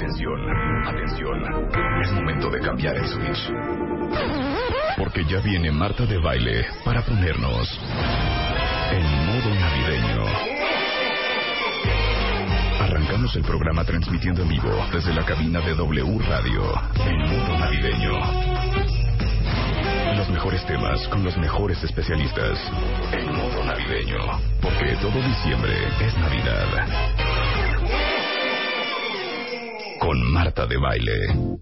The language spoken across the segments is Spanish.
Atención, atención. Es momento de cambiar el switch. Porque ya viene Marta de baile para ponernos en modo navideño. Arrancamos el programa transmitiendo en vivo desde la cabina de W Radio en modo navideño. Los mejores temas con los mejores especialistas en modo navideño. Porque todo diciembre es Navidad. Con Marta de baile.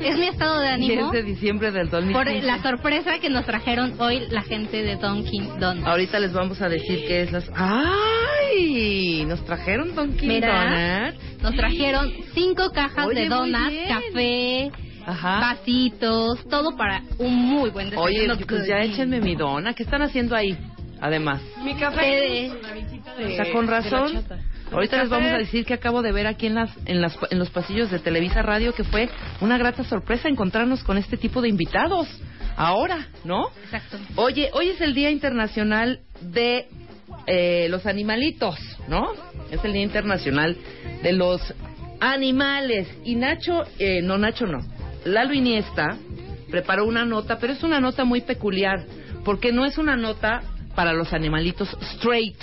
Es mi estado de 10 ánimo de diciembre del por 2015. la sorpresa que nos trajeron hoy la gente de Dunkin' Donuts. Ahorita les vamos a decir qué es las... ¡Ay! Nos trajeron Dunkin' Mira, Donuts. nos trajeron cinco cajas Oye, de donuts, café, Ajá. vasitos, todo para un muy buen desayuno. Oye, pues ya échenme mi dona. ¿Qué están haciendo ahí? Además. Mi café. Ustedes. O sea, con razón. Ahorita les vamos a decir que acabo de ver aquí en las, en las en los pasillos de Televisa Radio que fue una grata sorpresa encontrarnos con este tipo de invitados. Ahora, ¿no? Exacto. Oye, hoy es el Día Internacional de eh, los Animalitos, ¿no? Es el Día Internacional de los Animales. Y Nacho, eh, no, Nacho no. Lalo Iniesta preparó una nota, pero es una nota muy peculiar, porque no es una nota para los animalitos straight,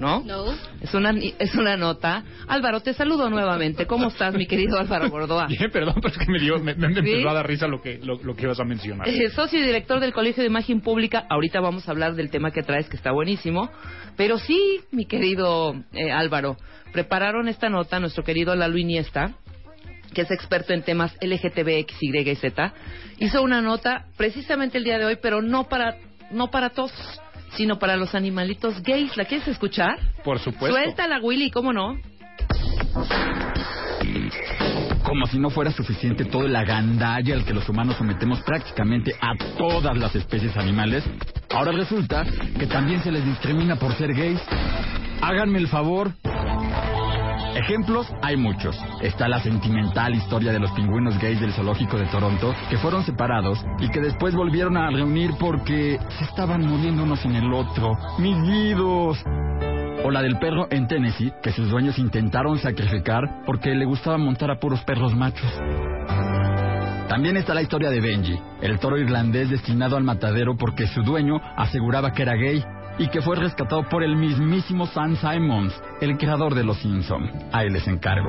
¿no? No. Es una, es una nota. Álvaro, te saludo nuevamente. ¿Cómo estás, mi querido Álvaro Gordoa? Bien, perdón, pero es que me, dio, me, me ¿Sí? empezó a dar risa lo que, lo, lo que ibas a mencionar. Eh, socio y director del Colegio de Imagen Pública. Ahorita vamos a hablar del tema que traes, que está buenísimo. Pero sí, mi querido eh, Álvaro, prepararon esta nota nuestro querido Lalo Iniesta, que es experto en temas LGTB, X, Y y Z. Hizo una nota precisamente el día de hoy, pero no para, no para todos, sino para los animalitos gays. ¿La quieres escuchar? Por supuesto. Suéltala, Willy, ¿cómo no? Como si no fuera suficiente todo el agandalla al que los humanos sometemos prácticamente a todas las especies animales, ahora resulta que también se les discrimina por ser gays. Háganme el favor. Ejemplos hay muchos. Está la sentimental historia de los pingüinos gays del zoológico de Toronto que fueron separados y que después volvieron a reunir porque se estaban muriendo uno sin el otro. ¡Mis guidos! O la del perro en Tennessee, que sus dueños intentaron sacrificar porque le gustaba montar a puros perros machos. También está la historia de Benji, el toro irlandés destinado al matadero porque su dueño aseguraba que era gay y que fue rescatado por el mismísimo Sam Simons, el creador de Los Simpson. Ahí les encargo.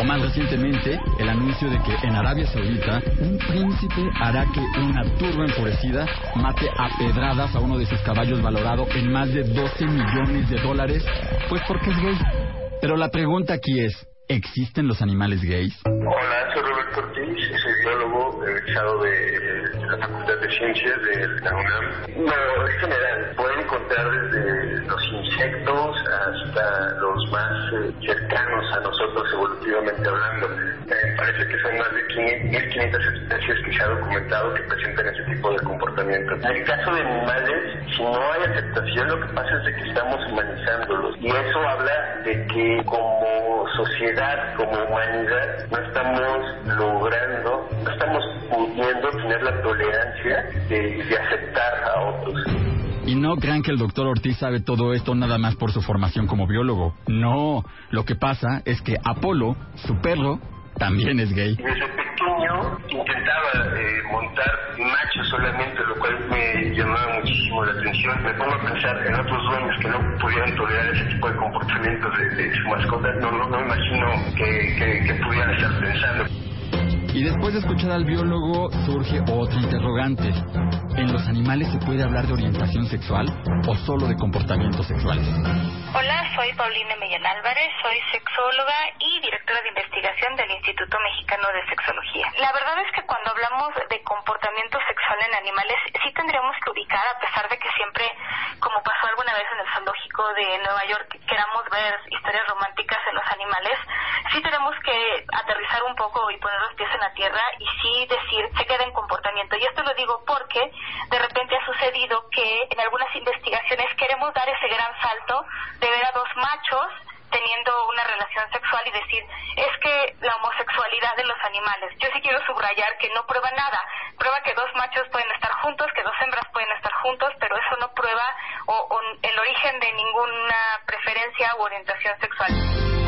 O más recientemente, el anuncio de que en Arabia Saudita un príncipe hará que una turba enfurecida mate a pedradas a uno de sus caballos valorado en más de 12 millones de dólares, pues porque es gay. Pero la pregunta aquí es, ¿existen los animales gays? Hola, soy Roberto Ortiz, soy biólogo egresado de la Facultad de Ciencias de la UNAM. No, es general, pueden encontrar desde los insectos hasta los más eh, cercanos a nosotros evolutivamente hablando. Eh, parece que son más de 1500 especies que se ha documentado que presentan ese tipo de comportamiento. En el caso de animales, si no hay aceptación, lo que pasa es de que estamos humanizándolos. Y eso habla de que como sociedad, como humanidad, no estamos logrando, no estamos pudiendo tener la tolerancia de, de aceptar a otros. Y no crean que el doctor Ortiz sabe todo esto nada más por su formación como biólogo. No, lo que pasa es que Apolo, su perro, también es gay. Desde pequeño intentaba eh, montar machos solamente, lo cual me llamaba muchísimo la atención. Me pongo a pensar en otros dueños que no pudieran tolerar ese tipo de comportamientos de, de su mascota. No, no, no imagino que, que, que pudieran estar pensando. Y después de escuchar al biólogo surge otro interrogante. ¿En los animales se puede hablar de orientación sexual o solo de comportamientos sexuales? Hola, soy Paulina Mellán Álvarez, soy sexóloga y directora de investigación del Instituto Mexicano de Sexología. La verdad es que cuando hablamos de comportamiento sexual en animales, sí tendríamos que ubicar, a pesar de que siempre, como pasó alguna vez en el zoológico de Nueva York, queramos ver historias románticas en los animales, sí tenemos que aterrizar un poco y poner los pies en la tierra y sí decir, se queda en comportamiento. Y esto lo digo porque de repente ha sucedido que en algunas investigaciones queremos dar ese gran salto de ver a dos machos teniendo una relación sexual y decir, es que la homosexualidad de los animales. Yo sí quiero subrayar que no prueba nada. Prueba que dos machos pueden estar juntos, que dos hembras pueden estar juntos, pero eso no prueba o, el origen de ninguna preferencia u orientación sexual.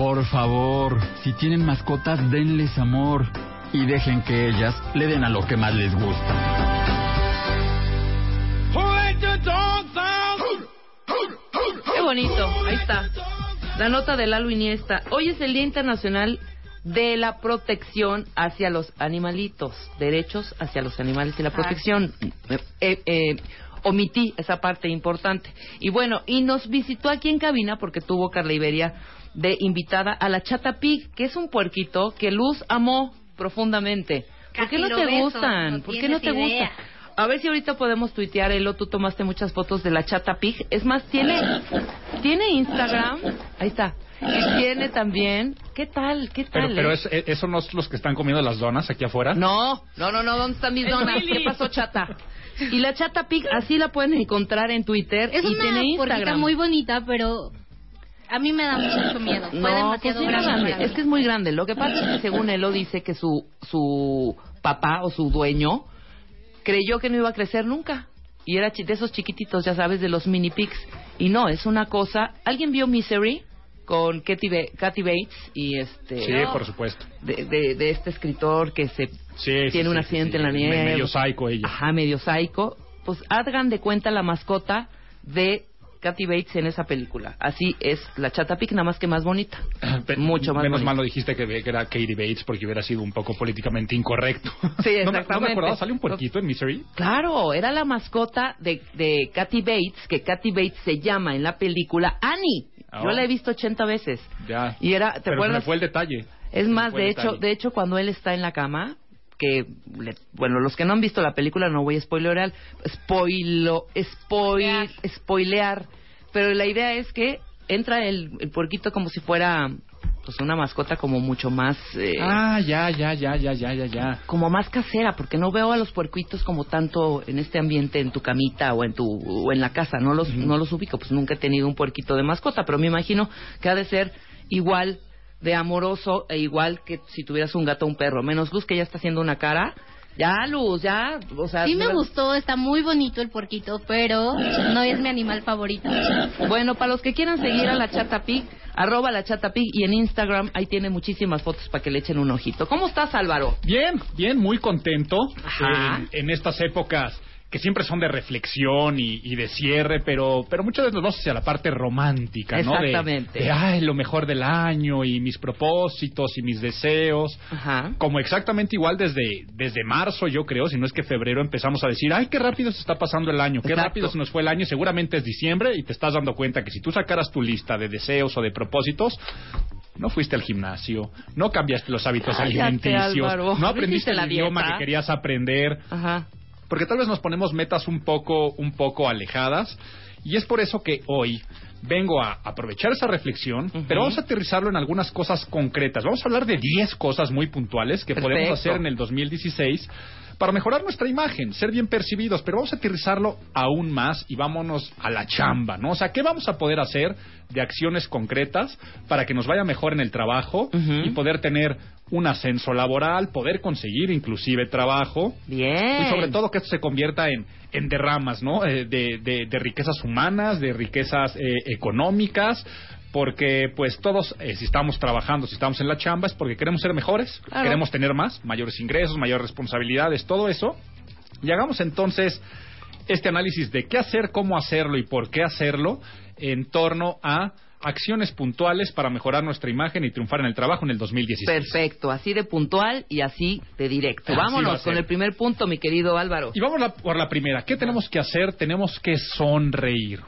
Por favor, si tienen mascotas, denles amor y dejen que ellas le den a lo que más les gusta. Qué bonito, ahí está. La nota de Lalo Iniesta. Hoy es el Día Internacional de la Protección hacia los Animalitos. Derechos hacia los animales y la protección. Eh, eh, omití esa parte importante. Y bueno, y nos visitó aquí en cabina porque tuvo Carla Iberia de invitada a la Chata Pig, que es un puerquito que Luz amó profundamente. ¿Por qué no te beso, gustan? no ¿Por qué no te idea. gustan? A ver si ahorita podemos tuitear, Elo, tú tomaste muchas fotos de la Chata Pig. Es más, tiene, tiene Instagram. Ahí está. Y tiene también... ¿Qué tal? ¿Qué tal? pero eh? es, es- ¿esos no son los que están comiendo las donas aquí afuera? No, no, no, no, ¿dónde están mis Es donas? Willy. ¿Qué pasó, chata? Y la chata pig, así la pueden encontrar en Twitter Es y una tiene Instagram. muy bonita, pero a mí me da mucho miedo. No, pues demasiado grande Es que es muy grande. Lo que pasa es que según él lo dice que su, su papá o su dueño creyó que no iba a crecer nunca. Y era chi- de esos chiquititos, ya sabes, de los mini pigs. Y no, es una cosa... ¿Alguien vio Misery? Con Katy, Bates y este... Sí, por supuesto. De, de, de este escritor que se Sí, sí, tiene un sí, accidente sí, en la nieve. Medio psycho ella. Ajá, medio psycho. Pues hagan de cuenta la mascota de Kathy Bates en esa película. Así es la Chata Pig, nada más que más bonita. Mucho más Menos bonita. mal no dijiste que, que era Katie Bates porque hubiera sido un poco políticamente incorrecto. Sí, No me- No me, exactamente. acordaba, ¿sale un puerquito en Misery? Claro, era la mascota de, de Kathy Bates, que Kathy Bates se llama en la película Annie. Yo Oh. la he visto 80 veces. Ya. Y era, ¿te Pero me acuerdas? fue el detalle. Es más, de hecho, detalle. de hecho, cuando él está en la cama, que, le- bueno, los que no han visto la película no voy a spoilear, spoilo, spoil, spoilear, pero la idea es que entra el, el puerquito como si fuera, pues, una mascota como mucho más, eh, Ah, ya, ya, ya, ya, ya, ya, ya. como más casera, porque no veo a los puerquitos como tanto en este ambiente, en tu camita o en tu o en la casa, no los no los ubico, pues nunca he tenido un puerquito de mascota, pero me imagino que ha de ser igual de amoroso e igual que si tuvieras un gato o un perro, menos Luz que ya está haciendo una cara. Ya, Luz, ya, o sea, Sí me gustó, está muy bonito el porquito, pero no es mi animal favorito. Bueno, para los que quieran seguir a la Chata Pig, arroba la Chata Pig y en Instagram ahí tiene muchísimas fotos para que le echen un ojito. ¿Cómo estás, Álvaro? Bien, bien, muy contento Ajá. en, en estas épocas que siempre son de reflexión y, y de cierre, pero, pero muchas veces nos vamos hacia la parte romántica, ¿no? De- Exactamente. De, ay, lo mejor del año y mis propósitos y mis deseos. Ajá. Como exactamente igual desde, desde marzo, yo creo, si no es que febrero empezamos a decir, ay, qué rápido se está pasando el año, qué Exacto. rápido se nos fue el año, seguramente es diciembre y te estás dando cuenta que si tú sacaras tu lista de deseos o de propósitos, no fuiste al gimnasio, no cambiaste los hábitos Cállate, alimenticios, Álvaro. no ¿No aprendiste el la idioma dieta? que querías aprender, Ajá. Porque tal vez nos ponemos metas un poco, un poco alejadas y es por eso que hoy vengo a aprovechar esa reflexión, pero vamos a aterrizarlo en algunas cosas concretas. Vamos a hablar de 10 cosas muy puntuales que Perfecto. podemos hacer en el 2016 para mejorar nuestra imagen, ser bien percibidos, pero vamos a aterrizarlo aún más y vámonos a la chamba, ¿no? O sea, ¿qué vamos a poder hacer de acciones concretas para que nos vaya mejor en el trabajo y poder tener un ascenso laboral, poder conseguir inclusive trabajo? Bien. Y sobre todo que esto se convierta en, en derramas, ¿no? Eh, de, de- de riquezas humanas, de riquezas eh, económicas, porque pues todos, eh, si estamos trabajando, si estamos en la chamba, es porque queremos ser mejores, Claro. queremos tener más, mayores ingresos, mayores responsabilidades, todo eso. Y hagamos entonces este análisis de qué hacer, cómo hacerlo y por qué hacerlo en torno a acciones puntuales para mejorar nuestra imagen y triunfar en el trabajo en el 2016. Perfecto, así de puntual y así de directo. Así Vámonos con el primer punto, mi querido Álvaro. Y vamos la- por la primera. ¿Qué tenemos que hacer? Tenemos que sonreír.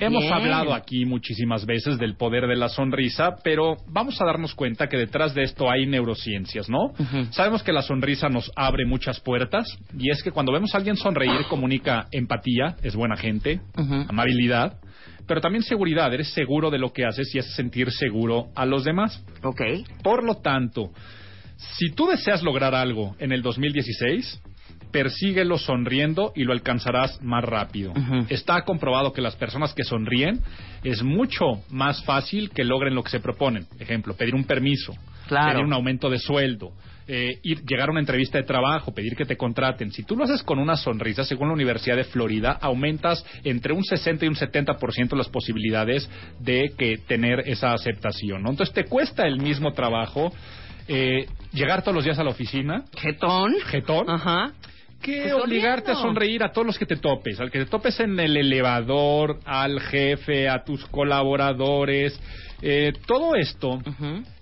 Hemos Bien. hablado aquí muchísimas veces del poder de la sonrisa, pero vamos a darnos cuenta que detrás de esto hay neurociencias, ¿no? Sabemos que la sonrisa nos abre muchas puertas y es que cuando vemos a alguien sonreír comunica empatía, es buena gente, amabilidad, pero también seguridad, eres seguro de lo que haces y haces sentir seguro a los demás. Ok. Por lo tanto, si tú deseas lograr algo en el 2016, persíguelo sonriendo y lo alcanzarás más rápido. Ujú. Está comprobado que las personas que sonríen es mucho más fácil que logren lo que se proponen. Ejemplo, pedir un permiso, Claro. pedir un aumento de sueldo, eh, ir, llegar a una entrevista de trabajo, pedir que te contraten. Si tú lo haces con una sonrisa, según la Universidad de Florida, aumentas entre un 60 y un 70% las posibilidades de que tener esa aceptación. ¿no? Entonces te cuesta el mismo trabajo eh, llegar todos los días a la oficina, Jetón. jetón, Ajá. Que Pues obligarte a sonreír a todos los que te topes, al que te topes en el elevador, al jefe, a tus colaboradores, eh, todo esto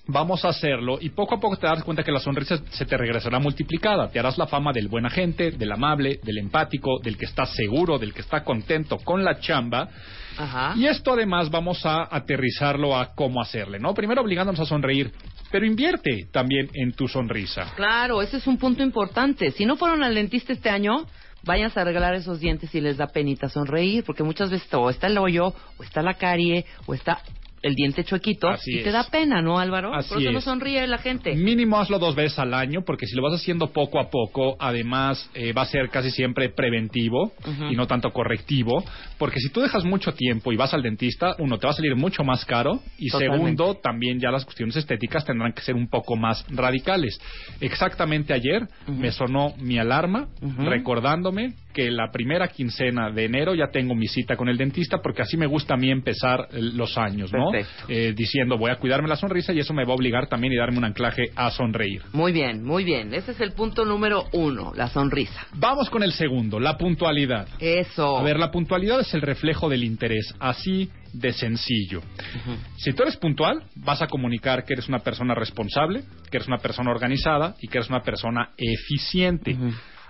vamos a hacerlo y poco a poco te darás cuenta que la sonrisa se te regresará multiplicada. Te harás la fama del buen agente, del amable, del empático, del que está seguro, del que está contento con la chamba. Ajá. Y esto además vamos a aterrizarlo a cómo hacerle, ¿no? Primero obligándonos a sonreír, pero invierte también en tu sonrisa. Claro, ese es un punto importante. Si no fueron al dentista este año, vayan a arreglar esos dientes y les da penita sonreír, porque muchas veces o está el hoyo, o está la carie, o está el diente chuequito, Así y te es. da pena, ¿no, Álvaro? Así Por eso no es. sonríe la gente. Mínimo hazlo dos veces al año, porque si lo vas haciendo poco a poco, además eh, va a ser casi siempre preventivo y no tanto correctivo, porque si tú dejas mucho tiempo y vas al dentista, uno, te va a salir mucho más caro y Totalmente. segundo, también ya las cuestiones estéticas tendrán que ser un poco más radicales. Exactamente ayer me sonó mi alarma recordándome que la primera quincena de enero ya tengo mi cita con el dentista porque así me gusta a mí empezar eh, los años, ¿no? Eh, diciendo voy a cuidarme la sonrisa y eso me va a obligar también y darme un anclaje a sonreír. Muy bien, muy bien. Ese es el punto número uno, la sonrisa. Vamos con el segundo, la puntualidad. Eso. A ver, la puntualidad es el reflejo del interés, así de sencillo. Si tú eres puntual, vas a comunicar que eres una persona responsable, que eres una persona organizada y que eres una persona eficiente.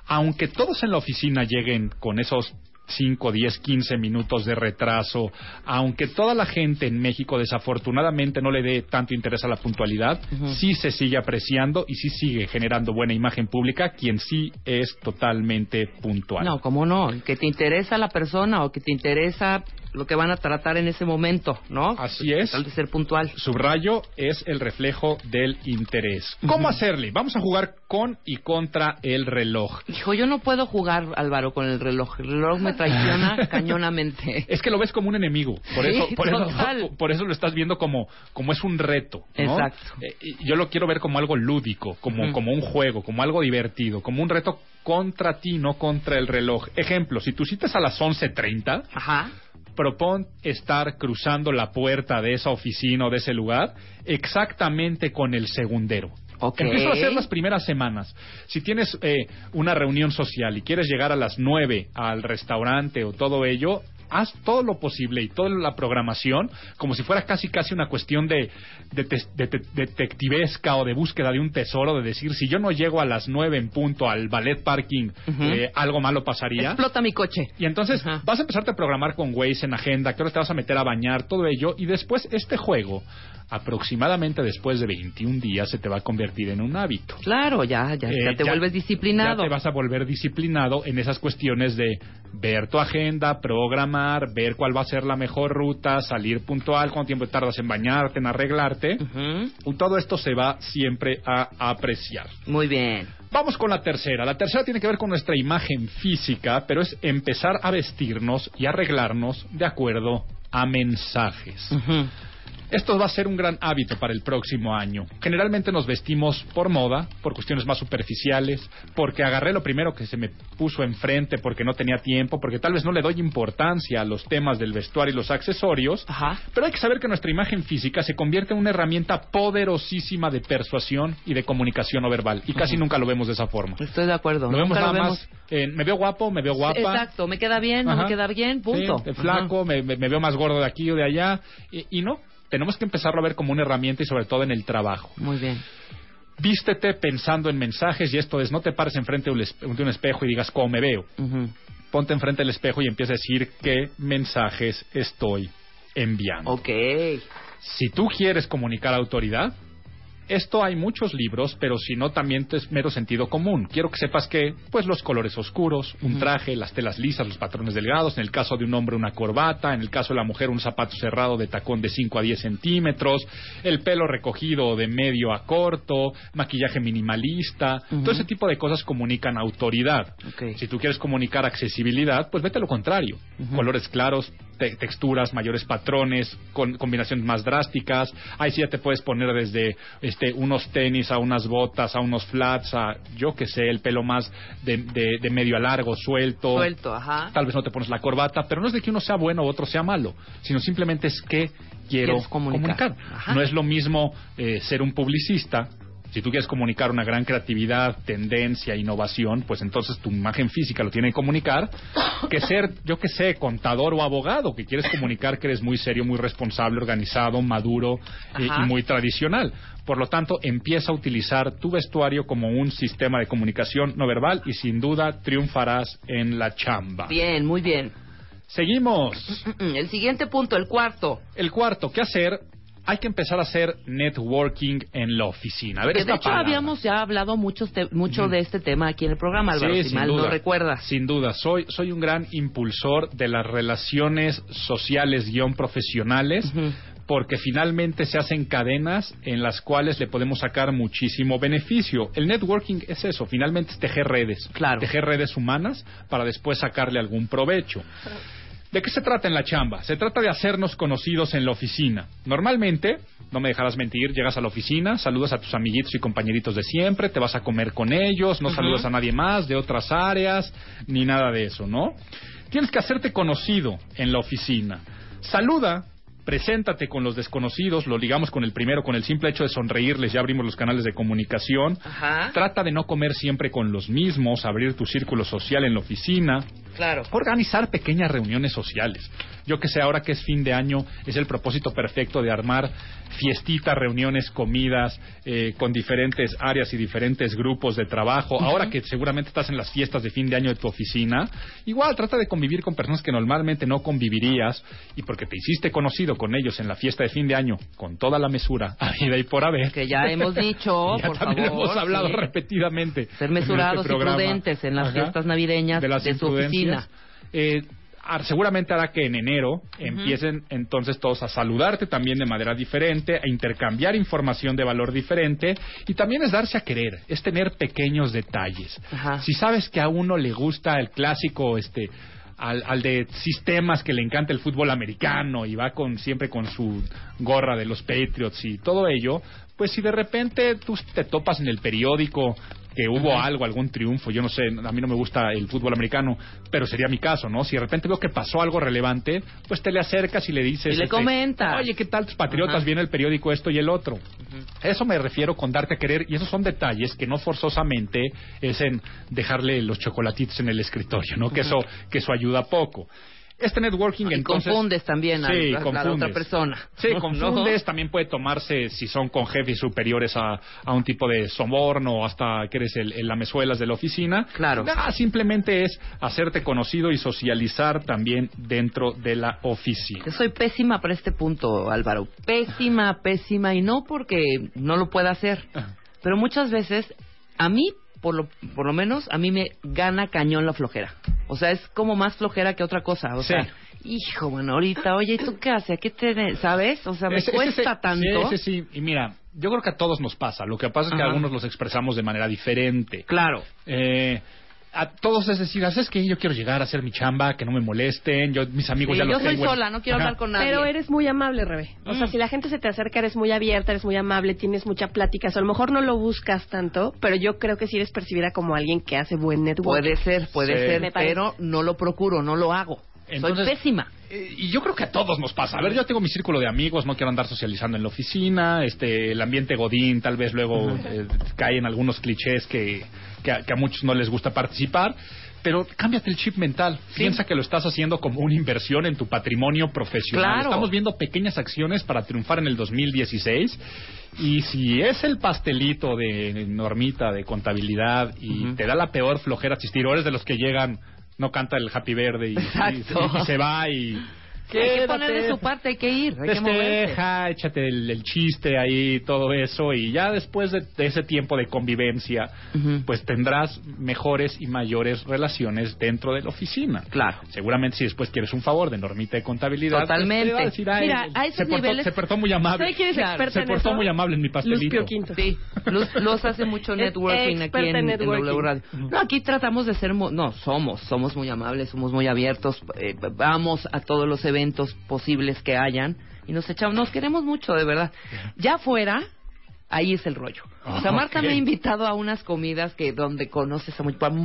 Aunque todos en la oficina lleguen con esos 5, 10, 15 minutos de retraso, aunque toda la gente en México desafortunadamente no le dé tanto interés a la puntualidad, sí se sigue apreciando y sí sigue generando buena imagen pública quien sí es totalmente puntual. No, ¿cómo no? Que te interesa la persona o que te interesa lo que van a tratar en ese momento, ¿no? Así es. Tal de ser puntual. Subrayo es el reflejo del interés. ¿Cómo hacerle? Vamos a jugar con y contra el reloj. Hijo, yo no puedo jugar, Álvaro, con el reloj. El reloj me traiciona cañonamente. Es que lo ves como un enemigo, por Sí, eso, por eso, por eso lo estás viendo como, como es un reto. ¿no? Exacto. Eh, yo lo quiero ver como algo lúdico, como, como un juego, como algo divertido, como un reto contra ti, no contra el reloj. Ejemplo, si tu cita es a las 11.30, Ajá. Propon estar cruzando la puerta de esa oficina o de ese lugar exactamente con el segundero. Ok. Empiezo a hacer las primeras semanas. Si tienes eh, una reunión social y quieres llegar a las 9 al restaurante o todo ello, haz todo lo posible y toda la programación como si fuera casi casi una cuestión de, de, tes- de te- detectivesca o de búsqueda de un tesoro, de decir, si yo no llego a las 9 en punto al ballet parking, eh, algo malo pasaría. Explota mi coche. Y entonces vas a empezarte a programar con Waze en agenda, qué hora te vas a meter a bañar, todo ello, y después este juego, aproximadamente después de 21 días, se te va a convertir en un hábito. Claro, ya, ya, Eh, ya te vuelves disciplinado. Ya te vas a volver disciplinado en esas cuestiones de ver tu agenda, programar, ver cuál va a ser la mejor ruta, salir puntual, cuánto tiempo tardas en bañarte, en arreglarte. Todo esto se va siempre a apreciar. Muy bien. Vamos con la tercera. La tercera tiene que ver con nuestra imagen física, pero es empezar a vestirnos y arreglarnos de acuerdo a mensajes. Ujú. Esto va a ser un gran hábito para el próximo año. Generalmente nos vestimos por moda, por cuestiones más superficiales, porque agarré lo primero que se me puso enfrente, porque no tenía tiempo, porque tal vez no le doy importancia a los temas del vestuario y los accesorios. Ajá. Pero hay que saber que nuestra imagen física se convierte en una herramienta poderosísima de persuasión y de comunicación no verbal. Y casi nunca lo vemos de esa forma. Estoy de acuerdo. Lo vemos Nunca nada lo más. en, me veo guapo, me veo guapa. Exacto, me queda bien, no me queda bien, punto. Sí, flaco, me, me- me veo más gordo de aquí o de allá. Y, y no. Tenemos que empezarlo a ver como una herramienta y sobre todo en el trabajo. Muy bien. Vístete pensando en mensajes y esto es, no te pares enfrente de un espejo y digas cómo me veo. Ponte enfrente del espejo y empieza a decir qué mensajes estoy enviando. Ok. Si tú quieres comunicar autoridad, esto hay muchos libros, pero si no también es mero sentido común. Quiero que sepas que, pues los colores oscuros, un traje, las telas lisas, los patrones delgados, en el caso de un hombre una corbata, en el caso de la mujer un zapato cerrado de tacón de 5 a 10 centímetros, el pelo recogido de medio a corto, maquillaje minimalista, todo ese tipo de cosas comunican autoridad. Si tú quieres comunicar accesibilidad, pues vete a lo contrario. Colores claros, te- texturas, mayores patrones, con combinaciones más drásticas. Ahí sí ya te puedes poner desde este unos tenis a unas botas, a unos flats, a yo que sé, el pelo más de, de- de medio a largo, suelto. Suelto, ajá. Tal vez no te pones la corbata, pero no es de que uno sea bueno o otro sea malo, sino simplemente es que quiero comunicar. Ajá. No es lo mismo eh, ser un publicista. Si tú quieres comunicar una gran creatividad, tendencia, innovación, pues entonces tu imagen física lo tiene que comunicar, que ser, yo que sé, contador o abogado, que quieres comunicar que eres muy serio, muy responsable, organizado, maduro Ajá. y muy tradicional. Por lo tanto, empieza a utilizar tu vestuario como un sistema de comunicación no verbal y sin duda triunfarás en la chamba. Bien, muy bien. Seguimos. El siguiente punto, el cuarto. El cuarto, ¿qué hacer? Hay que empezar a hacer networking en la oficina. A ver, Que de hecho palabra. habíamos ya hablado mucho, mucho de este tema aquí en el programa, Álvaro, Sí, si sin mal duda. no recuerdas. Sin duda, soy, soy un gran impulsor de las relaciones sociales guion profesionales. Porque finalmente se hacen cadenas en las cuales le podemos sacar muchísimo beneficio. El networking es eso, finalmente es tejer redes. Claro. Tejer redes humanas para después sacarle algún provecho. ¿De qué se trata en la chamba? Se trata de hacernos conocidos en la oficina. Normalmente, no me dejarás mentir, llegas a la oficina, saludas a tus amiguitos y compañeritos de siempre, te vas a comer con ellos, no saludas a nadie más de otras áreas, ni nada de eso, ¿no? Tienes que hacerte conocido en la oficina. Saluda, preséntate con los desconocidos, lo ligamos con el primero, con el simple hecho de sonreírles, ya abrimos los canales de comunicación. Ajá. Trata de no comer siempre con los mismos, abrir tu círculo social en la oficina. Claro. Organizar pequeñas reuniones sociales. Yo que sé, ahora que es fin de año, es el propósito perfecto de armar fiestitas, reuniones, comidas eh, con diferentes áreas y diferentes grupos de trabajo. Ahora que seguramente estás en las fiestas de fin de año de tu oficina, igual trata de convivir con personas que normalmente no convivirías y porque te hiciste conocido con ellos en la fiesta de fin de año con toda la mesura, habida y por haber. Que ya hemos dicho, Ya por también favor. hemos hablado sí. repetidamente. Ser este mesurados y prudentes en las fiestas navideñas de, las de su oficina. Eh, seguramente hará que en enero empiecen entonces todos a saludarte también de manera diferente, a intercambiar información de valor diferente y también es darse a querer, es tener pequeños detalles. Ajá. Si sabes que a uno le gusta el clásico, este al, al de sistemas que le encanta el fútbol americano y va con siempre con su gorra de los Patriots y todo ello, pues si de repente tú te topas en el periódico que hubo algo, algún triunfo, yo no sé, a mí no me gusta el fútbol americano, pero sería mi caso, ¿no? Si de repente veo que pasó algo relevante, pues te le acercas y le dices... Y le este, comentas. Oye, ¿qué tal tus patriotas? Viene el periódico esto y el otro. Eso me refiero con darte a querer, y esos son detalles que no forzosamente es en dejarle los chocolatitos en el escritorio, ¿no? Que eso, que eso ayuda poco. Este networking Y entonces... confundes también a, Sí, la confundes. otra persona. Sí, ¿no? confundes, también puede tomarse si son con jefes superiores a, a un tipo de soborno o hasta que eres el, el lamezuelas de la oficina. Claro. Ah, simplemente es hacerte conocido y socializar también dentro de la oficina. Yo soy pésima para este punto, Álvaro. Pésima, pésima. Y no porque no lo pueda hacer. Pero muchas veces, a mí, por lo, por lo menos, a mí me gana cañón la flojera. O sea, es como más flojera que otra cosa. O Sí. sea, hijo, bueno, ahorita, oye, ¿y tú qué haces? ¿A qué te, sabes? O sea, me Ese- cuesta tanto. Sí, sí. Y mira, yo creo que a todos nos pasa. Lo que pasa es que Ajá. algunos los expresamos de manera diferente. Claro. Eh, a todos es decir, ¿sabes qué? Yo quiero llegar a hacer mi chamba, que no me molesten. Yo, mis amigos Sí, ya los yo soy tengo en- sola, no quiero Ajá. hablar con nadie. Pero eres muy amable, Rebe. O sea, Mm. si la gente se te acerca, eres muy abierta, eres muy amable, tienes mucha plática. O sea, a lo mejor no lo buscas tanto, pero yo creo que sí eres percibida como alguien que hace buen network. Puede ser, puede Sí. ser, pero no lo procuro, no lo hago. Entonces- Soy pésima. Eh, y yo creo que a todos nos pasa. A ver, yo tengo mi círculo de amigos, no quiero andar socializando en la oficina, este, el ambiente godín, tal vez luego eh, caen algunos clichés que, que, a, que a muchos no les gusta participar. Pero cámbiate el chip mental. Piensa que lo estás haciendo como una inversión en tu patrimonio profesional. Claro. Estamos viendo pequeñas acciones para triunfar en el 2016. Y si es el pastelito de normita de contabilidad y te da la peor flojera asistir, o eres de los que llegan, no canta el Happy Verde y, Exacto. y- y se va y... Hay que poner de su parte, hay que ir, hay que moverse. Despeja, échate el, el chiste ahí, todo eso, y ya después de, de ese tiempo de convivencia, Ujú. pues tendrás mejores y mayores relaciones dentro de la oficina. Claro. Seguramente si después quieres un favor de normita de contabilidad, pues, Totalmente. a decir, "Ay, Mira, a esos se, portó, niveles- se portó muy amable. ¿Sabe quién es Claro. Se portó eso? muy amable en mi pastelito. Luz Pio Quinto. Sí, Luz, Luz hace mucho networking aquí en, en en networking. W Radio. No, aquí tratamos de ser, mu- no, somos, somos muy amables, somos muy abiertos, eh, vamos a todos los eventos posibles que hayan y nos echamos, nos queremos mucho, de verdad. Ya fuera, ahí es el rollo. O sea, Marta ok. me ha invitado a unas comidas que donde conoces a muy, van,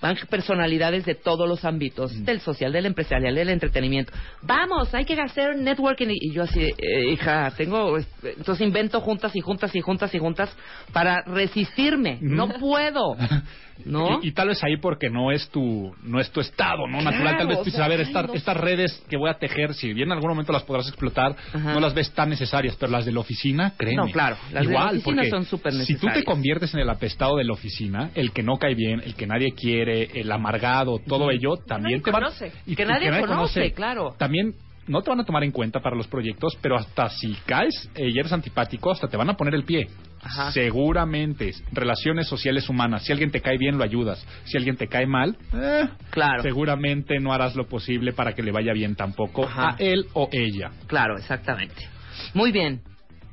van personalidades de todos los ámbitos, Mm. del social, del empresarial, del entretenimiento. Vamos, hay que hacer networking y, yo así, eh, hija, tengo, entonces invento juntas y juntas y juntas y juntas para resistirme. No Mm. puedo, ¿no? Y, y tal vez ahí porque no es tu no es tu estado no natural Claro, tal vez tú o dices sea, a ver estas no estas redes que voy a tejer si bien en algún momento las podrás explotar Ajá. no las ves tan necesarias pero las de la oficina créeme No, claro, las de la igual oficina porque son súper si tú te conviertes en el apestado de la oficina el que no cae bien el que nadie quiere el amargado todo ello también nadie te van conoce. Que nadie conoce, claro. también no te van a tomar en cuenta para los proyectos, pero hasta si caes eh, y eres antipático, hasta te van a poner el pie. Ajá. Seguramente, relaciones sociales humanas. Si alguien te cae bien, lo ayudas. Si alguien te cae mal, eh, Claro. seguramente no harás lo posible para que le vaya bien tampoco Ajá. a él o ella. Claro, exactamente. Muy bien.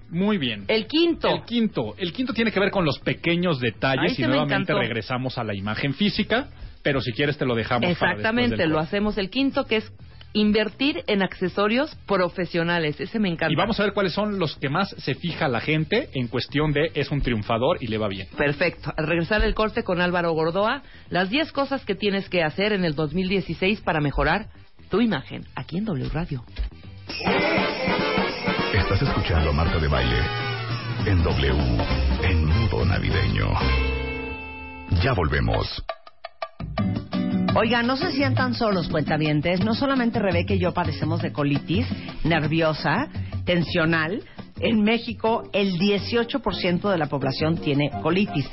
Muy bien. El quinto. El quinto. El quinto tiene que ver con los pequeños detalles y me nuevamente regresamos a la imagen física, pero si quieres te lo dejamos para Exactamente, del lo hacemos el quinto, que es invertir en accesorios profesionales. Ese me encanta. Y vamos a ver cuáles son los que más se fija la gente en cuestión de es un triunfador y le va bien. Perfecto. Al regresar el corte con Álvaro Gordoa, las 10 cosas que tienes que hacer en el 2016 para mejorar tu imagen aquí en W Radio. Estás escuchando a Marta de Baile en W, en modo navideño. Ya volvemos. Oiga, no se sientan solos, cuentavientes. No solamente Rebeca y yo padecemos de colitis nerviosa, tensional. En México, el 18% de la población tiene colitis.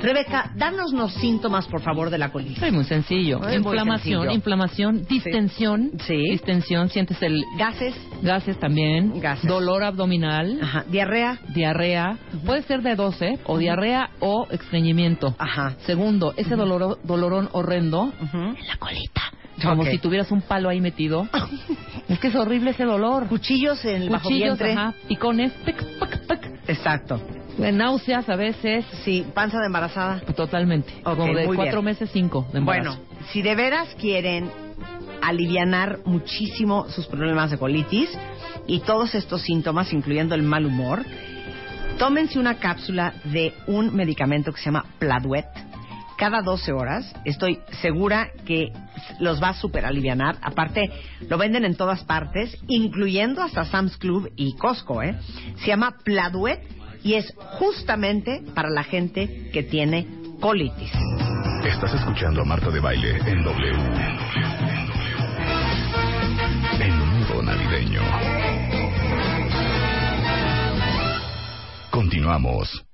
Rebeca, danos los síntomas, por favor, de la colitis. Es muy sencillo. Es muy inflamación, sencillo. inflamación, distensión. Sí. Distensión, sientes el Gases, gases también. Gases. Dolor abdominal. ajá, diarrea, Diarrea. Puede ser de 12, o diarrea o estreñimiento. ajá. Segundo, ese dolor, dolorón horrendo ujú. en la colita. Como si tuvieras un palo ahí metido. es que es horrible ese dolor. Cuchillos en el bajo Cuchillos, vientre. ajá, picones, pic, pic, pic. Exacto. náuseas a veces. Sí, panza de embarazada. Totalmente. Como de cuatro bien. meses, cinco de embarazo. Bueno, si de veras quieren alivianar muchísimo sus problemas de colitis y todos estos síntomas, incluyendo el mal humor, tómense una cápsula de un medicamento que se llama Pladuet cada 12 horas. Estoy segura que los va a super alivianar. Aparte, lo venden en todas partes, incluyendo hasta Sam's Club y Costco. ¿eh? Se llama Pladuet y es justamente para la gente que tiene colitis. Estás escuchando a Marta de Baile en W. En modo navideño. Continuamos.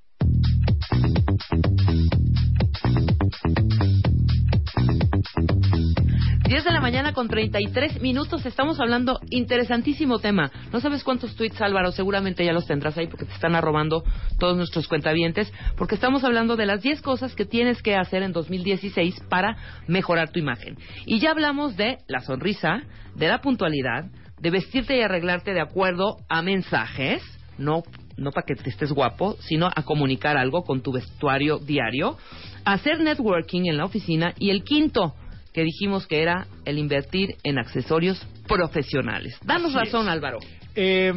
Diez de la mañana con 33 minutos. Estamos hablando interesantísimo tema. No sabes cuántos tweets, Álvaro. Seguramente ya los tendrás ahí porque te están arrobando todos nuestros cuentavientes. Porque estamos hablando de las 10 cosas que tienes que hacer en 2016 para mejorar tu imagen. Y ya hablamos de la sonrisa, de la puntualidad, de vestirte y arreglarte de acuerdo a mensajes. No, no para que te estés guapo, sino a comunicar algo con tu vestuario diario. Hacer networking en la oficina. Y el quinto, que dijimos que era el invertir en accesorios profesionales. Danos Así razón, es. Álvaro. Eh,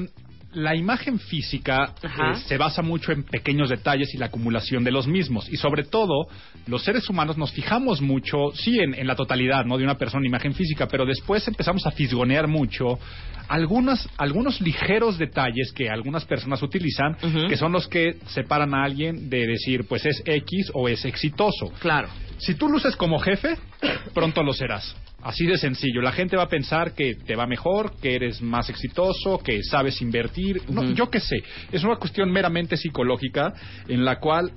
la imagen física eh, se basa mucho en pequeños detalles y la acumulación de los mismos. Y sobre todo, los seres humanos nos fijamos mucho, sí, en, en la totalidad ¿no? de una persona, imagen física, pero después empezamos a fisgonear mucho algunas, algunos ligeros detalles que algunas personas utilizan, que son los que separan a alguien de decir, pues es X o es exitoso. Claro. Si tú luces como jefe, pronto lo serás. Así de sencillo. La gente va a pensar que te va mejor, que eres más exitoso, que sabes invertir. No, yo qué sé. Es una cuestión meramente psicológica en la cual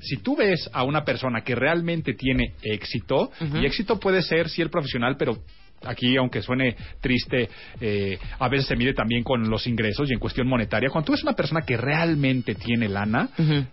si tú ves a una persona que realmente tiene éxito, y éxito puede ser sí el profesional, pero aquí, aunque suene triste, eh, a veces se mide también con los ingresos y en cuestión monetaria. Cuando tú ves una persona que realmente tiene lana,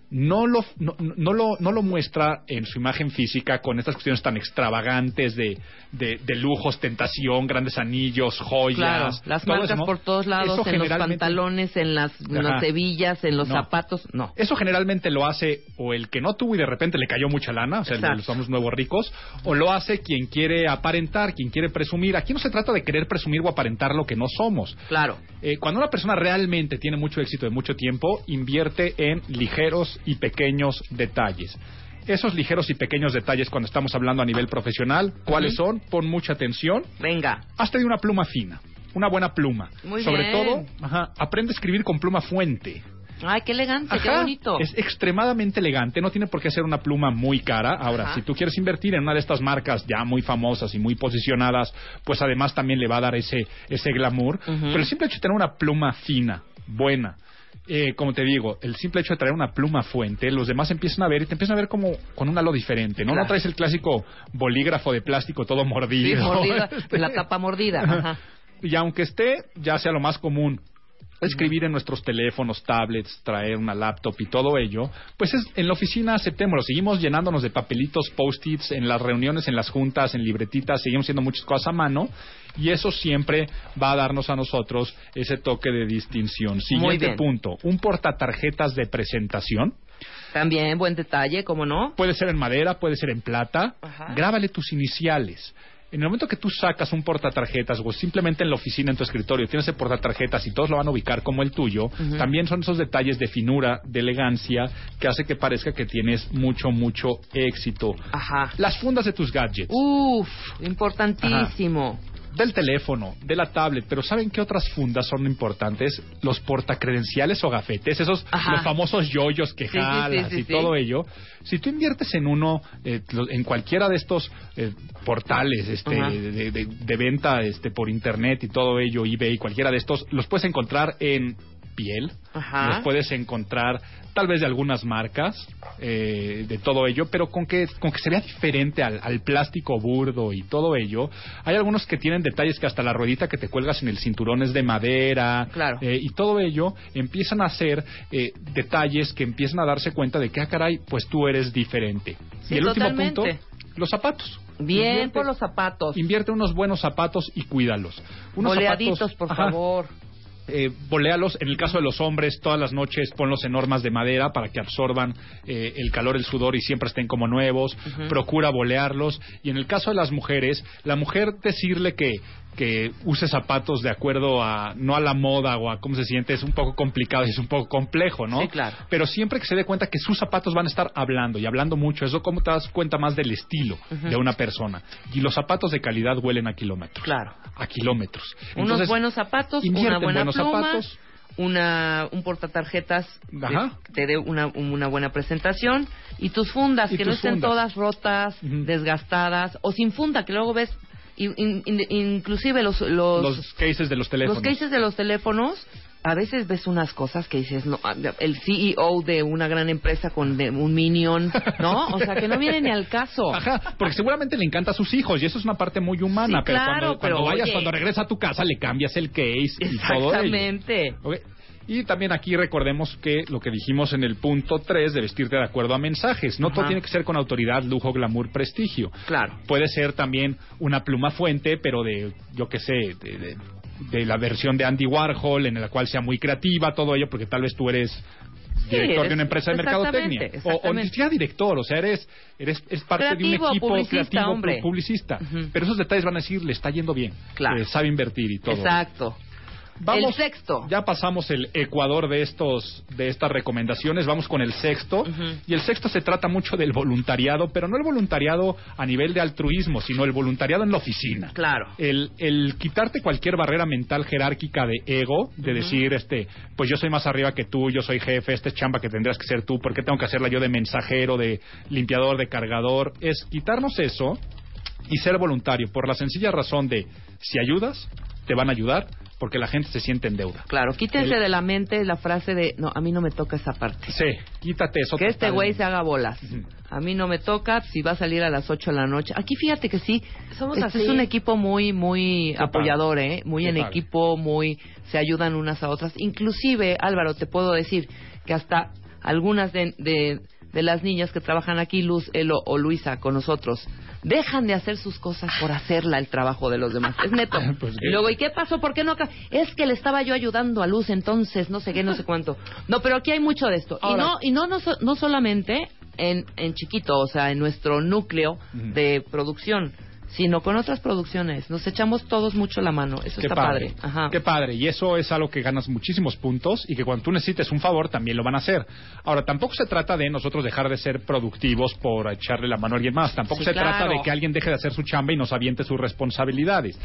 no lo, no, no lo, no lo muestra en su imagen física con estas cuestiones tan extravagantes de, de, de lujos, tentación, grandes anillos, joyas. Claro, las marcas eso, ¿no? por todos lados, Eso en los pantalones, en las, en las hebillas, en los No. zapatos, no. Eso generalmente lo hace o el que no tuvo y de repente le cayó mucha lana, o sea, los somos nuevos ricos, o lo hace quien quiere aparentar, quien quiere presumir. Aquí no se trata de querer presumir o aparentar lo que no somos. Claro. Eh, cuando una persona realmente tiene mucho éxito de mucho tiempo, invierte en ligeros y pequeños detalles. Esos ligeros y pequeños detalles, cuando estamos hablando a nivel profesional, ¿cuáles son? Pon mucha atención. Venga. Hazte de una pluma fina, una buena pluma. Muy Sobre bien. todo, ajá, aprende a escribir con pluma fuente. Ay, qué elegante, qué bonito. Es extremadamente elegante, no tiene por qué ser una pluma muy cara. Ahora, Ajá. si tú quieres invertir en una de estas marcas ya muy famosas y muy posicionadas, pues además también le va a dar ese, ese glamour. Pero el simple hecho de tener una pluma fina, buena, eh, como te digo, el simple hecho de traer una pluma fuente, los demás empiezan a ver y te empiezan a ver como con un halo diferente, ¿no? Claro. No traes el clásico bolígrafo de plástico todo Sí, mordido. mordida, la tapa mordida. Ajá. Y aunque esté, ya sea lo más común, escribir en nuestros teléfonos, tablets, traer una laptop y todo ello, pues es, en la oficina aceptémoslo. Seguimos llenándonos de papelitos, post-its, en las reuniones, en las juntas, en libretitas, seguimos haciendo muchas cosas a mano y eso siempre va a darnos a nosotros ese toque de distinción. Siguiente punto, un portatarjetas de presentación. También buen detalle, ¿cómo no? Puede ser en madera, puede ser en plata. Ajá. Grábale tus iniciales. En el momento que tú sacas un portatarjetas o simplemente en la oficina, en tu escritorio, tienes ese portatarjetas y todos lo van a ubicar como el tuyo, también son esos detalles de finura, de elegancia, que hace que parezca que tienes mucho, mucho éxito. Ajá. Las fundas de tus gadgets. Uf, importantísimo. Del teléfono, de la tablet, pero ¿saben qué otras fundas son importantes? Los portacredenciales o gafetes, esos Ajá. los famosos yoyos que Sí, sí, sí, jalas sí, y todo ello. Si tú inviertes en uno, eh, en cualquiera de estos eh, portales este, de, de- de venta este, por internet y todo ello, eBay, cualquiera de estos, los puedes encontrar en piel, Ajá. los puedes encontrar tal vez de algunas marcas, eh, de todo ello, pero con que, con que se vea diferente al, al plástico burdo y todo ello. Hay algunos que tienen detalles que hasta la ruedita que te cuelgas en el cinturón es de madera. Claro. eh, y todo ello empiezan a ser eh, detalles que empiezan a darse cuenta de que, ah, caray, pues tú eres diferente. Sí, y el totalmente. último punto, los zapatos. Bien Invierte- por los zapatos. Invierte unos buenos zapatos y cuídalos. Unos Boleaditos, zapatos- por Ajá favor. Eh, boléalos. En el caso de los hombres, todas las noches ponlos en normas de madera para que absorban eh, el calor, el sudor y siempre estén como nuevos. Procura bolearlos. Y en el caso de las mujeres, la mujer decirle que que use zapatos de acuerdo a no a la moda o a cómo se siente es un poco complicado y es un poco complejo, ¿no? Sí, claro. Pero siempre que se dé cuenta que sus zapatos van a estar hablando y hablando mucho, eso como te das cuenta más del estilo de una persona. Y los zapatos de calidad huelen a kilómetros. Claro. A kilómetros. Unos buenos zapatos, una en buena buenos pluma, zapatos. una un portatarjetas Ajá. que te dé una, una buena presentación y tus fundas Y que no estén fundas. todas rotas, desgastadas o sin funda que luego ves in- in- in- inclusive los los, los cases de los teléfonos. los cases de los teléfonos a veces ves unas cosas que dices, no, el CEO de una gran empresa con de- un minion, ¿no? O sea, que no viene ni al caso. Ajá, porque seguramente le encanta a sus hijos y eso es una parte muy humana, Sí, pero claro, cuando, cuando pero vayas, oye. cuando regresa a tu casa, le cambias el case y todo. Exactamente. Y también aquí recordemos que lo que dijimos en el punto 3 de vestirte de acuerdo a mensajes. No todo tiene que ser con autoridad, lujo, glamour, prestigio. Claro. Puede ser también una pluma fuente, pero de, yo qué sé, de, de- de la versión de Andy Warhol, en la cual sea muy creativa, todo ello, porque tal vez tú eres director eres- de una empresa de mercadotecnia. exactamente, O, ni siquiera director, o sea, eres, eres, eres parte de un equipo publicista, creativo, hombre. publicista. Pero esos detalles van a decir, le está yendo bien, Claro. eh, sabe invertir y todo. Exacto. El sexto. Ya pasamos el ecuador de estos de estas recomendaciones, vamos con el sexto. Y el sexto se trata mucho del voluntariado, pero no el voluntariado a nivel de altruismo, sino el voluntariado en la oficina. Claro. El, el quitarte cualquier barrera mental jerárquica de ego, de decir, este, pues yo soy más arriba que tú, yo soy jefe, esta es chamba que tendrías que ser tú, ¿por qué tengo que hacerla yo de mensajero, de limpiador, de cargador? Es quitarnos eso y ser voluntario, por la sencilla razón de, si ayudas, te van a ayudar, porque la gente se siente en deuda. Claro, quítense El- de la mente la frase de, no, a mí no me toca esa parte. Sí, quítate eso. Que este güey se haga bolas. A mí no me toca si va a salir a las 8 de la noche. Aquí fíjate que sí, Somos este así. es un equipo muy muy Qué apoyador, ¿eh? Muy Qué en padre. equipo, muy se ayudan unas a otras. Inclusive, Álvaro, te puedo decir que hasta algunas de, de, de las niñas que trabajan aquí, Luz, Elo o Luisa, con nosotros, dejan de hacer sus cosas por hacerla el trabajo de los demás. Es neto. Pues y luego, ¿y qué pasó? ¿Por qué no? acá? Es que le estaba yo ayudando a Luz entonces, no sé qué, no sé cuánto. No, pero aquí hay mucho de esto. Ahora- y no, y no, no, no solamente en, en chiquito, o sea, en nuestro núcleo de producción, sino con otras producciones. Nos echamos todos mucho la mano. Eso Qué está padre, padre. Ajá. qué padre. Y eso es algo que ganas muchísimos puntos y que cuando tú necesites un favor también lo van a hacer. Ahora, tampoco se trata de nosotros dejar de ser productivos por echarle la mano a alguien más. Tampoco Sí, se trata de que alguien deje de hacer su chamba y nos aviente sus responsabilidades.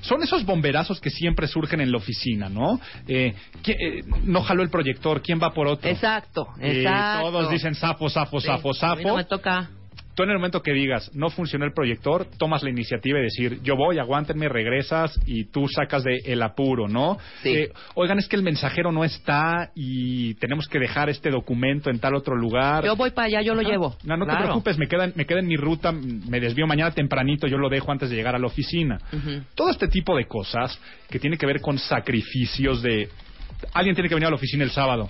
Son esos bomberazos que siempre surgen en la oficina, ¿no? Eh, ¿quién- eh, no jaló el proyector, ¿quién va por otro? Exacto, Eh, exacto. todos dicen zafo, zafo, Sí, a mí no me toca. Tú en el momento que digas, no funcionó el proyector, tomas la iniciativa y decir, yo voy, aguántenme, regresas y tú sacas de el apuro, ¿no? Sí. Eh, oigan, es que el mensajero no está y tenemos que dejar este documento en tal otro lugar. Yo voy para allá, yo lo llevo. No, no te preocupes, me queda, en- me queda en mi ruta, me desvío mañana tempranito, yo lo dejo antes de llegar a la oficina. Todo este tipo de cosas que tiene que ver con sacrificios de... Alguien tiene que venir a la oficina el sábado.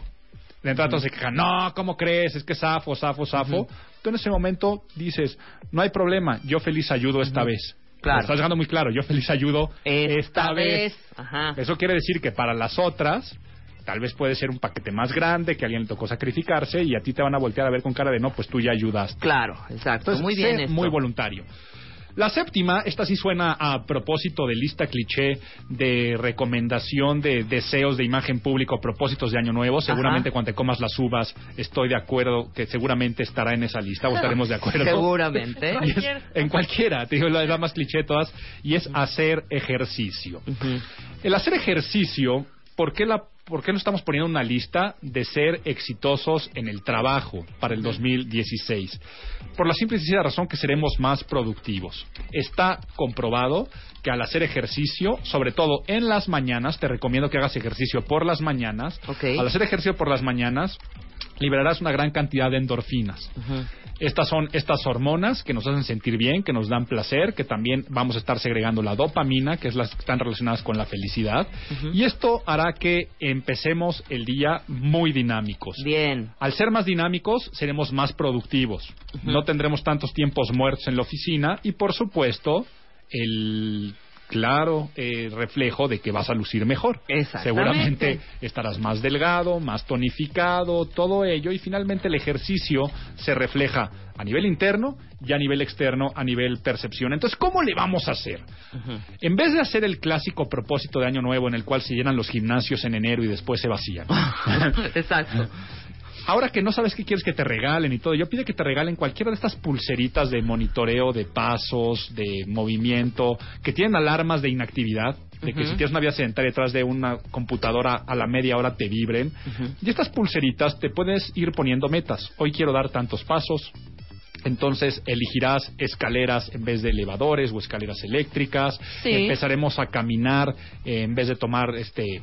De entrada todos se quejan, no, ¿cómo crees? Es que zafo, zafo, zafo. Tú en ese momento dices, no hay problema, yo feliz ayudo esta vez. Claro. Lo estás dejando muy claro, yo feliz ayudo Esta, esta, vez. Ajá. Eso quiere decir que para las otras, tal vez puede ser un paquete más grande, que a alguien le tocó sacrificarse y a ti te van a voltear a ver con cara de no, pues tú ya ayudaste. Claro, exacto. Entonces, muy sé bien esto. muy voluntario. La séptima, esta sí suena a propósito de lista cliché de recomendación de deseos de imagen público, propósitos de año nuevo. Seguramente cuando te comas las uvas estoy de acuerdo que seguramente estará en esa lista o estaremos de acuerdo. Seguramente. Es- en cualquiera, te digo, la la más cliché de todas, y es hacer ejercicio. El hacer ejercicio, ¿por qué, la, ¿por qué no estamos poniendo una lista de ser exitosos en el trabajo para el 2016? Por la simple y sencilla razón que seremos más productivos. Está comprobado que al hacer ejercicio, sobre todo en las mañanas, te recomiendo que hagas ejercicio por las mañanas. Al hacer ejercicio por las mañanas, liberarás una gran cantidad de endorfinas. Estas son estas hormonas que nos hacen sentir bien, que nos dan placer, que también vamos a estar segregando la dopamina, que es las que están relacionadas con la felicidad. Y esto hará que empecemos el día muy dinámicos. Bien. Al ser más dinámicos, seremos más productivos. No tendremos tantos tiempos muertos en la oficina y, por supuesto, el claro eh, reflejo de que vas a lucir mejor. Exactamente. Seguramente estarás más delgado, más tonificado, todo ello y finalmente el ejercicio se refleja a nivel interno y a nivel externo, a nivel percepción. Entonces, ¿cómo le vamos a hacer? En vez de hacer el clásico propósito de Año Nuevo en el cual se llenan los gimnasios en enero y después se vacían. Exacto. Ahora que no sabes qué quieres que te regalen y todo, yo pide que te regalen cualquiera de estas pulseritas de monitoreo de pasos, de movimiento, que tienen alarmas de inactividad, de que si tienes una vida sedentaria detrás de una computadora a la media hora te vibren. Y estas pulseritas te puedes ir poniendo metas. Hoy quiero dar tantos pasos. Entonces elegirás escaleras en vez de elevadores o escaleras eléctricas. Sí. Empezaremos a caminar eh, en vez de tomar este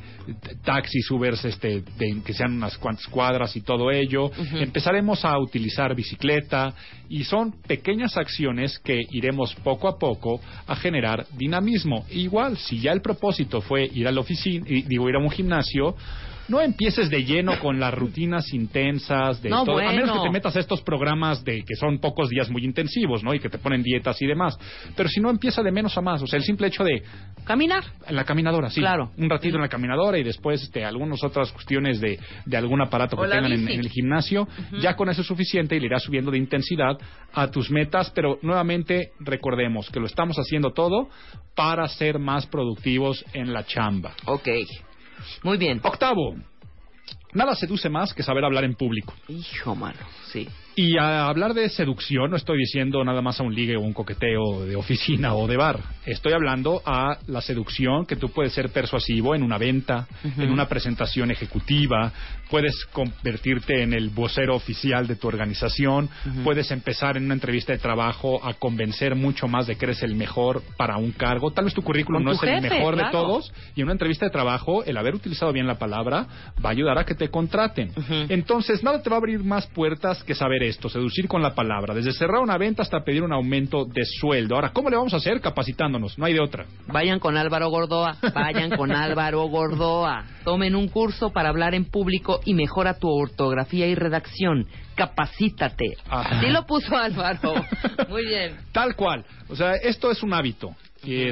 taxis, Ubers, este, de- que sean unas cuantas cuadras y todo ello. Empezaremos a utilizar bicicleta y son pequeñas acciones que iremos poco a poco a generar dinamismo. Igual, si ya el propósito fue ir a la oficina, y digo ir a un gimnasio. No empieces de lleno con las rutinas intensas de No, todo, a menos que te metas a estos programas de que son pocos días muy intensivos, ¿no? Y que te ponen dietas y demás. Pero si no empieza de menos a más, o sea, el simple hecho de Caminar. en la caminadora, sí. Claro. Un ratito en la caminadora y después este, algunas otras cuestiones de, de algún aparato que tengan en el gimnasio. Ya con eso es suficiente y le irás subiendo de intensidad a tus metas. Pero nuevamente recordemos que lo estamos haciendo todo para ser más productivos en la chamba. Ok. Muy bien. Octavo, nada seduce más que saber hablar en público. Hijo, mano, sí. Y a hablar de seducción no estoy diciendo nada más a un ligue o un coqueteo de oficina o de bar. Estoy hablando a la seducción que tú puedes ser persuasivo en una venta, en una presentación ejecutiva, puedes convertirte en el vocero oficial de tu organización, puedes empezar en una entrevista de trabajo a convencer mucho más de que eres el mejor para un cargo. Tal vez tu currículum Con no tu es el mejor de todos y en una entrevista de trabajo el haber utilizado bien la palabra va a ayudar a que te contraten. Entonces, nada te va a abrir más puertas que saber esto, seducir con la palabra, desde cerrar una venta hasta pedir un aumento de sueldo. Ahora, ¿cómo le vamos a hacer? Capacitándonos, no hay de otra. Vayan con Álvaro Gordoa, vayan con Álvaro Gordoa. Tomen un curso para hablar en público y mejora tu ortografía y redacción. Capacítate. Ah. Así lo puso Álvaro. Muy bien. Tal cual. O sea, esto es un hábito.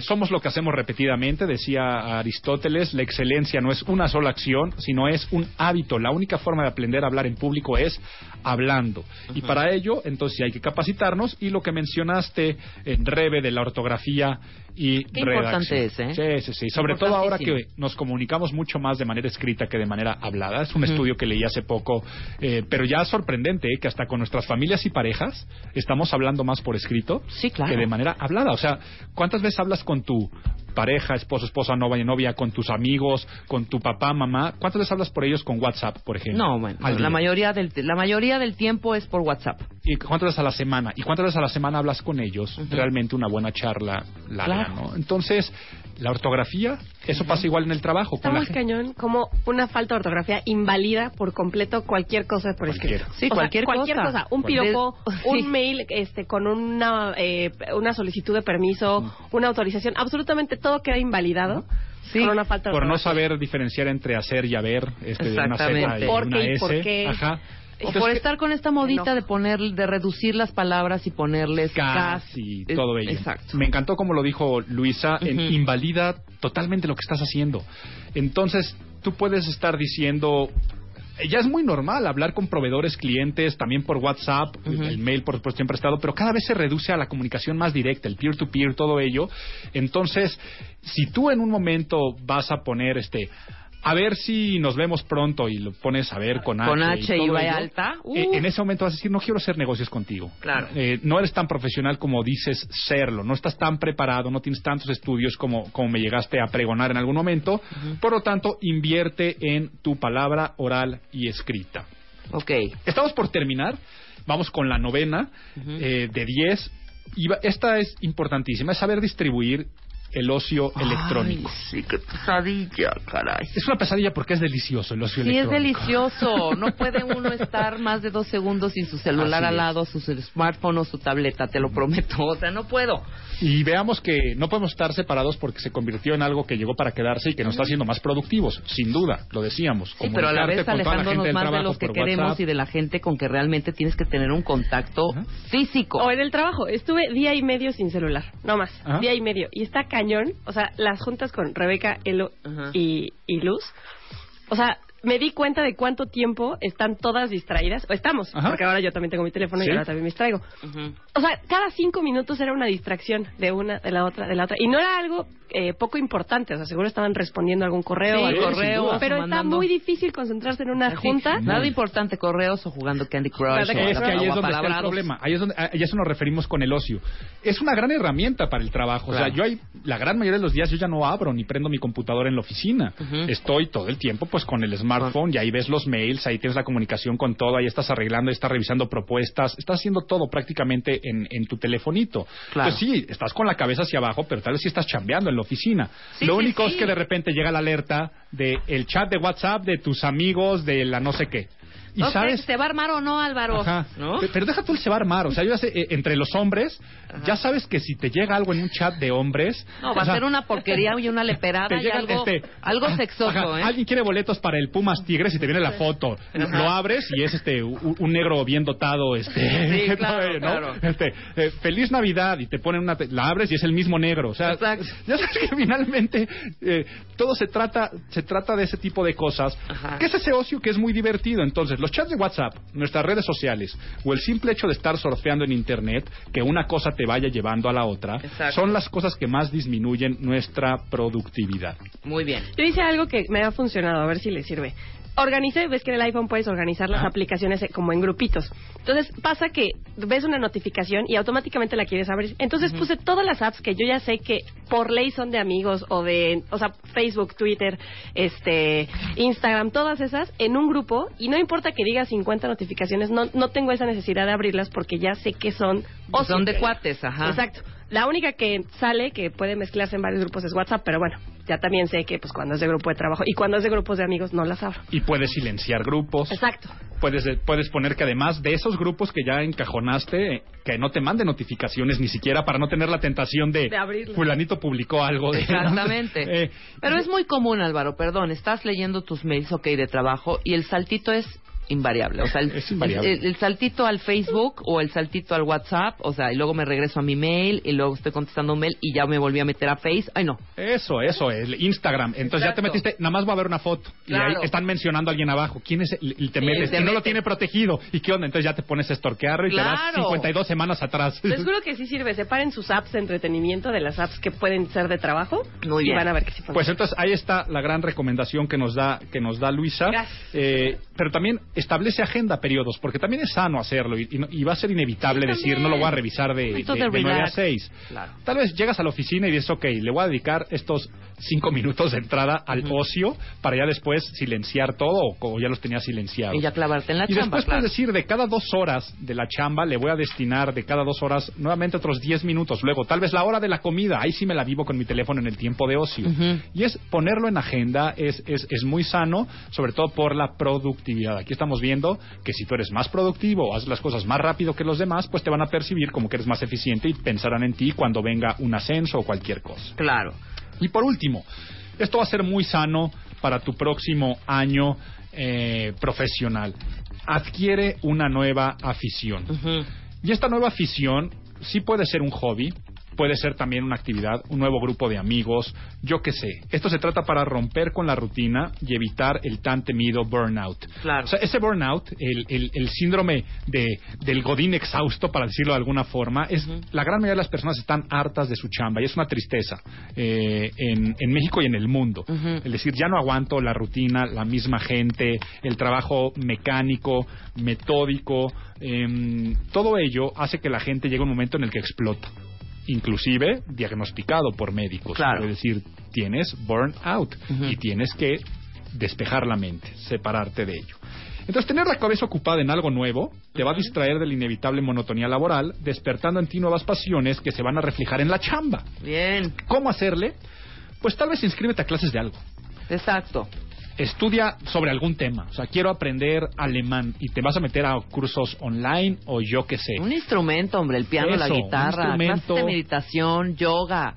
Somos lo que hacemos repetidamente, decía Aristóteles, la excelencia no es una sola acción, sino es un hábito. La única forma de aprender a hablar en público es hablando. Y para ello, entonces hay que capacitarnos y lo que mencionaste en Rebe de la ortografía y Qué redacción. importante es, ¿eh? Sí, sí, sí. Sobre todo ahora que nos comunicamos mucho más de manera escrita que de manera hablada. Es un estudio que leí hace poco, eh, pero ya sorprendente ¿eh? que hasta con nuestras familias y parejas estamos hablando más por escrito claro. que de manera hablada. O sea, ¿cuántas veces hablas con tu pareja, esposo, esposa, novia, novia, con tus amigos, con tu papá, mamá? ¿Cuántas veces hablas por ellos con WhatsApp, por ejemplo? No, bueno, la mayoría del la mayoría del tiempo es por WhatsApp. ¿Y cuántas veces a la semana? ¿Y cuántas veces a la semana hablas con ellos? Realmente una buena charla larga, Claro. ¿No? Entonces, la ortografía, eso pasa igual en el trabajo. Está con muy cañón como una falta de ortografía invalida por completo cualquier cosa por escrito. Sí, O sea, cualquier cualquier cosa. cosa. Un Cualquier- piropo, Sí. un mail este, con una, eh, una solicitud de permiso, una autorización, absolutamente todo queda invalidado por una falta de por no saber diferenciar entre hacer y haber, este, una Z y Exactamente. ¿Por una S. por qué? Ajá. O Entonces, por ¿qué- estar con esta modita de poner, de reducir las palabras y ponerles casi cas- todo ello. Exacto. Me encantó como lo dijo Luisa, en Ujú. invalida totalmente lo que estás haciendo. Entonces, tú puedes estar diciendo eh, ya es muy normal hablar con proveedores, clientes, también por WhatsApp, el mail por supuesto siempre ha estado, pero cada vez se reduce a la comunicación más directa, el peer-to-peer, todo ello. Entonces, si tú en un momento vas a poner este a ver si nos vemos pronto y lo pones a ver con H. Con H y todo V ello, alta, uh. eh, en ese momento vas a decir, no quiero hacer negocios contigo. Claro. Eh, no eres tan profesional como dices serlo, no estás tan preparado, no tienes tantos estudios como, como me llegaste a pregonar en algún momento. Por lo tanto, invierte en tu palabra oral y escrita. Ok. Estamos por terminar. Vamos con la novena eh, de 10. Y va- esta es importantísima, es saber distribuir el ocio electrónico. sí, qué pesadilla, caray. Es una pesadilla porque es delicioso el ocio Sí, es electrónico. delicioso. No puede uno estar más de dos segundos sin su celular Así al es. lado, su smartphone o su tableta, te lo prometo. O sea, no puedo. Y veamos que no podemos estar separados porque se convirtió en algo que llegó para quedarse y que nos está haciendo más productivos, sin duda, lo decíamos. Sí, pero a la vez la alejándonos del más de trabajo los que queremos WhatsApp. y de la gente con que realmente tienes que tener un contacto físico. O en el trabajo. Estuve día y medio sin celular. No más. Día y medio. Y está cañón. O sea, las juntas con Rebeca, Elo y, y Luz. O sea, me di cuenta de cuánto tiempo están todas distraídas. O estamos. Ajá. Porque ahora yo también tengo mi teléfono ¿Sí? y ahora también me distraigo. O sea, cada cinco minutos era una distracción de una, de la otra, de la otra. Y no era algo eh, poco importante. O sea, seguro estaban respondiendo algún correo. Sí, o algo. correos, Pero está mandando- muy difícil concentrarse en una Así, junta. Nada importante, correos o jugando Candy Crush. Es o que ahí es donde está el problema. Ahí es donde a, y a eso nos referimos con el ocio. Es una gran herramienta para el trabajo. O sea, yo hay, la gran mayoría de los días yo ya no abro ni prendo mi computadora en la oficina. Estoy todo el tiempo pues con el smartphone y ahí ves los mails, ahí tienes la comunicación con todo, ahí estás arreglando, ahí estás revisando propuestas, estás haciendo todo prácticamente en, en tu telefonito. Claro. Entonces sí, estás con la cabeza hacia abajo, pero tal vez sí estás chambeando en la oficina. Sí, Lo sí, único sí. es que de repente llega la alerta de el chat de WhatsApp de tus amigos de la no sé qué. Y sabes, ¿Se va a armar o no, Álvaro? Ajá. ¿No? Pe- Pero deja tú el se va a armar. O sea, yo ya sé, eh, entre los hombres, ya sabes que si te llega algo en un chat de hombres. No, va a sea, ser una porquería y una leperada y algo, este, algo sexoso, ¿eh? Alguien quiere boletos para el Pumas Tigres y te viene la foto. Lo- Ajá. Lo abres y es este un, un negro bien dotado, este, Sí, claro, ¿no? claro. Este, eh, feliz Navidad y te ponen una, te- la abres y es el mismo negro. O sea, Exacto. ya sabes que finalmente eh, todo se trata, se trata de ese tipo de cosas. Ajá. Que es ese ocio que es muy divertido. Entonces, Los chats de WhatsApp, nuestras redes sociales o el simple hecho de estar surfeando en Internet, que una cosa te vaya llevando a la otra, Exacto. son las cosas que más disminuyen nuestra productividad. Muy bien. Yo hice algo que me ha funcionado, a ver si le sirve. Organicé, ves que en el iPhone puedes organizar las Ajá. aplicaciones eh, como en grupitos. Entonces pasa que ves una notificación y automáticamente la quieres abrir. Entonces puse todas las apps que yo ya sé que por ley son de amigos o de, o sea, Facebook, Twitter, este, Instagram, todas esas en un grupo y no importa que diga 50 notificaciones, no, no tengo esa necesidad de abrirlas porque ya sé que son ocio. Son de cuates, ajá. Exacto. La única que sale, que puede mezclarse en varios grupos, es WhatsApp, pero bueno, ya también sé que pues cuando es de grupo de trabajo y cuando es de grupos de amigos no las abro. Y puedes silenciar grupos. Exacto. Puedes, puedes poner que además de esos grupos que ya encajonaste, eh, que no te manden notificaciones ni siquiera para no tener la tentación de, De abrirlo. fulanito publicó algo. De, Exactamente. Eh, Pero es muy común, Álvaro, perdón, estás leyendo tus mails, ok, de trabajo, y el saltito es invariable. O sea, el, Es invariable. el- el saltito al Facebook o el saltito al WhatsApp, o sea, y luego me regreso a mi mail y luego estoy contestando un mail y ya me volví a meter a Face. Ay, no. Eso, eso, el Instagram. Entonces ya te metiste, nada más va a ver una foto. Y Claro. ahí están mencionando a alguien abajo. ¿Quién es? el- Y te Sí, metes. te y no lo tiene protegido. ¿Y qué onda? Entonces ya te pones a estorquearlo y te vas Claro. 52 semanas atrás. Les juro que sí sirve. Separen sus apps de entretenimiento de las apps que pueden ser de trabajo Muy y bien. van a ver que sí funciona. Pues entonces ahí está la gran recomendación que nos da que nos da Luisa. Gracias. Eh, pero también establece agenda periodos, porque también es sano hacerlo y, y y va a ser inevitable Sí, decir no lo voy a revisar de, de, de de 9 a relax. 6. Claro. Tal vez llegas a la oficina y dices, ok, le voy a dedicar estos cinco minutos de entrada al ocio para ya después silenciar todo o, o ya los tenía silenciados. Y ya clavarte en la Y chamba, después claro. puedes decir, de cada dos horas de la chamba, le voy a destinar de cada dos horas nuevamente otros diez minutos. Luego, tal vez la hora de la comida, ahí sí me la vivo con mi teléfono en el tiempo de ocio. Y es ponerlo en agenda, es, es, es muy sano, sobre todo por la productividad. Aquí estamos viendo que si tú eres más productivo o haces las cosas más rápido que los demás, pues te van a percibir como que eres más eficiente y pensarán en ti cuando venga un ascenso o cualquier cosa. Claro. Y por último, esto va a ser muy sano para tu próximo año eh, profesional. Adquiere una nueva afición. Y esta nueva afición sí puede ser un hobby, puede ser también una actividad, un nuevo grupo de amigos, yo qué sé. Esto se trata para romper con la rutina y evitar el tan temido burnout. Claro. O sea, ese burnout, el, el- el síndrome de, del godín exhausto, para decirlo de alguna forma, es la gran mayoría de las personas están hartas de su chamba y es una tristeza eh, en, en México y en el mundo. Es decir, ya no aguanto la rutina, la misma gente, el trabajo mecánico, metódico, em, todo ello hace que la gente llegue a un momento en el que explota. Inclusive diagnosticado por médicos. Claro. Es decir, tienes burnout Ujú. y tienes que despejar la mente, separarte de ello. Entonces, tener la cabeza ocupada en algo nuevo te va a distraer de la inevitable monotonía laboral, despertando en ti nuevas pasiones que se van a reflejar en la chamba. Bien. ¿Cómo hacerle? Pues tal vez inscríbete a clases de algo. Exacto. Estudia sobre algún tema. O sea, quiero aprender alemán y te vas a meter a cursos online o yo qué sé. Un instrumento, hombre, el piano, la Eso, un guitarra, clases de meditación, yoga.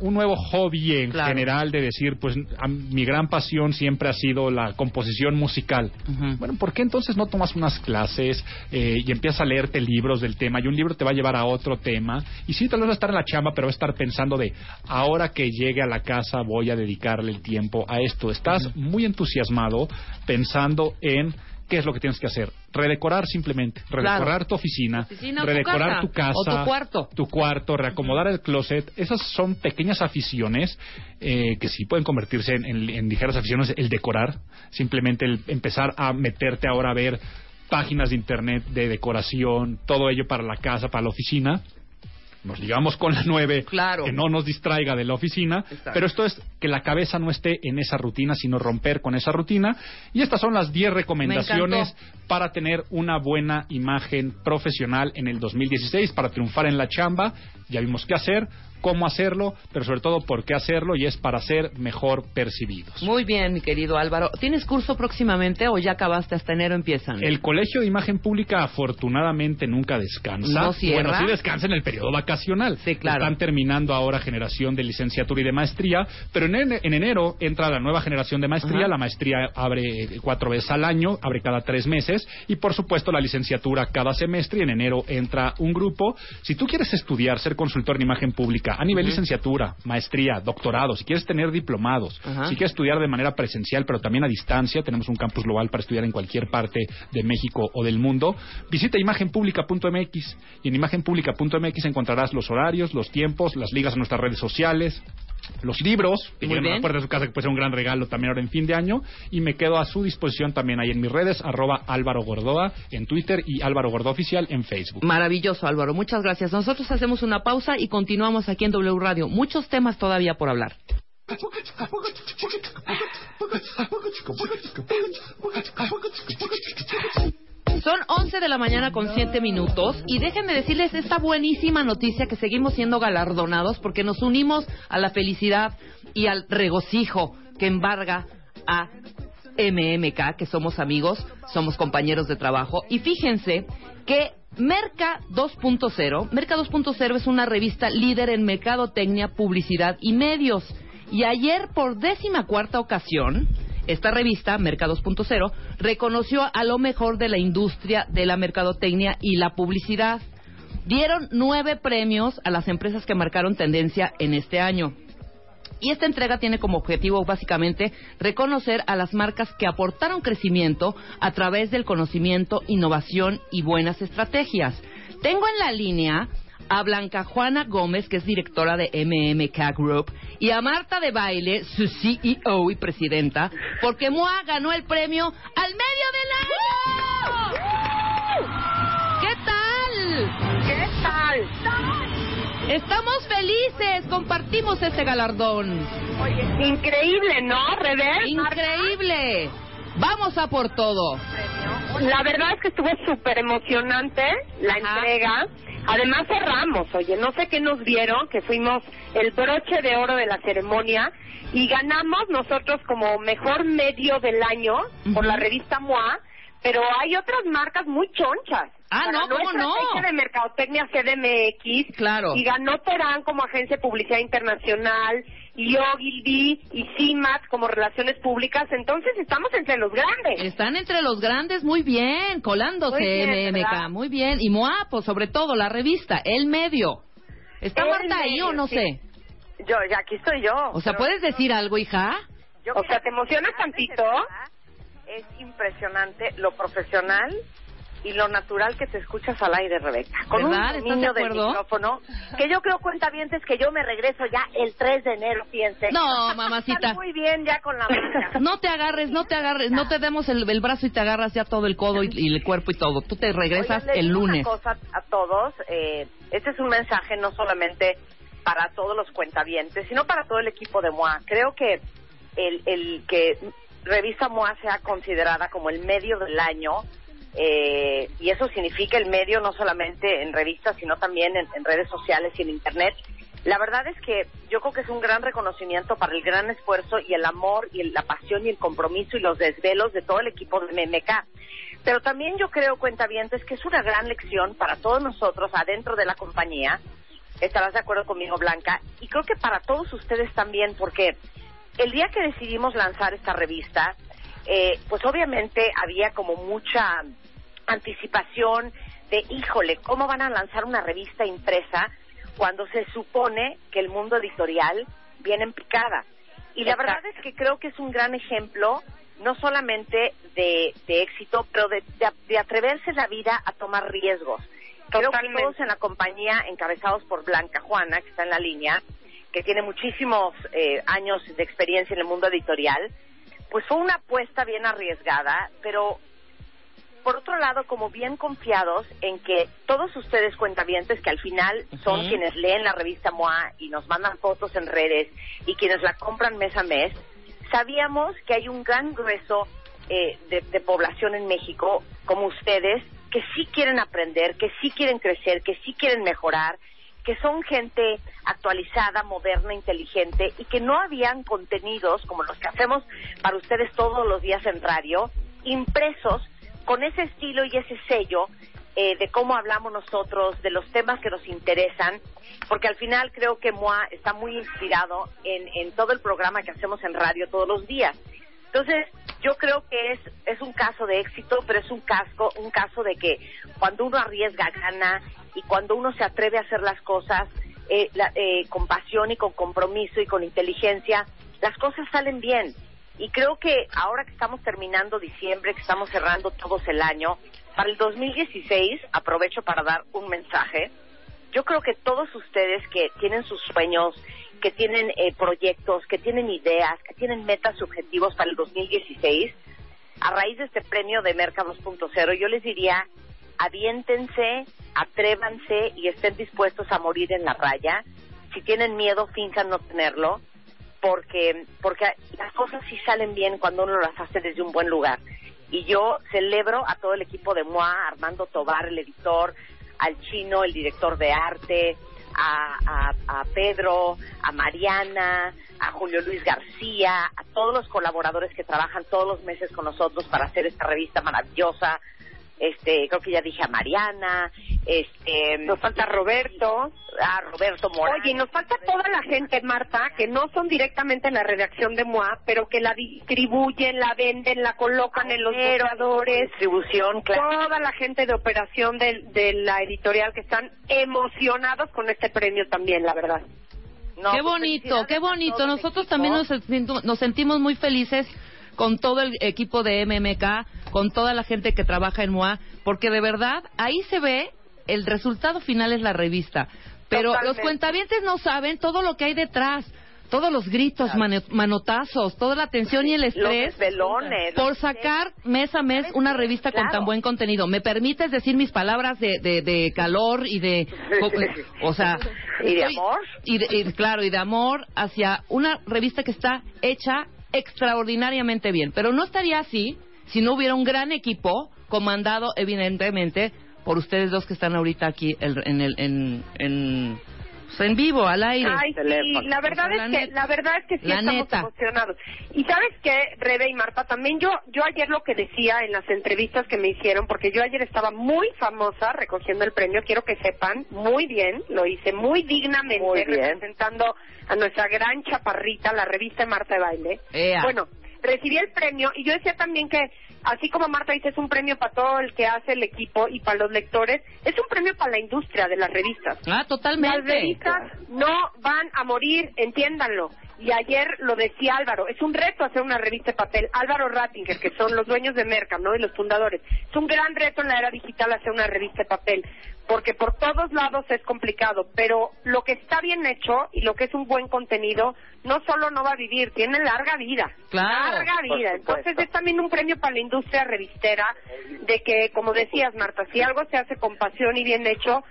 Un nuevo hobby en Claro. general de decir, pues a- mi gran pasión siempre ha sido la composición musical. Ujú. Bueno, ¿por qué entonces no tomas unas clases eh, y empiezas a leerte libros del tema y un libro te va a llevar a otro tema? Y sí, tal vez va a estar en la chamba, pero va a estar pensando de, ahora que llegue a la casa voy a dedicarle el tiempo a esto. Estás muy entusiasmado pensando en qué es lo que tienes que hacer. Redecorar simplemente, redecorar Claro. tu oficina, o tu redecorar casa, tu casa, o tu cuarto. tu cuarto, reacomodar el closet. Esas son pequeñas aficiones eh, que sí pueden convertirse en, en- en ligeras aficiones. El decorar, simplemente el empezar a meterte ahora a ver páginas de internet de decoración, todo ello para la casa, para la oficina. Nos ligamos con la 9, Claro. que no nos distraiga de la oficina, Exacto. pero esto es que la cabeza no esté en esa rutina, sino romper con esa rutina. Y estas son las 10 recomendaciones para tener una buena imagen profesional en el 2016, para triunfar en la chamba. Ya vimos qué hacer, cómo hacerlo, pero sobre todo por qué hacerlo y es para ser mejor percibidos. Muy bien, mi querido Álvaro. ¿Tienes curso próximamente o ya acabaste hasta enero empiezan? El Colegio de Imagen Pública afortunadamente nunca descansa. ¿No cierra? Bueno, sí descansa en el periodo vacacional. Sí, claro. Están terminando ahora generación de licenciatura y de maestría, pero en, en- en enero entra la nueva generación de maestría. Ajá. La maestría abre cuatro veces al año, abre cada tres meses y por supuesto la licenciatura cada semestre y en enero entra un grupo. Si tú quieres estudiar, ser consultor en imagen pública, a nivel licenciatura, maestría, doctorado, si quieres tener diplomados, si quieres estudiar de manera presencial, pero también a distancia, tenemos un campus global para estudiar en cualquier parte de México o del mundo, visita imagenpublica.mx y en imagenpublica.mx encontrarás los horarios, los tiempos, las ligas a nuestras redes sociales, los libros, que llegan a la puerta de su casa, que puede ser un gran regalo también ahora en fin de año, y me quedo a su disposición también ahí en mis redes, arroba Álvaro Gordoa en Twitter y Álvaro Gordoa Oficial en Facebook. Maravilloso, Álvaro. Muchas gracias. Nosotros hacemos una pausa y continuamos aquí en W Radio. Muchos temas todavía por hablar. Son 11 de la mañana con 7 minutos y déjenme decirles esta buenísima noticia que seguimos siendo galardonados porque nos unimos a la felicidad y al regocijo que embarga a MMK, que somos amigos, somos compañeros de trabajo. Y fíjense que Merca 2.0, Merca 2.0 es una revista líder en mercadotecnia, publicidad y medios. Y ayer, por décima cuarta ocasión, esta revista, Merca 2.0, reconoció a lo mejor de la industria de la mercadotecnia y la publicidad. Dieron nueve premios a las empresas que marcaron tendencia en este año. Y esta entrega tiene como objetivo básicamente reconocer a las marcas que aportaron crecimiento a través del conocimiento, innovación y buenas estrategias. Tengo en la línea a Blanca Juana Gómez, que es directora de MMK Group, y a Marta de Baile, su CEO y presidenta, porque MOA ganó el premio al medio del año. ¿Qué tal? ¿Qué tal? Estamos felices, compartimos este galardón. Oye, increíble, ¿no, Revés? Increíble. Vamos a por todo. La verdad es que estuvo súper emocionante la entrega. Además cerramos, oye, no sé qué nos vieron, que fuimos el broche de oro de la ceremonia y ganamos nosotros como mejor medio del año por la revista MOA, pero hay otras marcas muy chonchas. Ah, no, ¿cómo no? De Mercadotecnia CDMX. Claro. Y ganó Terán como agencia de publicidad internacional, y Ogilvy y CIMAT como relaciones públicas. Entonces estamos entre los grandes. Están entre los grandes muy bien, colándose Muy bien, MMK, ¿verdad? muy bien. Y Moapo, sobre todo, la revista, El Medio. ¿Está El Marta ahí o no sí. sé? Yo, ya aquí estoy yo. O sea, ¿puedes decir algo, hija? o sea, ¿te emocionas tantito? Es impresionante lo profesional y lo natural que te escuchas al aire, Rebeca. Con ¿Verdad? un ¿Estás de del micrófono, que yo creo cuenta es que yo me regreso ya el 3 de enero, fíjense. No, mamacita. Muy bien ya con la marca. No te agarres, no te agarres, no te demos el, el brazo y te agarras ya todo el codo y, y el cuerpo y todo. Tú te regresas el lunes. Una cosa a todos, eh, este es un mensaje no solamente para todos los cuentavientes, sino para todo el equipo de MOA. Creo que el, el que Revista MOA sea considerada como el medio del año, eh, y eso significa el medio no solamente en revistas, sino también en, redes sociales y en Internet. La verdad es que yo creo que es un gran reconocimiento para el gran esfuerzo y el amor y la pasión y el compromiso y los desvelos de todo el equipo de MMK. Pero también yo creo, cuentavientes, que es una gran lección para todos nosotros adentro de la compañía. Estarás de acuerdo conmigo, Blanca. Y creo que para todos ustedes también, porque el día que decidimos lanzar esta revista, eh, pues obviamente había como mucha anticipación de, híjole, ¿cómo van a lanzar una revista impresa cuando se supone que el mundo editorial viene en picada? Y la verdad es que creo que es un gran ejemplo, no solamente de, de éxito, pero de, de- de atreverse la vida a tomar riesgos. Creo que todos en la compañía, encabezados por Blanca Juana, que está en la línea, que tiene muchísimos eh, años de experiencia en el mundo editorial, pues fue una apuesta bien arriesgada, pero por otro lado, como bien confiados en que todos ustedes cuentavientes, que al final son quienes leen la revista MOA y nos mandan fotos en redes y quienes la compran mes a mes, sabíamos que hay un gran grueso eh, de, de población en México, como ustedes, que sí quieren aprender, que sí quieren crecer, que sí quieren mejorar, que son gente actualizada, moderna, inteligente y que no habían contenidos como los que hacemos para ustedes todos los días en radio, impresos con ese estilo y ese sello eh, de cómo hablamos nosotros, de los temas que nos interesan, porque al final creo que MOA está muy inspirado en, en todo el programa que hacemos en radio todos los días. Entonces, yo creo que es, es un caso de éxito, pero es un, casco, un caso de que cuando uno arriesga, gana, y cuando uno se atreve a hacer las cosas, eh, la- eh, con pasión y con compromiso y con inteligencia, las cosas salen bien. Y creo que ahora que estamos terminando diciembre, que estamos cerrando todos el año, para el 2016, aprovecho para dar un mensaje. Yo creo que todos ustedes que tienen sus sueños, que tienen eh, proyectos, que tienen ideas, que tienen metas, objetivos para el 2016, a raíz de este premio de Merca 2.0, yo les diría, aviéntense, atrévanse y estén dispuestos a morir en la raya. Si tienen miedo, finjan no tenerlo, porque, porque las cosas sí salen bien cuando uno las hace desde un buen lugar. Y yo celebro a todo el equipo de MOA, Armando Tobar, el editor, al chino, el director de arte, a, a, a Pedro, a Mariana, a Julio Luis García, a todos los colaboradores que trabajan todos los meses con nosotros para hacer esta revista maravillosa. Este, creo que ya dije a Mariana, este, Nos falta Roberto. a Roberto Morán. Oye, nos falta toda la gente, Marta, que no son directamente en la redacción de MOA, pero que la distribuyen, la venden, la colocan en los borradores. Distribución, claro. Toda la gente de operación de, de la editorial que están emocionados con este premio también, la verdad. No, qué pues, bonito, qué bonito. Nosotros también nos, nos sentimos muy felices con todo el equipo de MMK, con toda la gente que trabaja en MOA, porque de verdad ahí se ve el resultado final es la revista. Pero los cuentavientes no saben todo lo que hay detrás. Todos los gritos, mane- manotazos, toda la tensión y el Los estrés desvelones. por sacar mes a mes una revista con Claro. tan buen contenido. ¿Me permites decir mis palabras de, de, de calor y de... O sea... ¿Y de amor? y, de- y, claro, y de amor hacia una revista que está hecha extraordinariamente bien. Pero no estaría así si no hubiera un gran equipo comandado, evidentemente, por ustedes dos que están ahorita aquí en, el, en, en, en vivo, al aire. Ay, sí, la verdad La es que neta. la verdad es que sí La estamos neta. emocionados. Y sabes qué, Rebe y Marta, también yo yo ayer lo que decía en las entrevistas que me hicieron, porque yo ayer estaba muy famosa recogiendo el premio, quiero que sepan, muy bien, lo hice muy dignamente Muy representando a nuestra gran chaparrita, la revista de Marta de Baile. Ea. Bueno, recibí el premio y yo decía también que así como Marta dice es un premio para todo el que hace el equipo y para los lectores, es un premio para la industria de las revistas. Ah, totalmente. Las revistas no van a morir, entiéndanlo. Y ayer lo decía Álvaro, es un reto hacer una revista de papel. Álvaro Rattinger, que son los dueños de Mercam, ¿no? Y los fundadores. Es un gran reto en la era digital hacer una revista de papel, porque por todos lados es complicado, pero lo que está bien hecho y lo que es un buen contenido, no solo no va a vivir, tiene larga vida. Claro, Larga vida. Entonces es también un premio para la industria revistera, de que, como decías, Marta, si algo se hace con pasión y bien hecho,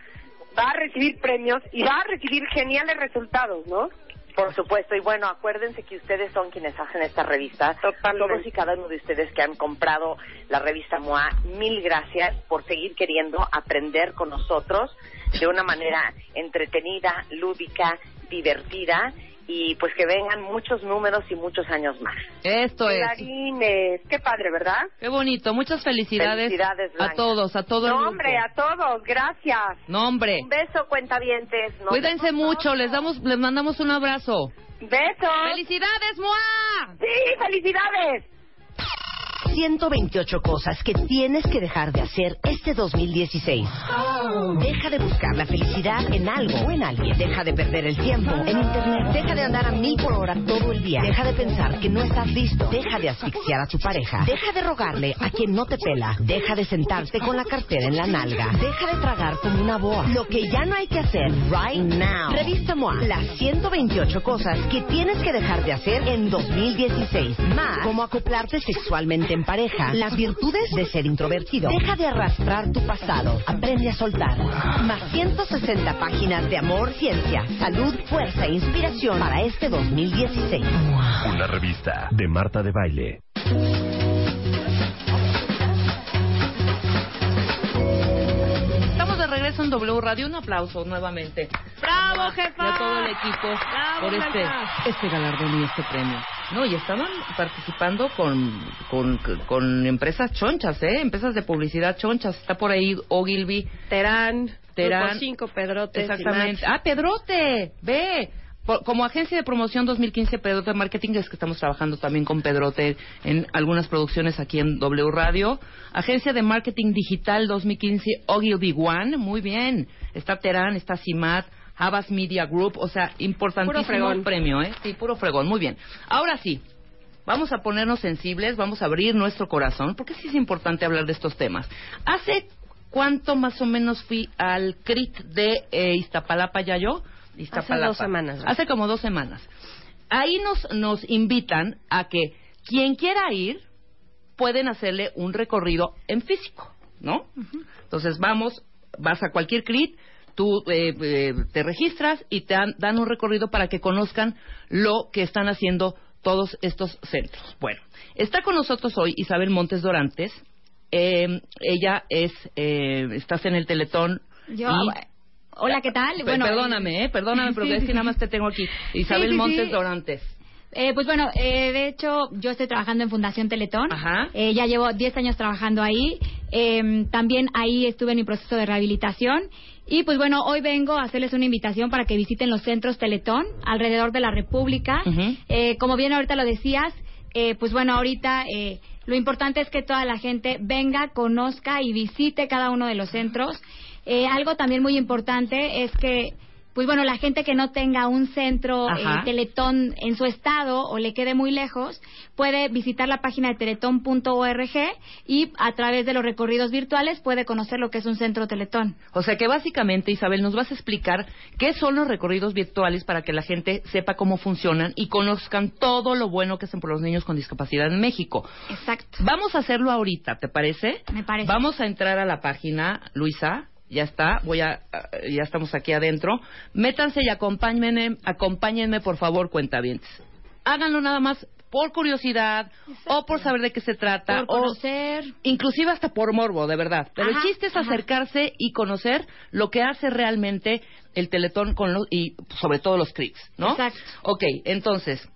va a recibir premios y va a recibir geniales resultados, ¿no? Por supuesto, y bueno, acuérdense que ustedes son quienes hacen esta revista. Totalmente. Todos y cada uno de ustedes que han comprado la revista MOA, mil gracias por seguir queriendo aprender con nosotros de una manera entretenida, lúdica, divertida y pues que vengan muchos números y muchos años más. Esto es. Clarines, qué padre, ¿verdad? Qué bonito. Muchas felicidades, Felicidades, a todos, a todo el No, hombre, a todos, gracias. No, hombre. Un beso, cuentavientes. Nos Cuídense mucho, les damos, les mandamos un abrazo. Besos. ¡Felicidades, Moa! Sí, felicidades. 128 cosas que tienes que dejar de hacer este 2016. Deja de buscar la felicidad en algo o en alguien. Deja de perder el tiempo en internet. Deja de andar a mil por hora todo el día. Deja de pensar que no estás listo. Deja de asfixiar a tu pareja. Deja de rogarle a quien no te pela. Deja de sentarte con la cartera en la nalga. Deja de tragar como una boa. Lo que ya no hay que hacer right now. Revista MOA. Las 128 cosas que tienes que dejar de hacer en 2016. Más cómo acoplarte sexualmente en pareja. Las virtudes de ser introvertido. Deja de arrastrar tu pasado. Aprende a soltar. Más 160 páginas de amor, ciencia, salud, fuerza e inspiración para este 2016. Una revista de Marta de Baile. En W Radio. Un aplauso nuevamente. ¡Bravo, Y jefa! a todo el equipo ¡Bravo, por este, Blanca! este galardón y este premio. No, y estaban participando con, con, con empresas chonchas, ¿eh? Empresas de publicidad chonchas. Está por ahí Ogilvy. Terán, Terán. Grupo 5, Pedrote, Exactamente. Ah, Pedrote, ve. Por- como agencia de promoción 2015 Pedrote Marketing es que estamos trabajando también con Pedrote en algunas producciones aquí en W Radio. Agencia de Marketing Digital 2015 Ogilvy One, muy bien. Está Terán, está CIMAT, Havas Media Group, o sea, importantísimo premio, ¿eh? Sí, puro fregón, muy bien. Ahora sí, vamos a ponernos sensibles, vamos a abrir nuestro corazón, porque sí es importante hablar de estos temas. Hace cuánto más o menos fui al CRIT de eh, Iztapalapa ya yo? Iztapalapa. dos semanas, ¿no? Hace como dos semanas. Ahí nos, nos invitan a que quien quiera ir, pueden hacerle un recorrido en físico, ¿no? Entonces vamos, vas a cualquier CRIT, tú eh, eh, te registras y te dan, dan un recorrido para que conozcan lo que están haciendo todos estos centros. Bueno, está con nosotros hoy Isabel Montes Dorantes. Eh, ella es, eh, estás en el Teletón. Yo, y- hola, ¿qué tal? Pe- perdóname, eh, perdóname, pero Sí, es que nada más te tengo aquí. Isabel Sí, sí, Montes. Dorantes. Eh, pues bueno, eh, de hecho, yo estoy trabajando en Fundación Teletón. Ajá. Eh, ya llevo 10 años trabajando ahí. Eh, también ahí estuve en mi proceso de rehabilitación. Y pues bueno, hoy vengo a hacerles una invitación para que visiten los centros Teletón alrededor de la República. Eh, como bien ahorita lo decías, eh, pues bueno, ahorita eh, lo importante es que toda la gente venga, conozca y visite cada uno de los centros. Eh, algo también muy importante es que, pues bueno, la gente que no tenga un centro eh. Teletón en su estado o le quede muy lejos, puede visitar la página de teletón.org y a través de los recorridos virtuales puede conocer lo que es un centro Teletón. O sea que básicamente, Isabel, nos vas a explicar qué son los recorridos virtuales para que la gente sepa cómo funcionan y conozcan todo lo bueno que hacen por los niños con discapacidad en México. Exacto. Vamos a hacerlo ahorita, ¿te parece? Me parece. Vamos a entrar a la página, Luisa. Ya está, voy a, ah, ya estamos aquí adentro. Métanse y acompáñenme, acompáñenme por favor, cuentavientes. Háganlo nada más por curiosidad o por saber de qué se trata Por o conocer. inclusive hasta por morbo, de verdad. Pero Ajá, el chiste es ajá. acercarse y conocer lo que hace realmente el Teletón con los, y sobre todo los CRIPS, ¿no? Exacto. Ok, entonces,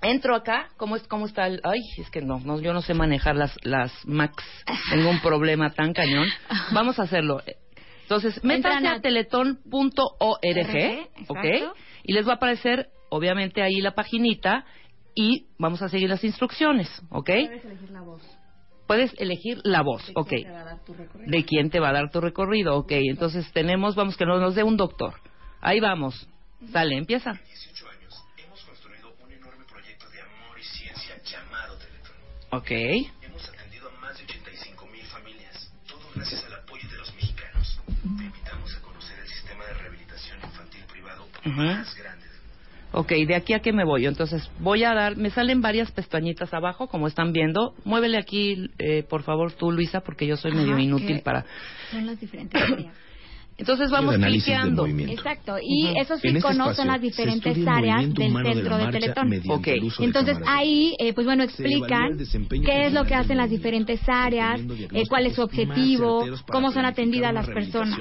entro acá, ¿cómo, es, cómo está el...? Ay, es que no, no, yo no sé manejar las, las Macs, tengo un problema tan cañón. Vamos a hacerlo. Entonces, métanse a- a teletón.org. ¿ok? Y les va a aparecer, obviamente, ahí la paginita y vamos a seguir las instrucciones, ¿ok? Puedes elegir la voz, ok. De quién te va a dar tu recorrido, ok. Entonces tenemos, vamos, que nos, nos dé un doctor. Ahí vamos. Sale, empieza. 18 años hemos construido un enorme proyecto de amor y ciencia llamado Teletón. Ok. Más grande. Ok, de aquí a qué me voy. Entonces voy a dar, me salen varias pestañitas abajo, como están viendo. Muévele aquí, eh, por favor, tú, Luisa, porque yo soy medio inútil para... Son las diferentes áreas. Entonces vamos de de cliqueando. Exacto, y Ujú. esos En este iconos son las diferentes áreas del de centro de marcha Teletón. de Entonces de ahí, eh, pues bueno, explican qué es lo que hacen las diferentes áreas, eh, cuál es su objetivo, cómo son atendidas las personas.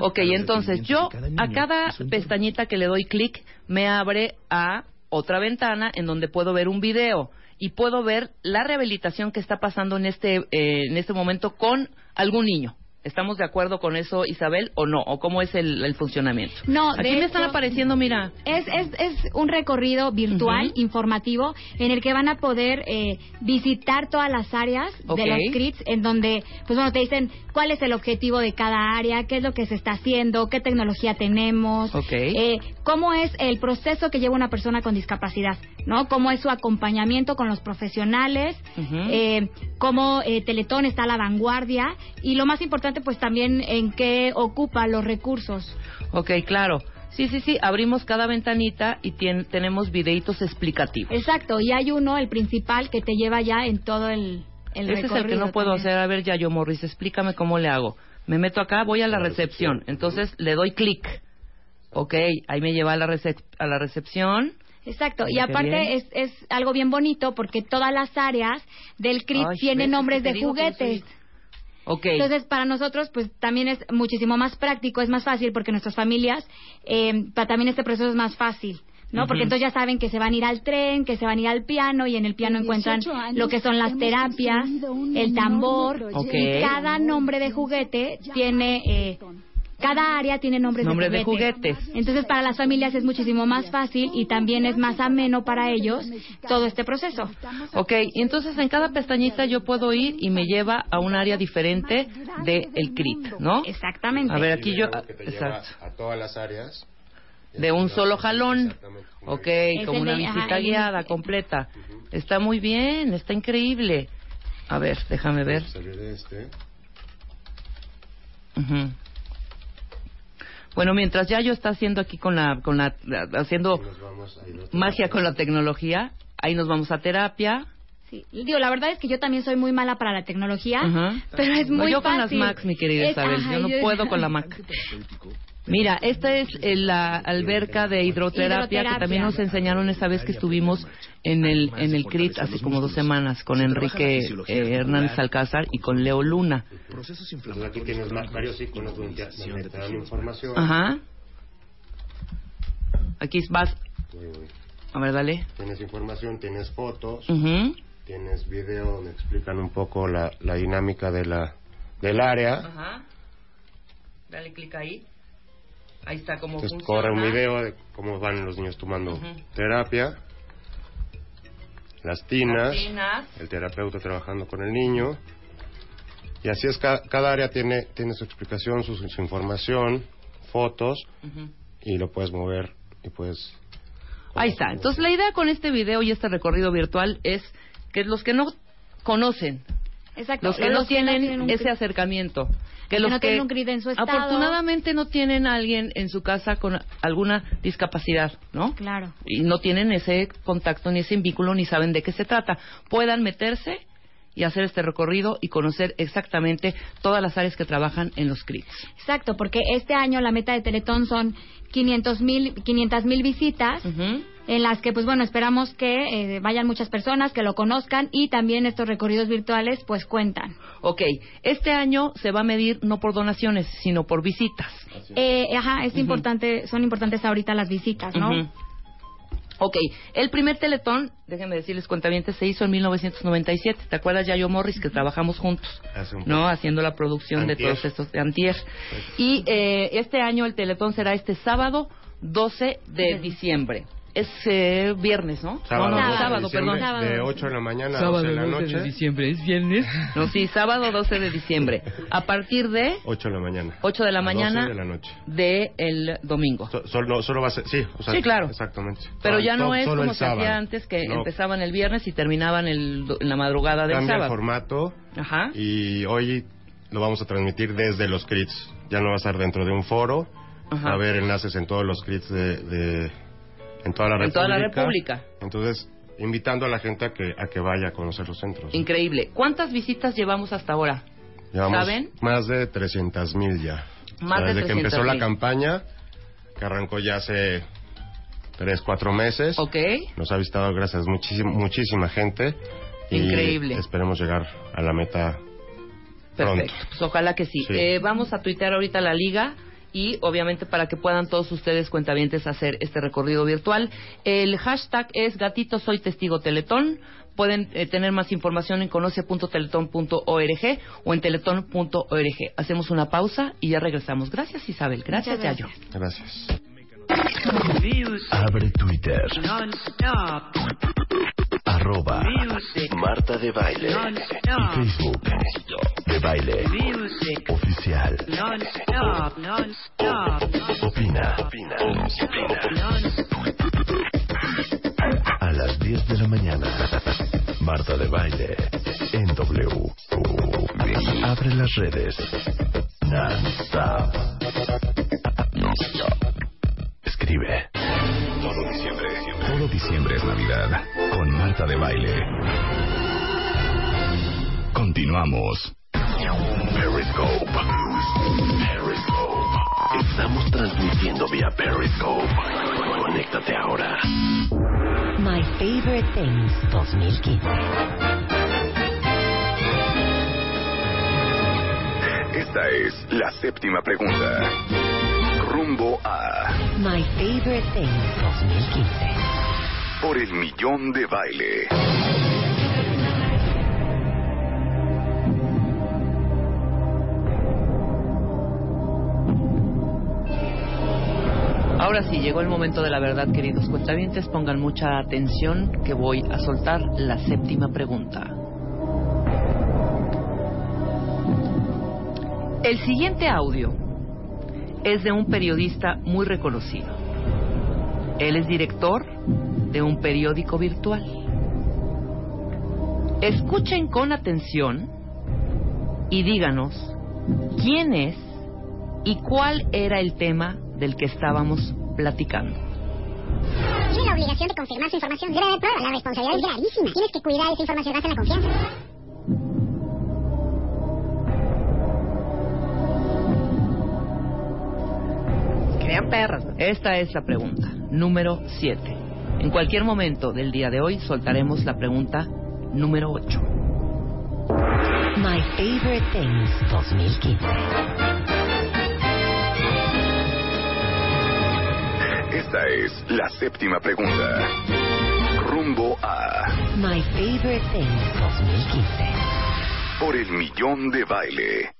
Ok, entonces yo de a cada pestañita que le doy clic me abre a otra ventana en donde puedo ver un video y puedo ver la rehabilitación que está pasando en este eh, en este momento con algún niño. ¿Estamos de acuerdo con eso, Isabel, o no? ¿O cómo es el, el funcionamiento? No, Aquí de me están apareciendo, mira. Es, es, es un recorrido virtual, informativo, en el que van a poder eh, visitar todas las áreas de los CRITs, en donde, pues bueno, te dicen cuál es el objetivo de cada área, qué es lo que se está haciendo, qué tecnología tenemos, eh, cómo es el proceso que lleva una persona con discapacidad, ¿no? Cómo es su acompañamiento con los profesionales, Ujú. eh, cómo eh, Teletón está a la vanguardia y lo más importante, pues también en qué ocupa los recursos. Ok, claro. Sí, sí, sí. Abrimos cada ventanita y tien- tenemos videitos explicativos. Exacto, y hay uno, el principal, que te lleva ya en todo el, el Ese es el que no puedo también. hacer. A ver, Yayo Morris, explícame cómo le hago. Me meto acá, voy a la recepción. Entonces le doy clic. Ok, ahí me lleva a la, recep- a la recepción. Exacto, y aparte es, es algo bien bonito porque todas las áreas del CRIT Ay, tienen nombres de juguetes. Soy- Ok. Entonces, para nosotros, pues también es muchísimo más práctico, es más fácil porque nuestras familias, eh, pa- también este proceso es más fácil. ¿no? Ujú. Porque entonces ya saben que se van a ir al tren, que se van a ir al piano y en el piano En encuentran 18 años lo que son las terapias, el tambor enorme Ok. y cada nombre de juguete tiene eh, cada área tiene nombres Nombres de de juguetes. juguetes. Entonces para las familias es muchísimo más fácil y también es más ameno para ellos todo este proceso. Ok, y entonces en cada pestañita yo puedo ir y me lleva a un área diferente del CRIT, ¿no? Exactamente. A ver, aquí yo... Exacto. a todas las áreas de un solo jalón. Ok, Es como una de- visita ajá, el- guiada completa. Está muy bien, está increíble. A ver, déjame ver. De este. Ujú. Bueno, mientras ya yo está haciendo aquí con la, con la, haciendo vamos magia con la tecnología, ahí nos vamos a terapia. Sí. Digo, la verdad es que yo también soy muy mala para la tecnología, Ajá. pero es No, muy yo con las fácil. Macs, mi querida Es- Isabel, ajá, yo no puedo con la Mac. Mira, esta es eh, la alberca de hidroterapia, que también nos enseñaron esa vez que estuvimos en el en el CRIT hace como dos semanas con Enrique eh, Hernández Alcázar y con Leo Luna. Procesos Aquí tienes varios iconos donde te, dan información. Ajá. Aquí vas. A ver, dale. Tienes información, tienes fotos, Ujú. tienes video donde explican un poco la, la dinámica de la, del área. Ajá. Dale clic ahí. Ahí está como Entonces funciona. corre un video de cómo van los niños tomando terapia. Las tinas. Las tinas. El terapeuta trabajando con el niño. Y así es, ca- cada área tiene, tiene su explicación, su, su información, fotos, y lo puedes mover y puedes... Ahí está. Entonces la idea con este video y este recorrido virtual es que los que no conocen, Exacto. los que no tienen un ese acercamiento, que que los no que tienen un CRID en su estado. afortunadamente no tienen a alguien en su casa con alguna discapacidad, ¿no? Claro. Y no tienen ese contacto ni ese vínculo ni saben de qué se trata. Puedan meterse y hacer este recorrido y conocer exactamente todas las áreas que trabajan en los CRITs. Exacto, porque este año la meta de Teletón son 500 mil 500 mil visitas, en las que, pues bueno, esperamos que eh, vayan muchas personas, que lo conozcan y también estos recorridos virtuales, pues cuentan. Ok, este año se va a medir no por donaciones, sino por visitas. Eh, ajá, es importante, son importantes ahorita las visitas, ¿no? Ujú. Ok, el primer teletón, déjenme decirles cuentavientes, se hizo en 1997. ¿Te acuerdas, Yayo Morris, que trabajamos juntos? ¿No? Haciendo la producción de todos estos de Antier. Y eh, este año el teletón será este sábado 12 de diciembre. Es eh, viernes, ¿no? Sábado, no, no, 12 de sábado, perdón. De 8 de la mañana a 12 de la noche. diciembre, ¿es viernes? No, sí, sábado 12 de diciembre. A partir de 8 de la mañana. 8 de la A 12 mañana de la noche. de el domingo. So- solo, solo va a ser... Sí, o sea, Sí, claro. Exactamente. Pero ya no es el como se sábado. hacía antes, que No. empezaban el viernes y terminaban el, en la madrugada del Cambia el sábado. formato Ajá. y hoy lo vamos a transmitir desde los CRITs. Ya no va a estar dentro de un foro. Ajá. Va a haber enlaces en todos los CRITs de, de- en toda la En República. toda la República. Entonces, invitando a la gente a que, a que vaya a conocer los centros. Increíble. ¿Cuántas visitas llevamos hasta ahora? Llevamos ¿Saben? más de 300 mil ya. Más de Desde que empezó 300,000. la campaña, que arrancó ya hace 3, 4 meses. Ok. Nos ha visitado, gracias, muchísima, muchísima gente. Y Increíble. Esperemos llegar a la meta Perfecto. pronto. Pues ojalá que sí. Sí. Eh, vamos a tuitear ahorita la liga y obviamente para que puedan todos ustedes cuentavientes hacer este recorrido virtual. El hashtag es gatito soy testigo teletón. Pueden eh, tener más información en conoce.teletón.org o en teletón.org. Hacemos una pausa y ya regresamos. Gracias Isabel. Gracias, Muchas Yayo. Gracias. Abre Twitter. Arroba Marta de Baile. Y Facebook. De Baile. Oficial. Opina. Opina. A las 10 de la mañana. Marta de Baile. En W. Abre las redes. Non-stop. Escribe. Todo diciembre. Todo diciembre es Navidad. Con Marta de Baile. Continuamos. Periscope. Periscope. Estamos transmitiendo vía Periscope. Conéctate ahora. My Favorite Things 2015. Esta es la séptima pregunta. Rumbo a My Favorite Things 2015. por el millón de baile. Ahora sí, llegó el momento de la verdad, queridos cuentavientes. Pongan mucha atención que voy a soltar la séptima pregunta. El siguiente audio es de un periodista muy reconocido. Él es director de un periódico virtual. Escuchen con atención y díganos quién es y cuál era el tema del que estábamos platicando. Tiene la obligación de confirmar su información. Debe haber prueba. La responsabilidad es gravísima. Tienes que cuidar esa información. Date la confianza. Crean perras. Esta es la pregunta número 7. En cualquier momento del día de hoy soltaremos la pregunta número 8. My Favorite Things 2015. Esta es la séptima pregunta. Rumbo a My Favorite Things 2015. por el millón de baile.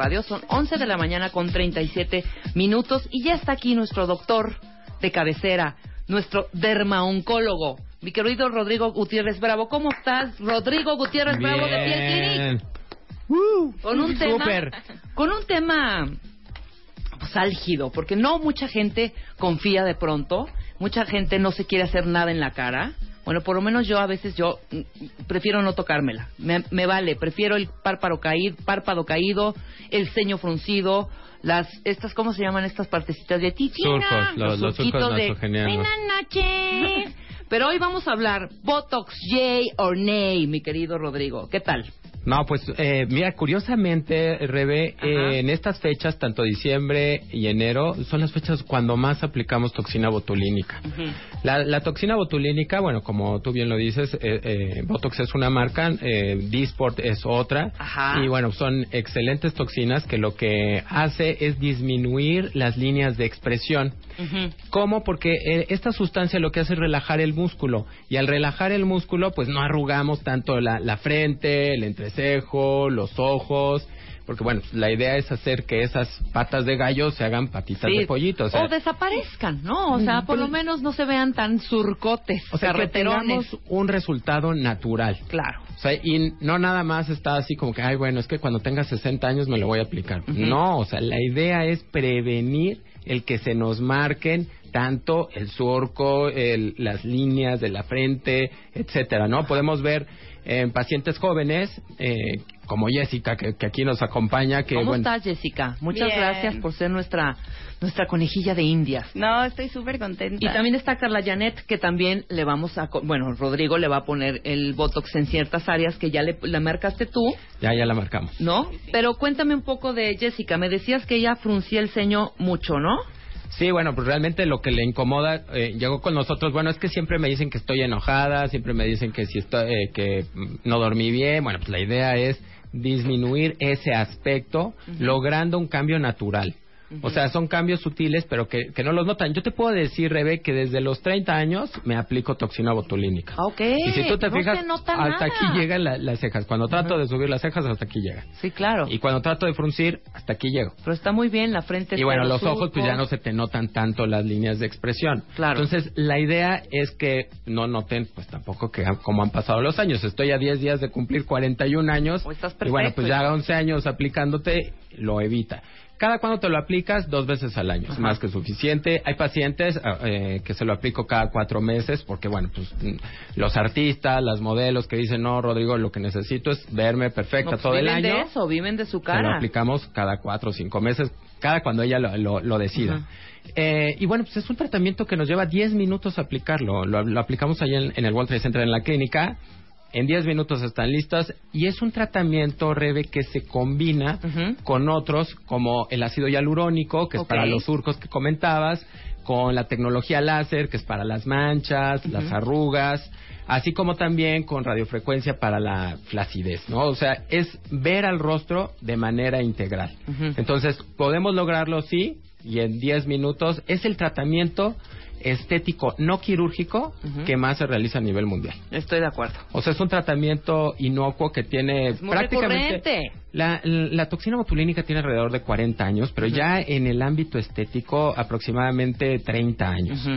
Radio, son 11 de la mañana con 37 minutos y ya está aquí nuestro doctor de cabecera, nuestro dermaoncólogo, mi querido Rodrigo Gutiérrez Bravo. ¿Cómo estás, Rodrigo Gutiérrez Bravo de Piel Clinic? Con un tema, con un tema pues, álgido, porque no mucha gente confía de pronto, mucha gente no se quiere hacer nada en la cara. Bueno, por lo menos yo a veces yo prefiero no tocármela. Me, me vale, prefiero el párpado caído, párpado caído, el ceño fruncido, las estas cómo se llaman estas partecitas de titina, Surcos, los- los surcos de buenas noches. Pero hoy vamos a hablar Botox, yay or nay, mi querido Rodrigo. ¿Qué tal? No, pues eh, mira, curiosamente, Rebe, eh, en estas fechas, tanto diciembre y enero, son las fechas cuando más aplicamos toxina botulínica. La, la toxina botulínica, bueno, como tú bien lo dices, eh, eh, Botox es una marca, eh, Dysport es otra, Ajá. y bueno, son excelentes toxinas que lo que hace es disminuir las líneas de expresión. ¿Cómo? Porque eh, esta sustancia lo que hace es relajar el músculo. Y al relajar el músculo, pues no arrugamos tanto la, la frente, el entrecejo, los ojos. Porque bueno, la idea es hacer que esas patas de gallo se hagan patitas Sí. de pollito. O sea, o desaparezcan, ¿no? O sea, por lo menos no se vean tan surcotes, o sea, que carreterones. tengamos un resultado natural. Claro. O sea, y no nada más está así como que, ay, bueno, es que cuando tenga 60 años me lo voy a aplicar. No, o sea, la idea es prevenir el que se nos marquen tanto el surco, el- las líneas de la frente, etcétera, ¿no? Podemos ver en pacientes jóvenes, eh, como Jessica, que, que aquí nos acompaña, que, ¿Cómo bueno, estás, Jessica? Muchas Bien. gracias por ser nuestra nuestra conejilla de indias. No, estoy súper contenta. Y también está Carla Janet, que también le vamos a... Bueno, Rodrigo le va a poner el Botox en ciertas áreas que ya le, le marcaste tú, ya, ya la marcamos. ¿no? Pero cuéntame un poco de Jessica. Me decías que ella fruncía el ceño mucho, ¿no? Sí, bueno, pues realmente lo que le incomoda, eh, llegó con nosotros, bueno, es que siempre me dicen que estoy enojada, siempre me dicen que si estoy, eh, que no dormí bien, bueno, pues la idea es disminuir ese aspecto logrando un cambio natural. O sea, son cambios sutiles, pero que, que no los notan. Yo te puedo decir, Rebe, que desde los 30 años me aplico toxina botulínica. Ok. Y si tú te no fijas, hasta nada. aquí llegan la- las cejas. Cuando trato de subir las cejas, hasta aquí llega. Sí, claro. Y cuando trato de fruncir, hasta aquí llego. Pero está muy bien, la frente Y bueno, los ojos pues ya no se te notan tanto las líneas de expresión. Claro. Entonces, la idea es que no noten pues tampoco que como han pasado los años. Estoy a 10 días de cumplir 41 años. estás y bueno, perfecto, pues ya hijo. 11 años aplicándote, lo evita. Cada cuando te lo aplicas, dos veces al año, es más que suficiente. Hay pacientes ah, eh, que se lo aplico cada cuatro meses, porque bueno, pues mm, los artistas, las modelos que dicen, no, Rodrigo, lo que necesito es verme perfecta No, pues todo el viven año. de eso, viven de su Se lo cara. aplicamos cada cuatro o cinco meses, cada cuando ella lo, lo- lo decida. Ajá. Eh, y bueno, pues es un tratamiento que nos lleva 10 minutos aplicarlo. Lo, lo aplicamos ahí en, en el World Trade Center en la clínica. En 10 minutos están listas y es un tratamiento, Rebe, que se combina con otros como el ácido hialurónico, que es para los surcos que comentabas, con la tecnología láser, que es para las manchas, las arrugas, así como también con radiofrecuencia para la flacidez, ¿no? O sea, es ver al rostro de manera integral. Entonces, podemos lograrlo, sí, y en 10 minutos es el tratamiento estético no quirúrgico que más se realiza a nivel mundial. Estoy de acuerdo. O sea, es un tratamiento inocuo que tiene muy prácticamente... recurrente. La, la toxina botulínica tiene alrededor de 40 años, pero ya en el ámbito estético aproximadamente 30 años.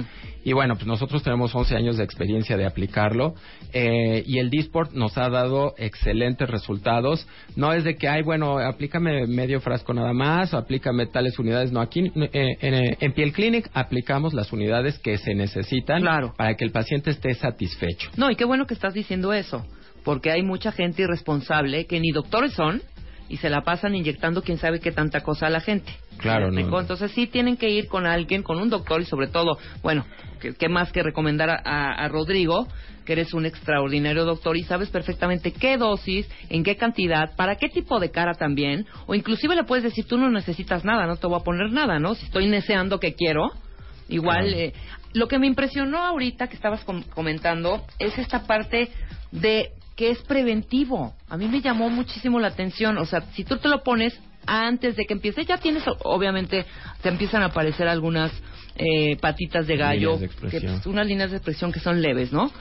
Y bueno, pues nosotros tenemos 11 años de experiencia de aplicarlo eh, y el Disport nos ha dado excelentes resultados. No es de que, ay, bueno, aplícame medio frasco nada más o aplícame tales unidades. No, aquí eh, en, en Piel Clinic aplicamos las unidades que se necesitan para que el paciente esté satisfecho. No, y qué bueno que estás diciendo eso, porque hay mucha gente irresponsable que ni doctores son y se la pasan inyectando quién sabe qué tanta cosa a la gente. Claro, ¿Me no. Entonces sí tienen que ir con alguien, con un doctor y sobre todo, bueno, qué, qué más que recomendar a, a- a Rodrigo, que eres un extraordinario doctor y sabes perfectamente qué dosis, en qué cantidad, para qué tipo de cara también, o inclusive le puedes decir, tú no necesitas nada, no te voy a poner nada, ¿no? Si estoy deseando que quiero, igual... Claro. eh, lo que me impresionó ahorita que estabas com- comentando es esta parte de que es preventivo. A mí me llamó muchísimo la atención. O sea, si tú te lo pones antes de que empiece, ya tienes, obviamente, te empiezan a aparecer algunas eh, patitas de gallo, Líneas de expresión. que, pues, unas líneas de expresión que son leves, ¿no?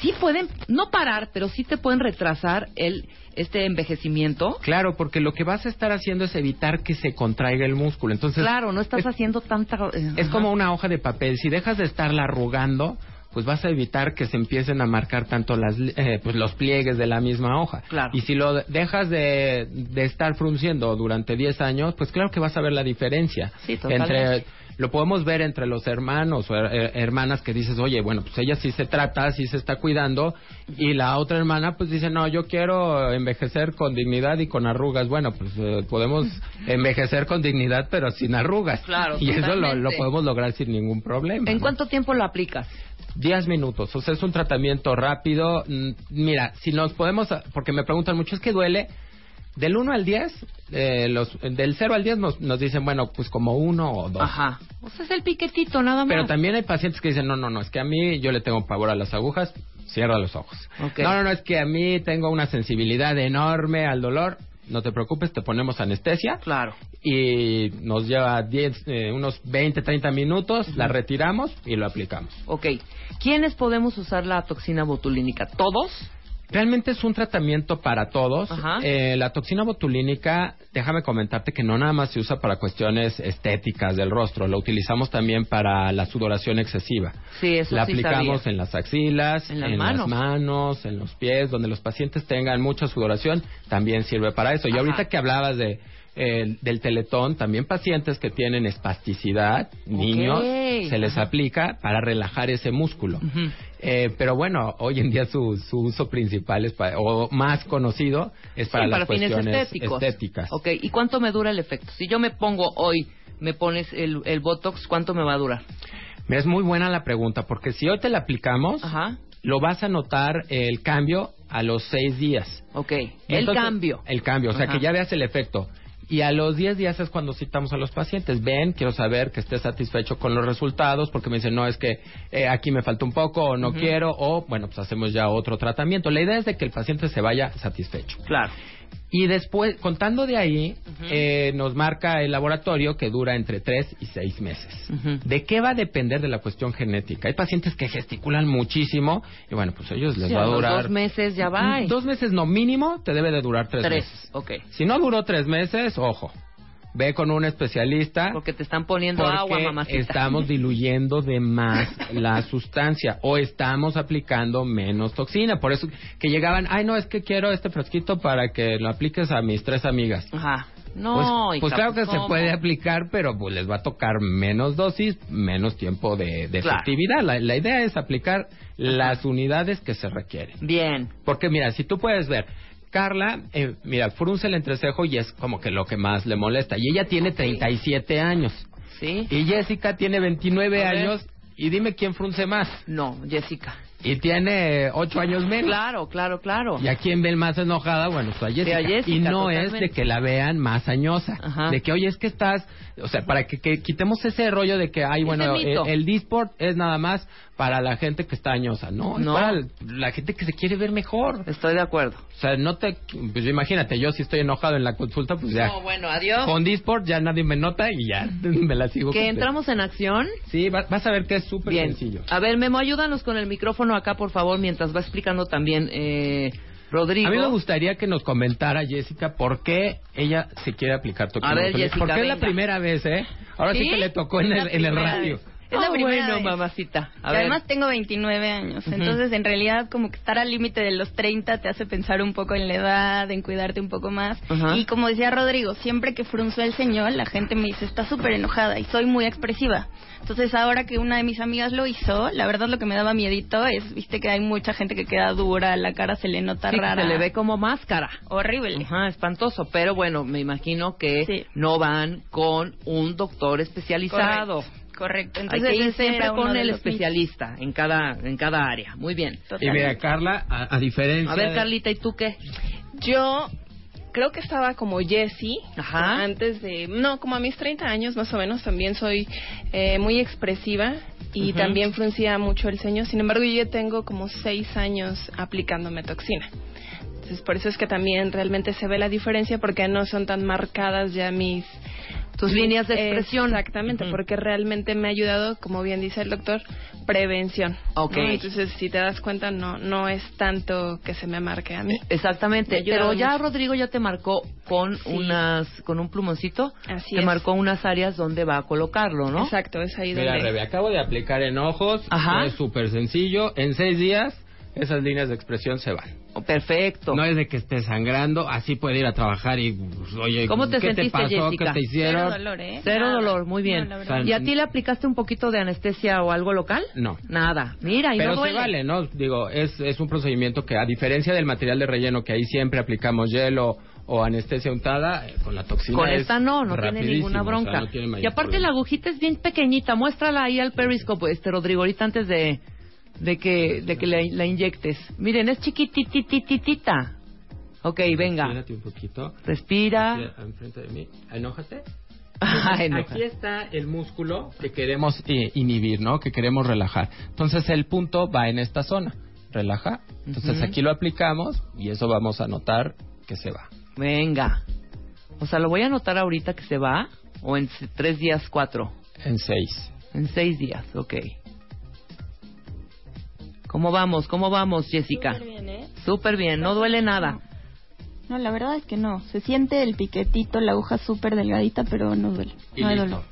Sí pueden, no parar, pero sí te pueden retrasar el este envejecimiento. Claro, porque lo que vas a estar haciendo es evitar que se contraiga el músculo. Entonces, claro, no estás haciendo tanta... eh, Es ajá. como una hoja de papel. Si dejas de estarla arrugando, pues vas a evitar que se empiecen a marcar tanto las, eh, pues los pliegues de la misma hoja. Claro. Y si lo de- dejas de, de estar frunciendo durante 10 años, pues claro que vas a ver la diferencia. Sí, entre Lo podemos ver entre los hermanos o her- her- hermanas que dices, oye, bueno, pues ella sí se trata, sí se está cuidando, y la otra hermana pues dice, no, yo quiero envejecer con dignidad y con arrugas. Bueno, pues eh, podemos envejecer con dignidad, pero sin arrugas. Claro, Y eso lo, lo podemos lograr sin ningún problema. ¿En ¿no? cuánto tiempo lo aplicas? 10 minutos, o sea, es un tratamiento rápido. Mm, Mira, si nos podemos, porque me preguntan mucho, es que duele. Del 1 al 10, eh, los, del 0 al 10 nos, nos dicen, bueno, pues como uno o dos. Ajá. O sea, es el piquetito nada más. Pero también hay pacientes que dicen, no, no, no, es que a mí yo le tengo pavor a las agujas, cierra los ojos. Ok. No, no, no, es que a mí tengo una sensibilidad enorme al dolor. No te preocupes, te ponemos anestesia. Claro. Y nos lleva 10, eh, unos 20, 30 minutos, la retiramos y lo aplicamos. Ok. ¿Quiénes podemos usar la toxina botulínica? ¿Todos? Realmente es un tratamiento para todos. Eh, la toxina botulínica, déjame comentarte que no nada más se usa para cuestiones estéticas del rostro, lo utilizamos también para la sudoración excesiva. Sí, eso la sí aplicamos sabía. en las axilas, En las manos. manos, en los pies, donde los pacientes tengan mucha sudoración, también sirve para eso. Y Ajá. ahorita que hablabas de eh, del teletón, también pacientes que tienen espasticidad, niños, se les Ajá. aplica para relajar ese músculo. Eh, pero bueno, hoy en día su, su uso principal es pa- o más conocido es para Sí, las para fines cuestiones estéticos. estéticas. Ok, ¿y cuánto me dura el efecto? Si yo me pongo hoy, me pones el, el Botox, ¿cuánto me va a durar? Es muy buena la pregunta porque si hoy te la aplicamos, lo vas a notar el cambio a los seis días. Ok, el cambio. El cambio, o sea Ajá. que ya veas el efecto. Y a los 10 días es cuando citamos a los pacientes. Ven, quiero saber que estés satisfecho con los resultados, porque me dicen, no, es que eh, aquí me falta un poco, o no quiero, o bueno, pues hacemos ya otro tratamiento. La idea es de que el paciente se vaya satisfecho. Claro. Y después, contando de ahí, eh, nos marca el laboratorio que dura entre 3 y 6 meses. ¿De qué va a depender de la cuestión genética? Hay pacientes que gesticulan muchísimo y bueno, pues a ellos les Sí, va a durar... dos meses ya va. Dos meses no, mínimo te debe de durar tres, Tres, meses. ok. Si no duró tres meses, ojo, ve con un especialista. Porque te están poniendo agua, mamacita. estamos diluyendo de más la sustancia o estamos aplicando menos toxina. Por eso que llegaban, ay no, es que quiero este frasquito para que lo apliques a mis tres amigas. Ajá. No, pues, pues claro que se ¿cómo? puede aplicar, pero pues les va a tocar menos dosis, menos tiempo de, de Claro. efectividad. La, la idea es aplicar las unidades que se requieren. Bien. Porque mira, si tú puedes ver, Carla, eh, mira, frunce el entrecejo y es como que lo que más le molesta. Y ella tiene 37 años. Sí. Y Jessica tiene 29 A ver. años. Y dime quién frunce más. No, Jessica. Y tiene ocho años menos. Claro, claro, claro. ¿Y a quién ven más enojada? Bueno, a Jessica. a Jessica, y no totalmente. es de que la vean más añosa. Ajá. De que, oye, es que estás... O sea, para que, que quitemos ese rollo de que, ay, bueno, el, el Disport es nada más para la gente que está añosa. No, es No. para la gente que se quiere ver mejor. Estoy de acuerdo. O sea, no te... Pues imagínate, yo si estoy enojado en la consulta, pues ya... No, bueno, adiós. Con Disport ya nadie me nota y ya me la sigo. Que entramos en acción. Sí, va- vas a ver que es súper sencillo. A ver, Memo, ayúdanos con el micrófono acá, por favor, mientras va explicando también eh, Rodrigo. A mí me gustaría que nos comentara, Jessica, por qué ella se quiere aplicar toquín A ver, Porque es la primera vez, ¿eh? Ahora sí, ¿Sí? que le tocó en el, en radio. vez. Es la Ah, primera bueno, vez. mamacita. A Y ver. además tengo 29 años, entonces en realidad como que estar al límite de los 30 te hace pensar un poco en la edad, en cuidarte un poco más. Y como decía Rodrigo, siempre que frunzo el ceño, la gente me dice, está súper enojada y soy muy expresiva. Entonces ahora que una de mis amigas lo hizo, la verdad lo que me daba miedito es, viste que hay mucha gente que queda dura, la cara se le nota Sí, rara. se le ve como máscara. Horrible. Ajá, espantoso. Pero bueno, me imagino que no van con un doctor especializado. Correcto. Hay Entonces que ir siempre con el especialista en cada en cada área. Muy bien. Y mira, Carla, a, a diferencia A ver, de- Carlita, ¿y tú qué? Yo creo que estaba como Jessie Ajá. antes de no como a mis 30 años más o menos también soy eh, muy expresiva y también fruncía mucho el ceño sin embargo yo ya tengo como seis años aplicándome toxina entonces por eso es que también realmente se ve la diferencia porque no son tan marcadas ya mis Tus líneas de expresión. exactamente porque realmente me ha ayudado como bien dice el doctor prevención Ok. ¿no? entonces si te das cuenta no no es tanto que se me marque a mí Exactamente, pero ya mucho. Rodrigo ya te marcó con unas con un plumoncito, Así te es. marcó unas áreas donde va a colocarlo, ¿no? Exacto, es ahí Mira, donde Rebe, acabo de aplicar en ojos. Ajá. Es súper sencillo. En seis días, esas líneas de expresión se van. Perfecto. No es de que esté sangrando, así puede ir a trabajar y, pues, oye, ¿Cómo te ¿qué sentiste, te pasó? Jessica? ¿Qué te hicieron? Cero dolor, ¿eh? Cero Nada. dolor, muy bien. No. ¿Y a ti le aplicaste un poquito de anestesia o algo local? No. Nada. Mira, y Pero no se vale, ¿no? Digo, es, es un procedimiento que, a diferencia del material de relleno, que ahí siempre aplicamos hielo o anestesia untada, eh, con la toxina Con es esta no, no tiene ninguna o sea, bronca. no tiene mayor y aparte problema. la agujita es bien pequeñita, muéstrala ahí al periscope, este Rodrigo, ahorita antes de, de que, de que la, la inyectes. Miren, es chiquititititita. Ok, venga. Espérate un poquito. Respira. Enfrente de mí. Enójate. Ah. Aquí está el músculo que queremos eh, inhibir, ¿no? Que queremos relajar. Entonces el punto va en esta zona. Relaja. Entonces aquí lo aplicamos y eso vamos a notar que se va. Venga. O sea, lo voy a anotar ahorita que se va, o en tres días, cuatro. En seis. En seis días, ok. ¿Cómo vamos? ¿Cómo vamos, Jessica? Súper bien, ¿eh? Súper bien, no duele nada. No, la verdad es que no. Se siente el piquetito, la aguja súper delgadita, pero no duele. Y no hay listo. dolor.